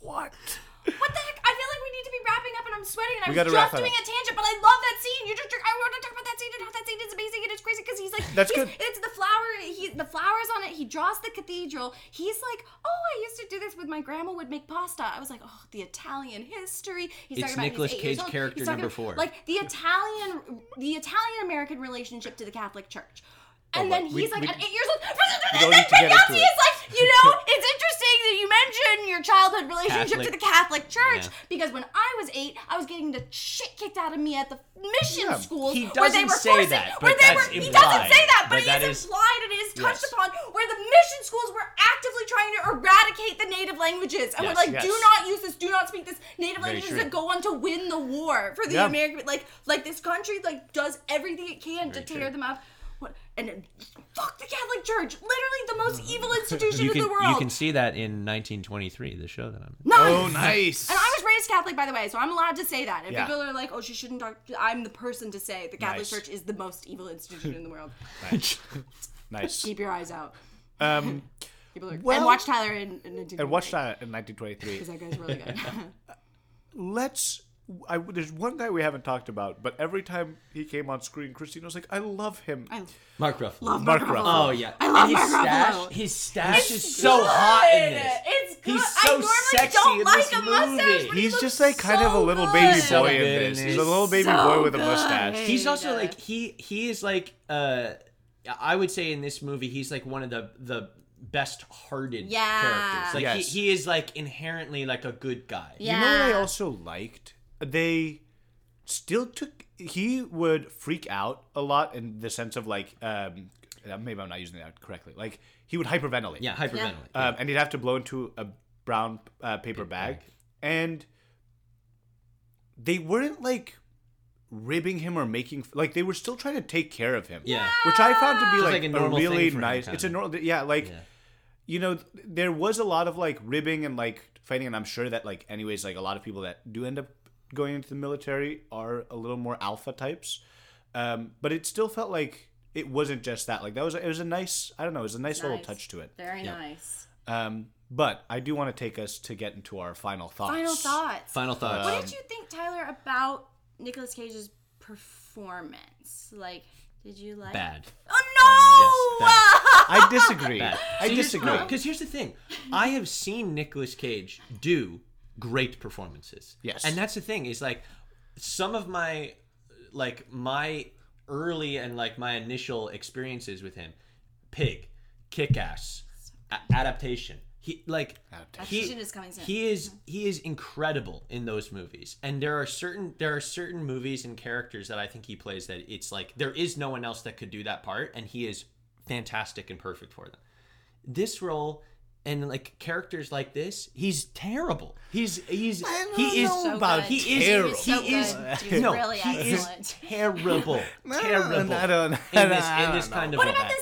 Speaker 4: what?
Speaker 5: What the heck? I feel like we need to be wrapping up, and I'm sweating, and I
Speaker 4: We
Speaker 5: was just doing
Speaker 4: up.
Speaker 5: a tangent, but I love that scene. You just, I want to talk about that scene and how that scene is amazing and it's crazy because he's like,
Speaker 4: That's
Speaker 5: he's-
Speaker 4: good.
Speaker 5: It's the flower. He the flowers on it. He draws the cathedral. He's like, oh, I used to do this with my grandma. Would make pasta. I was like, oh, the Italian history. He's
Speaker 6: It's
Speaker 5: talking about
Speaker 6: Nicolas
Speaker 5: he's eight
Speaker 6: Cage character
Speaker 5: He's
Speaker 6: number
Speaker 5: about,
Speaker 6: four.
Speaker 5: Like the Italian, the Italian American relationship to the Catholic Church. And then
Speaker 4: we-
Speaker 5: he's like
Speaker 4: we-
Speaker 5: at eight years old.
Speaker 4: don't need to get
Speaker 5: Yahzee
Speaker 4: into it.
Speaker 5: is like, you know, it's interesting that you mention your childhood relationship to the Catholic Church
Speaker 6: Yeah.
Speaker 5: because when I was eight, I was getting the shit kicked out of me at the mission
Speaker 4: Yeah,
Speaker 5: schools
Speaker 6: he
Speaker 5: where they were
Speaker 6: say
Speaker 5: forcing,
Speaker 6: that,
Speaker 5: where they were. He doesn't say that, but,
Speaker 6: But
Speaker 5: it
Speaker 6: that
Speaker 5: is
Speaker 6: is-
Speaker 5: implied and it is touched
Speaker 6: Yes.
Speaker 5: upon where the mission schools were actively trying to eradicate the native languages and
Speaker 6: Yes,
Speaker 5: were like,
Speaker 4: yes.
Speaker 5: do not use this, do not speak this native
Speaker 4: Very
Speaker 5: languages
Speaker 4: true.
Speaker 5: that go on to win the war for the
Speaker 4: Yeah.
Speaker 5: American. Like, like this country like does everything it can to tear
Speaker 6: true.
Speaker 5: them out. What and fuck the Catholic Church, literally the most evil institution
Speaker 6: You
Speaker 5: in
Speaker 6: can
Speaker 5: the world.
Speaker 6: you can see that in 1923, the show that I'm. in.
Speaker 5: Nice.
Speaker 4: Oh, nice.
Speaker 5: And I was raised Catholic, by the way, so I'm allowed to say that. If
Speaker 4: Yeah.
Speaker 5: people are like, "Oh, she shouldn't talk," I'm the person to say the Catholic
Speaker 4: Nice.
Speaker 5: Church is the most evil institution in the world.
Speaker 4: nice. nice.
Speaker 5: Keep your eyes out.
Speaker 4: Um,
Speaker 5: People are,
Speaker 4: Well-
Speaker 5: and watch Tyler in, in, in
Speaker 4: and watch that in 1923.
Speaker 5: because that guy's really good.
Speaker 4: let's I, there's one guy we haven't talked about, but every time he came on screen, Christina was like, "I love him."
Speaker 5: I
Speaker 6: Mark Ruffalo.
Speaker 5: love
Speaker 4: Mark
Speaker 5: Mark
Speaker 4: Ruffalo.
Speaker 5: Ruffalo.
Speaker 6: Oh yeah,
Speaker 5: I love
Speaker 6: and his
Speaker 5: Mark
Speaker 6: stash.
Speaker 5: Ruffalo.
Speaker 6: His stash
Speaker 5: It's
Speaker 6: is so
Speaker 5: good.
Speaker 6: hot in this.
Speaker 5: It's good.
Speaker 6: He's
Speaker 5: I
Speaker 6: so
Speaker 5: normally
Speaker 6: sexy
Speaker 5: don't
Speaker 6: in
Speaker 5: like
Speaker 6: this
Speaker 5: a mustache,
Speaker 6: movie.
Speaker 5: but
Speaker 4: He's
Speaker 5: looks
Speaker 4: just like kind of a little
Speaker 5: good.
Speaker 4: baby
Speaker 6: So
Speaker 4: boy in
Speaker 6: in
Speaker 4: this.
Speaker 6: this.
Speaker 4: He's a little baby
Speaker 5: So
Speaker 4: boy with a mustache.
Speaker 6: He's also
Speaker 5: Yeah.
Speaker 6: like he he is like uh I would say in this movie he's like one of the the best hearted
Speaker 5: Yeah.
Speaker 6: characters. Like
Speaker 4: Yes.
Speaker 6: he, he is like inherently like a good guy.
Speaker 5: Yeah.
Speaker 4: You know what I also liked? They still took. He would freak out a lot in the sense of like, um, maybe I'm not using that correctly. Like he would hyperventilate.
Speaker 6: Yeah, hyperventilate.
Speaker 4: Um, and he'd have to blow into a brown uh, paper bag,
Speaker 6: bag.
Speaker 4: and they weren't like ribbing him or making like they were still trying to take care of him.
Speaker 6: Yeah.
Speaker 4: which I found to be like,
Speaker 6: like a
Speaker 4: a, really
Speaker 6: him,
Speaker 4: nice. It's a normal, yeah, like
Speaker 6: Yeah.
Speaker 4: you know, there was a lot of like ribbing and like fighting, and I'm sure that like, anyways, like a lot of people that do end up going into the military are a little more alpha types. Um, but it still felt like it wasn't just that. Like that was it was a nice, I don't know, it was a nice, little touch to it.
Speaker 5: Very
Speaker 6: Yeah.
Speaker 5: nice.
Speaker 4: Um, but I do want to take us to get into our final thoughts.
Speaker 5: Final thoughts.
Speaker 6: Final thoughts.
Speaker 5: What did you think, Tyler, about Nicolas Cage's performance? Like, did you like?
Speaker 6: Bad.
Speaker 5: Oh no!
Speaker 6: yes,
Speaker 4: I disagree.
Speaker 6: Bad.
Speaker 4: I
Speaker 6: See, here's-
Speaker 4: disagree.
Speaker 6: no, Because here's the thing, I have seen Nicolas Cage do great performances.
Speaker 4: Yes.
Speaker 6: and that's the thing is like some of my like my early and like my initial experiences with him, Pig, Kick Ass, a- Adaptation. He like
Speaker 5: Adaptation is coming soon.
Speaker 6: He is he is incredible in those movies, and there are certain there are certain movies and characters that I think he plays that it's like there is no one else that could do that part, and he is fantastic and perfect for them. This role and like characters like this, he's terrible. He's he's he is
Speaker 5: So
Speaker 4: about
Speaker 5: good.
Speaker 6: he is
Speaker 4: terrible.
Speaker 6: he
Speaker 5: So
Speaker 6: is.
Speaker 5: He was
Speaker 6: no
Speaker 5: really
Speaker 6: he is terrible terrible
Speaker 4: I don't-
Speaker 6: in this
Speaker 4: I
Speaker 6: in this
Speaker 4: don't
Speaker 6: kind of
Speaker 5: What about the scene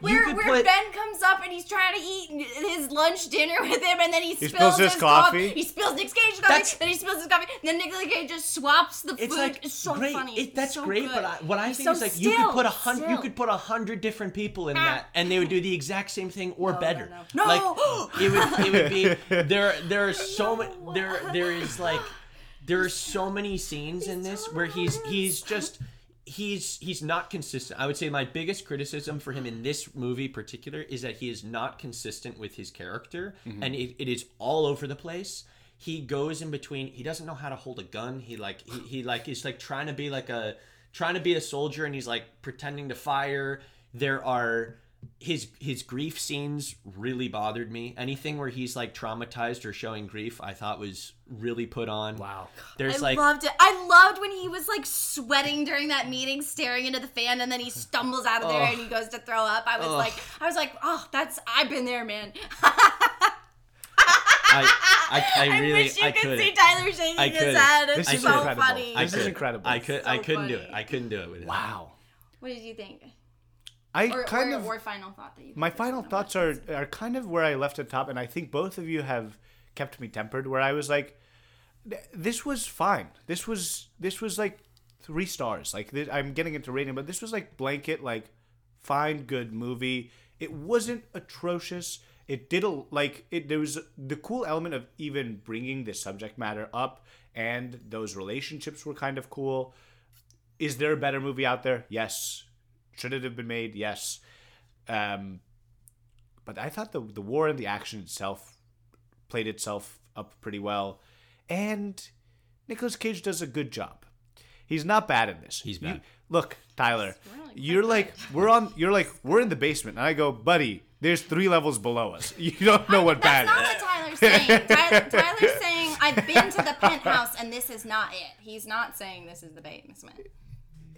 Speaker 5: where where,
Speaker 6: put-
Speaker 5: Ben comes up and he's trying to eat his lunch dinner with him, and then he spills,
Speaker 4: spills his coffee?
Speaker 5: He spills Nick Cage's
Speaker 6: That's-
Speaker 5: coffee. Then he spills his coffee. Then Nicolas Cage just swaps the
Speaker 6: it's
Speaker 5: food.
Speaker 6: like
Speaker 5: it's so
Speaker 6: great.
Speaker 5: funny.
Speaker 6: It, that's
Speaker 5: so
Speaker 6: great,
Speaker 5: good.
Speaker 6: but I, what I
Speaker 5: He's
Speaker 6: think
Speaker 5: so
Speaker 6: is like you could put a hundred, you could put a hundred different people in ah. that, and they would do the exact same thing or
Speaker 5: No,
Speaker 6: better.
Speaker 5: no, no.
Speaker 6: Like
Speaker 5: No!
Speaker 6: it would, it would be there. There are so many. There, there is like there are so many scenes in this where he's he's just he's he's not consistent. I would say my biggest criticism for him in this movie particular is that he is not consistent with his character mm-hmm. and it, it is all over the place. He goes in between he doesn't know how to hold a gun. He like he, he like is like trying to be like a trying to be a soldier and he's like pretending to fire. There are his his grief scenes really bothered me. Anything where he's like traumatized or showing grief, I thought was really put on.
Speaker 4: Wow.
Speaker 6: There's
Speaker 5: I
Speaker 6: like
Speaker 5: loved it. I loved when he was like sweating during that meeting, staring into the fan, and then he stumbles out of there and he goes to throw up. I was like, I was like, oh, that's I've been there, man.
Speaker 6: I I, I really
Speaker 5: wish you
Speaker 6: I
Speaker 5: could
Speaker 6: couldn't.
Speaker 5: see Tyler shaking
Speaker 6: I
Speaker 5: his
Speaker 6: couldn't.
Speaker 5: head. It's
Speaker 4: This is
Speaker 5: so
Speaker 4: incredible.
Speaker 5: funny.
Speaker 6: I
Speaker 4: This is
Speaker 6: could-
Speaker 4: incredible.
Speaker 6: I could I couldn't do it. I couldn't do it with him.
Speaker 4: Wow.
Speaker 5: What did you think?
Speaker 4: I
Speaker 5: Or,
Speaker 4: kind
Speaker 5: or,
Speaker 4: of
Speaker 5: or final thought that you.
Speaker 4: my final thoughts are are kind of where I left at top, and I think both of you have kept me tempered. Where I was like, this was fine. This was this was like three stars. Like th- I'm getting into rating, but this was like blanket like fine, good movie. It wasn't atrocious. It did a like it. There was the cool element of even bringing the subject matter up, and those relationships were kind of cool. Is there a better movie out there? Yes. Should it have been made? Yes. Um, but I thought the the war and the action itself played itself up pretty well, and Nicolas Cage does a good job. He's not bad in this.
Speaker 6: He's
Speaker 4: You-
Speaker 6: bad.
Speaker 4: look, Tyler,
Speaker 5: really
Speaker 4: you're
Speaker 5: quite
Speaker 4: like we're on. You're like we're in the basement, and I go, buddy. There's three levels below us. You don't know what bad is.
Speaker 5: That's not
Speaker 4: is.
Speaker 5: what saying Tyler, Tyler's saying I've been to the penthouse and this is not it. He's not saying this is the basement.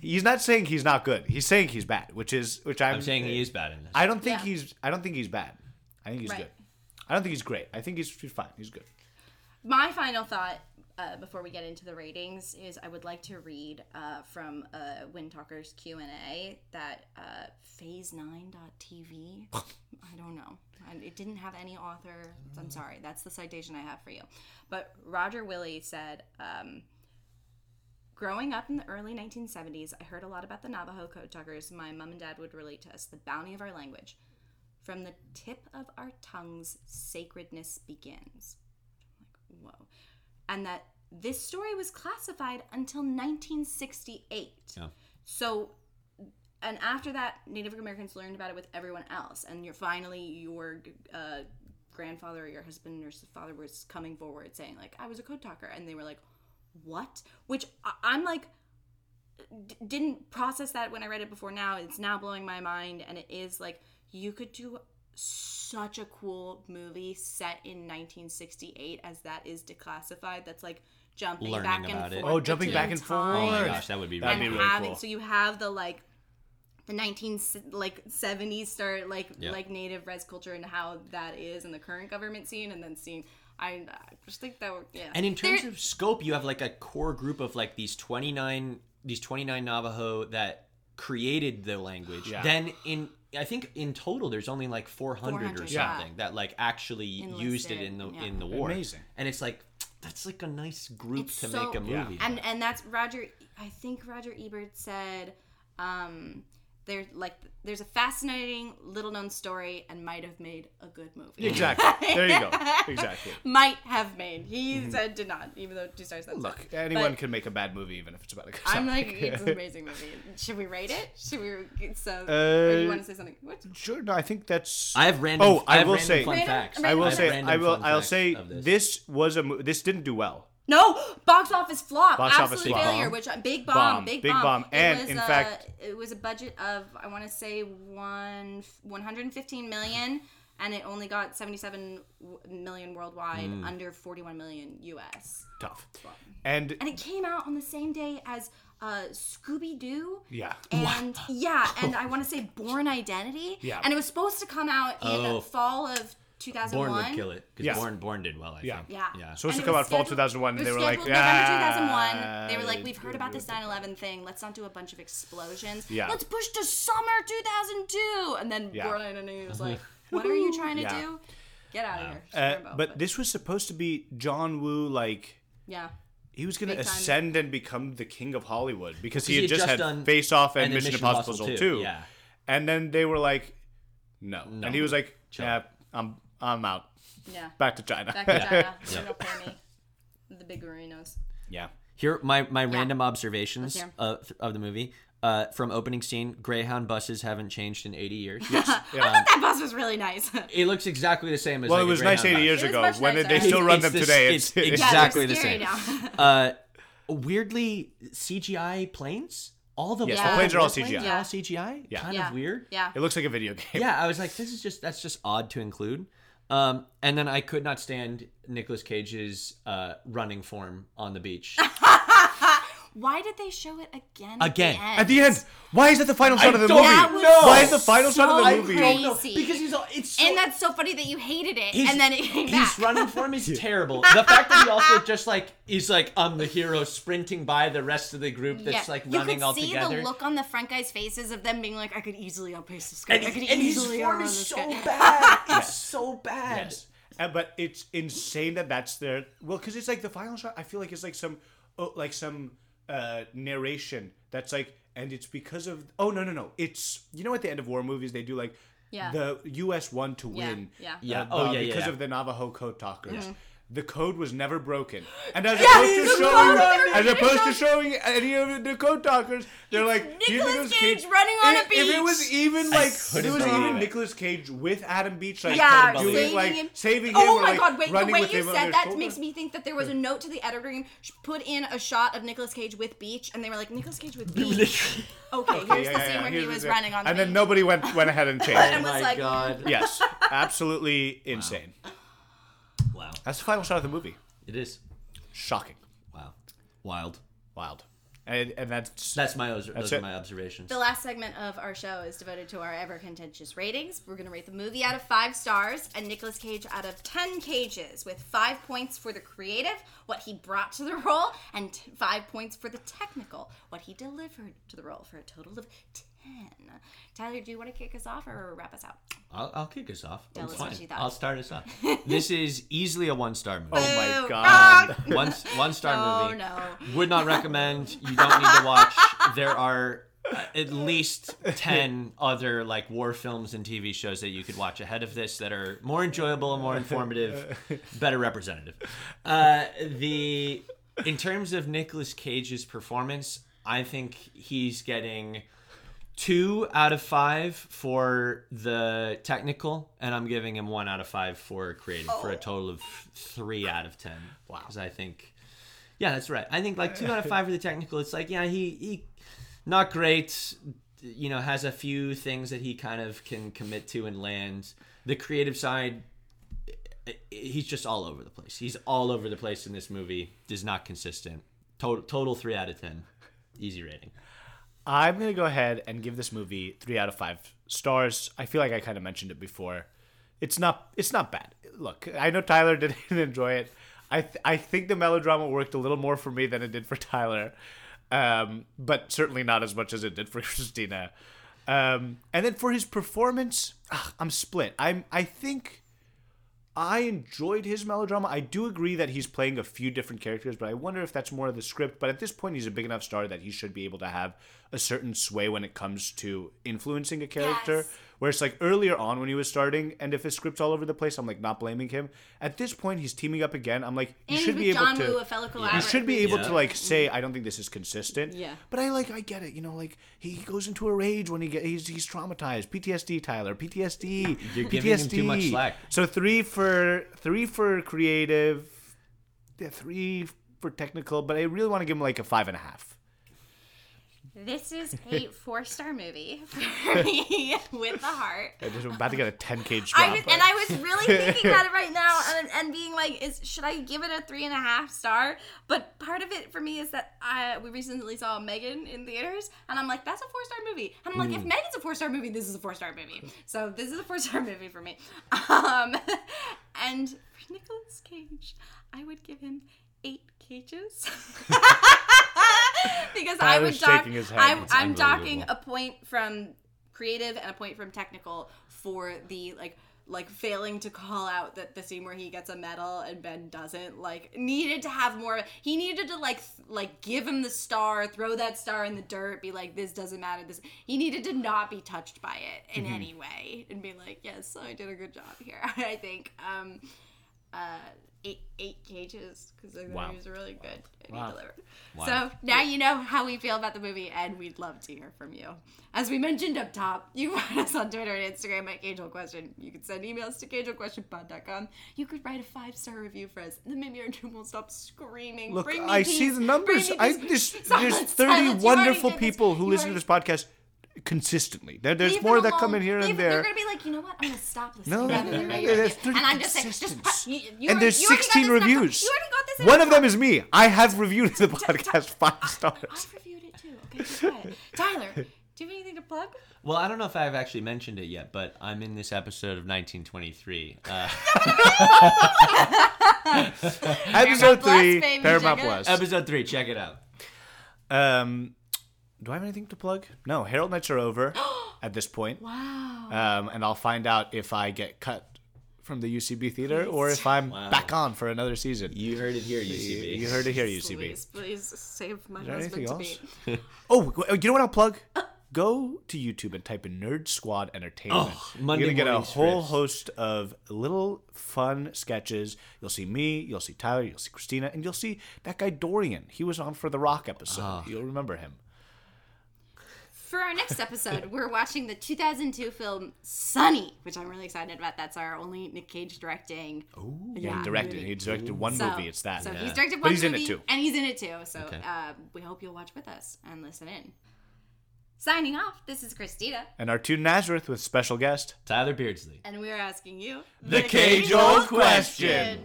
Speaker 4: He's not saying he's not good. He's saying he's bad, which is which I'm,
Speaker 6: I'm saying he is bad in this.
Speaker 4: I don't think
Speaker 5: Yeah.
Speaker 4: he's. I don't think he's bad. I think he's
Speaker 5: Right.
Speaker 4: good. I don't think he's great. I think he's, he's fine. He's good.
Speaker 5: My final thought uh, before we get into the ratings is I would like to read uh, from uh, Windtalkers Q and A that uh, Phase9.tv. I don't know. It didn't have any author. I'm sorry. That's the citation I have for you. But Roger Willie said. Um, Growing up in the early 1970s, I heard a lot about the Navajo code talkers. My mom and dad would relate to us the bounty of our language. From the tip of our tongues, sacredness begins. Like, whoa. And that this story was classified until 1968.
Speaker 6: Yeah.
Speaker 5: So, and after that, Native Americans learned about it with everyone else. And you're finally, your uh, grandfather or your husband or father was coming forward saying, like, I was a code talker. And they were like, what? Which I- I'm like, d- didn't process that when I read it before now. It's now blowing my mind. And it is like, you could do such a cool movie set in 1968 as that is declassified. That's like jumping
Speaker 6: Learning
Speaker 5: back and
Speaker 6: about it.
Speaker 5: forth.
Speaker 4: Oh, jumping back and
Speaker 5: time
Speaker 6: oh my gosh, that would be
Speaker 4: That'd
Speaker 6: really
Speaker 4: really
Speaker 5: having
Speaker 4: cool.
Speaker 5: so you have the like the 19 s- like 70s start like
Speaker 6: Yeah.
Speaker 5: like native res culture and how that is in the current government scene and then seeing I, I just think that would yeah
Speaker 6: And in terms
Speaker 5: There-
Speaker 6: of scope, you have like a core group of like these 29 these 29 Navajo that created the language.
Speaker 4: Yeah.
Speaker 6: Then in I think in total there's only like 400, or
Speaker 5: 400, yeah.
Speaker 6: something that like actually used it in the
Speaker 5: Enlisted,
Speaker 6: in the war.
Speaker 4: Amazing.
Speaker 6: And it's like that's like a nice group
Speaker 5: It's
Speaker 6: to
Speaker 5: so-
Speaker 6: make a
Speaker 4: Yeah.
Speaker 6: movie.
Speaker 5: and and that's Roger I think Roger Ebert said um there like there's a fascinating little known story and might have made a good movie
Speaker 4: Exactly. There you go. Exactly.
Speaker 5: might have made he said did not even though two stars that's
Speaker 4: Mm-hmm. Look,
Speaker 5: fine.
Speaker 4: anyone
Speaker 5: But-
Speaker 4: can make a bad movie, even if it's about a good.
Speaker 5: I'm
Speaker 4: sorry.
Speaker 5: like, it's an amazing movie. Should we rate it? Should we? So,
Speaker 4: Uh,
Speaker 5: or you want to say something? What?
Speaker 4: Sure. No, I think that's.
Speaker 6: I have random
Speaker 4: Oh, I
Speaker 6: have
Speaker 4: will
Speaker 6: random
Speaker 4: say-
Speaker 6: fun
Speaker 5: Random-
Speaker 6: facts.
Speaker 5: random
Speaker 4: I will say. I will. I'll say
Speaker 6: of
Speaker 4: this. was a. mo- This didn't do well.
Speaker 5: No, box office flop.
Speaker 4: Box office
Speaker 5: Absolute
Speaker 4: flop.
Speaker 5: failure. Which big bomb, big
Speaker 4: Bomb,
Speaker 5: big,
Speaker 4: big
Speaker 5: bomb,
Speaker 4: bomb.
Speaker 5: It
Speaker 4: And,
Speaker 5: was,
Speaker 4: in
Speaker 5: uh,
Speaker 4: fact-
Speaker 5: it was a budget of I want to say one 115 million, and it only got 77 million worldwide,
Speaker 4: Hmm.
Speaker 5: under 41 million US.
Speaker 4: Tough. And
Speaker 5: And it came out on the same day as uh, Scooby Doo.
Speaker 4: yeah.
Speaker 5: and yeah, and I want to say Bourne Identity.
Speaker 4: Yeah.
Speaker 5: and it was supposed to come out in
Speaker 6: Oh.
Speaker 5: fall of 2001.
Speaker 6: Bourne would kill it because
Speaker 4: Yeah.
Speaker 6: Bourne Bourne did well. I
Speaker 4: Yeah.
Speaker 6: think.
Speaker 5: Yeah.
Speaker 6: Yeah.
Speaker 4: Supposed
Speaker 5: And
Speaker 4: to
Speaker 5: it
Speaker 4: come
Speaker 5: was
Speaker 4: out fall 2001, and they were like,
Speaker 5: scheduled November
Speaker 4: "Ah,
Speaker 5: 2001. They were like, we've heard about this 9/11 thing. Let's not do a bunch of explosions.
Speaker 4: Yeah.
Speaker 5: Let's push to summer 2002. And then
Speaker 4: Yeah.
Speaker 5: Bourne Identity was like, what are you trying to
Speaker 4: Yeah.
Speaker 5: do? Get out of here.
Speaker 4: Uh,
Speaker 5: Rambo.
Speaker 4: but this was supposed to be John Woo, like
Speaker 5: yeah.
Speaker 4: he was going to ascend and become the king of Hollywood because he
Speaker 6: he
Speaker 4: had
Speaker 6: had
Speaker 4: just,
Speaker 6: just
Speaker 4: had Face Off and,
Speaker 6: and
Speaker 4: Mission,
Speaker 6: Mission
Speaker 4: Impossible
Speaker 6: Impossible
Speaker 4: 2.
Speaker 6: 2, yeah.
Speaker 4: And then they were like, no. And he was like,
Speaker 6: Chill.
Speaker 4: yeah, I'm I'm out.
Speaker 5: Yeah.
Speaker 4: Back to China.
Speaker 5: Back to China. You're gonna pay me. The big Marinos.
Speaker 4: yeah.
Speaker 6: Here, my, my random observations
Speaker 5: Let's hear 'em.
Speaker 6: of, of the movie. Uh, from opening scene, Greyhound buses haven't changed in 80 years.
Speaker 5: I thought that bus was really nice.
Speaker 6: It looks exactly the same as.
Speaker 4: Well,
Speaker 6: like
Speaker 4: it
Speaker 6: a
Speaker 4: was nice
Speaker 6: Greyhound
Speaker 4: 80
Speaker 6: bus.
Speaker 4: years
Speaker 5: It was
Speaker 4: ago.
Speaker 5: much
Speaker 4: When did they
Speaker 5: nicer.
Speaker 4: still run
Speaker 6: It's
Speaker 4: them
Speaker 6: the-
Speaker 4: today?
Speaker 6: it's
Speaker 4: It's,
Speaker 6: exactly
Speaker 5: yeah,
Speaker 6: the
Speaker 5: scary
Speaker 6: same.
Speaker 5: now.
Speaker 6: Uh, weirdly, CGI planes. All the
Speaker 4: Yes,
Speaker 5: the planes
Speaker 4: are all
Speaker 6: planes
Speaker 4: CGI.
Speaker 6: are all CGI.
Speaker 4: Yeah.
Speaker 6: Kind
Speaker 5: yeah.
Speaker 6: of weird.
Speaker 5: Yeah.
Speaker 4: it looks like a video game.
Speaker 6: Yeah, I was like, this is just that's just odd to include. Um, and then I could not stand Nicolas Cage's uh, running form on the beach.
Speaker 5: Why did they show it again?
Speaker 6: Again.
Speaker 4: At the end, why is that the final shot of the
Speaker 6: don't
Speaker 4: movie?
Speaker 5: know.
Speaker 4: Why is the final shot of the movie?
Speaker 5: crazy.
Speaker 6: because he's all, it's so,
Speaker 5: and that's so funny that you hated it,
Speaker 6: his,
Speaker 5: and then it came
Speaker 6: his
Speaker 5: back.
Speaker 6: running form is terrible. The fact that he also just like is like I'm the hero sprinting by the rest of the group that's like
Speaker 5: you
Speaker 6: running
Speaker 5: could
Speaker 6: all
Speaker 5: see
Speaker 6: together.
Speaker 5: the look on the front guys' faces of them being like, "I could easily outpace this guy.
Speaker 6: and
Speaker 5: I could
Speaker 6: and his
Speaker 5: easily
Speaker 6: form
Speaker 5: outrun
Speaker 6: is
Speaker 5: this
Speaker 6: so
Speaker 5: guy."
Speaker 6: bad. It's so bad.
Speaker 4: Yes. Uh, but it's insane that that's their well, because it's like the final shot. I feel like it's like some, oh, like some uh, narration that's like, and it's because of. Oh no no no! It's you know at the end of war movies they do like,
Speaker 5: Yeah.
Speaker 4: the U.S. won to
Speaker 5: Yeah,
Speaker 4: win.
Speaker 5: yeah.
Speaker 6: Yeah.
Speaker 4: uh,
Speaker 6: Oh,
Speaker 4: uh,
Speaker 6: yeah, yeah,
Speaker 4: because
Speaker 6: yeah.
Speaker 4: of the Navajo code talkers. The code was never broken, and as
Speaker 5: Yeah,
Speaker 4: opposed to showing, as opposed to showing any of the code talkers, they're like here's
Speaker 5: Nicolas Cage running on a
Speaker 4: if, If it was even like, if it was even
Speaker 6: it.
Speaker 4: Nicolas Cage with Adam Beach, like
Speaker 5: Yeah,
Speaker 4: doing
Speaker 5: saving
Speaker 4: like
Speaker 5: him.
Speaker 4: saving him.
Speaker 5: Oh
Speaker 4: or,
Speaker 5: my
Speaker 4: like,
Speaker 5: god, wait, the way you said that
Speaker 4: shoulder.
Speaker 5: makes me think that there was a note to the editor room, sh- put in a shot of Nicolas Cage with Beach, and they were like, Nicolas Cage with Beach. okay, here's
Speaker 4: Yeah,
Speaker 5: the scene
Speaker 4: yeah,
Speaker 5: where
Speaker 4: here's
Speaker 5: he was
Speaker 4: scene.
Speaker 5: running on the
Speaker 4: And then nobody went went ahead and changed.
Speaker 5: And
Speaker 4: it.
Speaker 5: was
Speaker 6: oh
Speaker 5: my
Speaker 6: god.
Speaker 4: yes, absolutely insane.
Speaker 6: Wow.
Speaker 4: That's the final shot of the movie.
Speaker 6: It is.
Speaker 4: Shocking.
Speaker 6: Wow. Wild.
Speaker 4: Wild. And, and that's
Speaker 6: That's my those
Speaker 4: That's
Speaker 6: are
Speaker 4: it.
Speaker 6: my observations.
Speaker 5: The last segment of our show is devoted to our ever contentious ratings. We're going to rate the movie out of five stars and Nicolas Cage out of 10 cages, with five points for the creative, what he brought to the role, and t- five points for the technical, what he delivered to the role, for a total of 10. Tyler, do you want to kick us off or wrap us out?
Speaker 6: I'll, I'll kick us off.
Speaker 5: Tell us what you thought.
Speaker 6: I'll start us off. this is easily a one star movie.
Speaker 4: oh my god.
Speaker 5: Wrong.
Speaker 6: one one star
Speaker 5: No,
Speaker 6: movie.
Speaker 5: no.
Speaker 6: Would not recommend. You don't need to watch. There are uh, at least 10 other like war films and TV shows that you could watch ahead of this that are more enjoyable and more informative, better representative. Uh, the in terms of Nicolas Cage's performance, I think he's getting two out of five for the technical, and I'm giving him one out of five for creative for a oh. total of three out of ten. Wow! Because I think, yeah, that's right. I think like two out of five for the technical. It's like yeah, he he not great. You know, has a few things that he kind of can commit to and land. The creative side, eh, eh, he's just all over the place. He's all over the place in this movie. Is not consistent. Total total three out of ten. Easy rating.
Speaker 4: I'm gonna go ahead and give this movie three out of five stars. I feel like I kind of mentioned it before. It's not. It's not bad. Look, I know Tyler didn't enjoy it. I th- I think the melodrama worked a little more for me than it did for Tyler, um, but certainly not as much as it did for Christina. Um, and then for his performance, ah, I'm split. I'm. I think I enjoyed his melodrama. I do agree that he's playing a few different characters, but I wonder if that's more of the script. But at this point, he's a big enough star that he should be able to have a certain sway when it comes to influencing a character.
Speaker 5: Yes.
Speaker 4: Where it's like earlier on when he was starting, and if his script's all over the place, I'm like not blaming him. At this point, he's teaming up again. I'm like, he
Speaker 5: And
Speaker 4: should
Speaker 5: with
Speaker 4: be able
Speaker 5: John
Speaker 4: to.
Speaker 5: Woo, a fellow
Speaker 4: He
Speaker 5: collaborator.
Speaker 4: should be able
Speaker 6: Yeah.
Speaker 4: to like say, I don't think this is consistent.
Speaker 5: Yeah.
Speaker 4: But I like, I get it. You know, like he goes into a rage when he get he's he's traumatized. PTSD, Tyler. PTSD.
Speaker 6: You're
Speaker 4: PTSD.
Speaker 6: giving him too much slack.
Speaker 4: So three for three for creative, yeah, three for technical. But I really want to give him like a five and a half.
Speaker 5: This is a four star movie for me with the heart.
Speaker 4: I'm just about to get a ten cage drop.
Speaker 5: I was, and I was really thinking about it right now and, and being like, is should I give it a three and a half star? But part of it for me is that I we recently saw Megan in theaters, and I'm like, that's a four star movie. And I'm like, if Megan's a four star movie, this is a four star movie. So this is a four star movie for me. Um, and for Nicolas Cage, I would give him eight cages. because I would
Speaker 4: Tyler's
Speaker 5: dock,
Speaker 4: his head.
Speaker 5: I'm, I'm docking a point from creative and a point from technical for the like like failing to call out that the scene where he gets a medal and Ben doesn't like needed to have more he needed to like th- like give him the star throw that star in the dirt be like this doesn't matter this he needed to not be touched by it in any way and be like yes I did a good job here I think. Um uh eight eight cages because the
Speaker 4: Wow.
Speaker 5: movie was really good and
Speaker 4: Wow.
Speaker 5: he delivered
Speaker 6: Wow.
Speaker 5: so now you know how we feel about the movie, and we'd love to hear from you. As we mentioned up top, you can find us on Twitter and Instagram at Cage-Old Question. You can send emails to cageoldquestionpod.com. You could write a five star review for us, and then maybe our team will stop screaming.
Speaker 4: Look,
Speaker 5: Bring me
Speaker 4: I
Speaker 5: peace.
Speaker 4: see the numbers. I there's
Speaker 5: Silence,
Speaker 4: there's 30
Speaker 5: silence.
Speaker 4: Wonderful people who
Speaker 5: You
Speaker 4: listen to this podcast consistently. There, there's
Speaker 5: Leave
Speaker 4: more
Speaker 5: them
Speaker 4: that come in here
Speaker 5: Leave-
Speaker 4: and
Speaker 5: They're
Speaker 4: there.
Speaker 5: gonna be like, you know what? I'm gonna stop listening.
Speaker 4: No,
Speaker 5: rather
Speaker 4: no,
Speaker 5: than
Speaker 4: no, no, there's
Speaker 5: review.
Speaker 4: 30
Speaker 5: and I'm just like, just
Speaker 4: consistence.
Speaker 5: you, you
Speaker 4: and
Speaker 5: already-
Speaker 4: there's
Speaker 5: you
Speaker 4: 16
Speaker 5: this in
Speaker 4: reviews.
Speaker 5: You already got this. in
Speaker 4: One of them
Speaker 5: book.
Speaker 4: is me. I have reviewed the podcast five stars.
Speaker 5: I've reviewed it too. Okay. Tyler, do you have anything to plug?
Speaker 6: Well, I don't know if I've actually mentioned it yet, but I'm in this episode of 1923. Uh,
Speaker 4: Episode
Speaker 5: Plus,
Speaker 4: three,
Speaker 5: baby,
Speaker 4: Paramount
Speaker 5: check it
Speaker 4: Plus.
Speaker 6: episode three, check it out.
Speaker 4: Um, do I have anything to plug? No, Harold Nights are over at this point.
Speaker 5: Wow.
Speaker 4: Um, and I'll find out if I get cut from the UCB theater or if I'm
Speaker 6: Wow.
Speaker 4: back on for another season.
Speaker 6: You heard it here,
Speaker 4: You,
Speaker 6: UCB.
Speaker 4: you heard it here, UCB.
Speaker 5: Please, please save my
Speaker 4: there
Speaker 5: husband to
Speaker 4: anything
Speaker 5: me.
Speaker 4: Oh, you know what I'll plug? Go to YouTube and type in Nerd Squad Entertainment.
Speaker 6: Oh, Monday
Speaker 4: You're gonna get a whole
Speaker 6: scripts.
Speaker 4: host of little fun sketches. You'll see me, you'll see Tyler, you'll see Christina, and you'll see that guy Dorian. He was on for the Rock episode.
Speaker 6: Ah.
Speaker 4: You'll remember him.
Speaker 5: For our next episode, we're watching the 2002 film Sonny, which I'm really excited about. That's our only Nick Cage directing. Oh,
Speaker 4: Yeah, he directed. He directed one
Speaker 5: So,
Speaker 4: movie. It's that.
Speaker 5: So
Speaker 6: Yeah.
Speaker 5: he's directed one
Speaker 4: But
Speaker 5: one
Speaker 4: he's in
Speaker 5: movie,
Speaker 4: it too.
Speaker 5: and he's in it too. So
Speaker 6: Okay.
Speaker 5: uh, we hope you'll watch with us and listen in. Signing off. This is Christina,
Speaker 4: And Artoun Nazareth with special guest.
Speaker 6: Tyler Beardsley.
Speaker 5: and we're asking you
Speaker 6: The Cage-Old Question.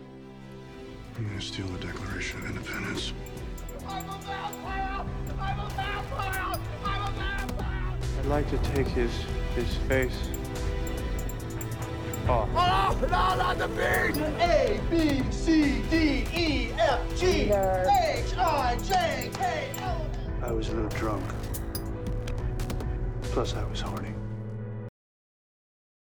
Speaker 7: I'm gonna steal the Declaration of Independence.
Speaker 2: I'm a vampire! I'm a vampire! I'm a vampire!
Speaker 8: I'd like to take his his face off.
Speaker 2: Oh, no, not the beard! A, B, C, D, E, F, G, H, I, J, K, L, M.
Speaker 8: I was a little drunk. Plus, I was horny.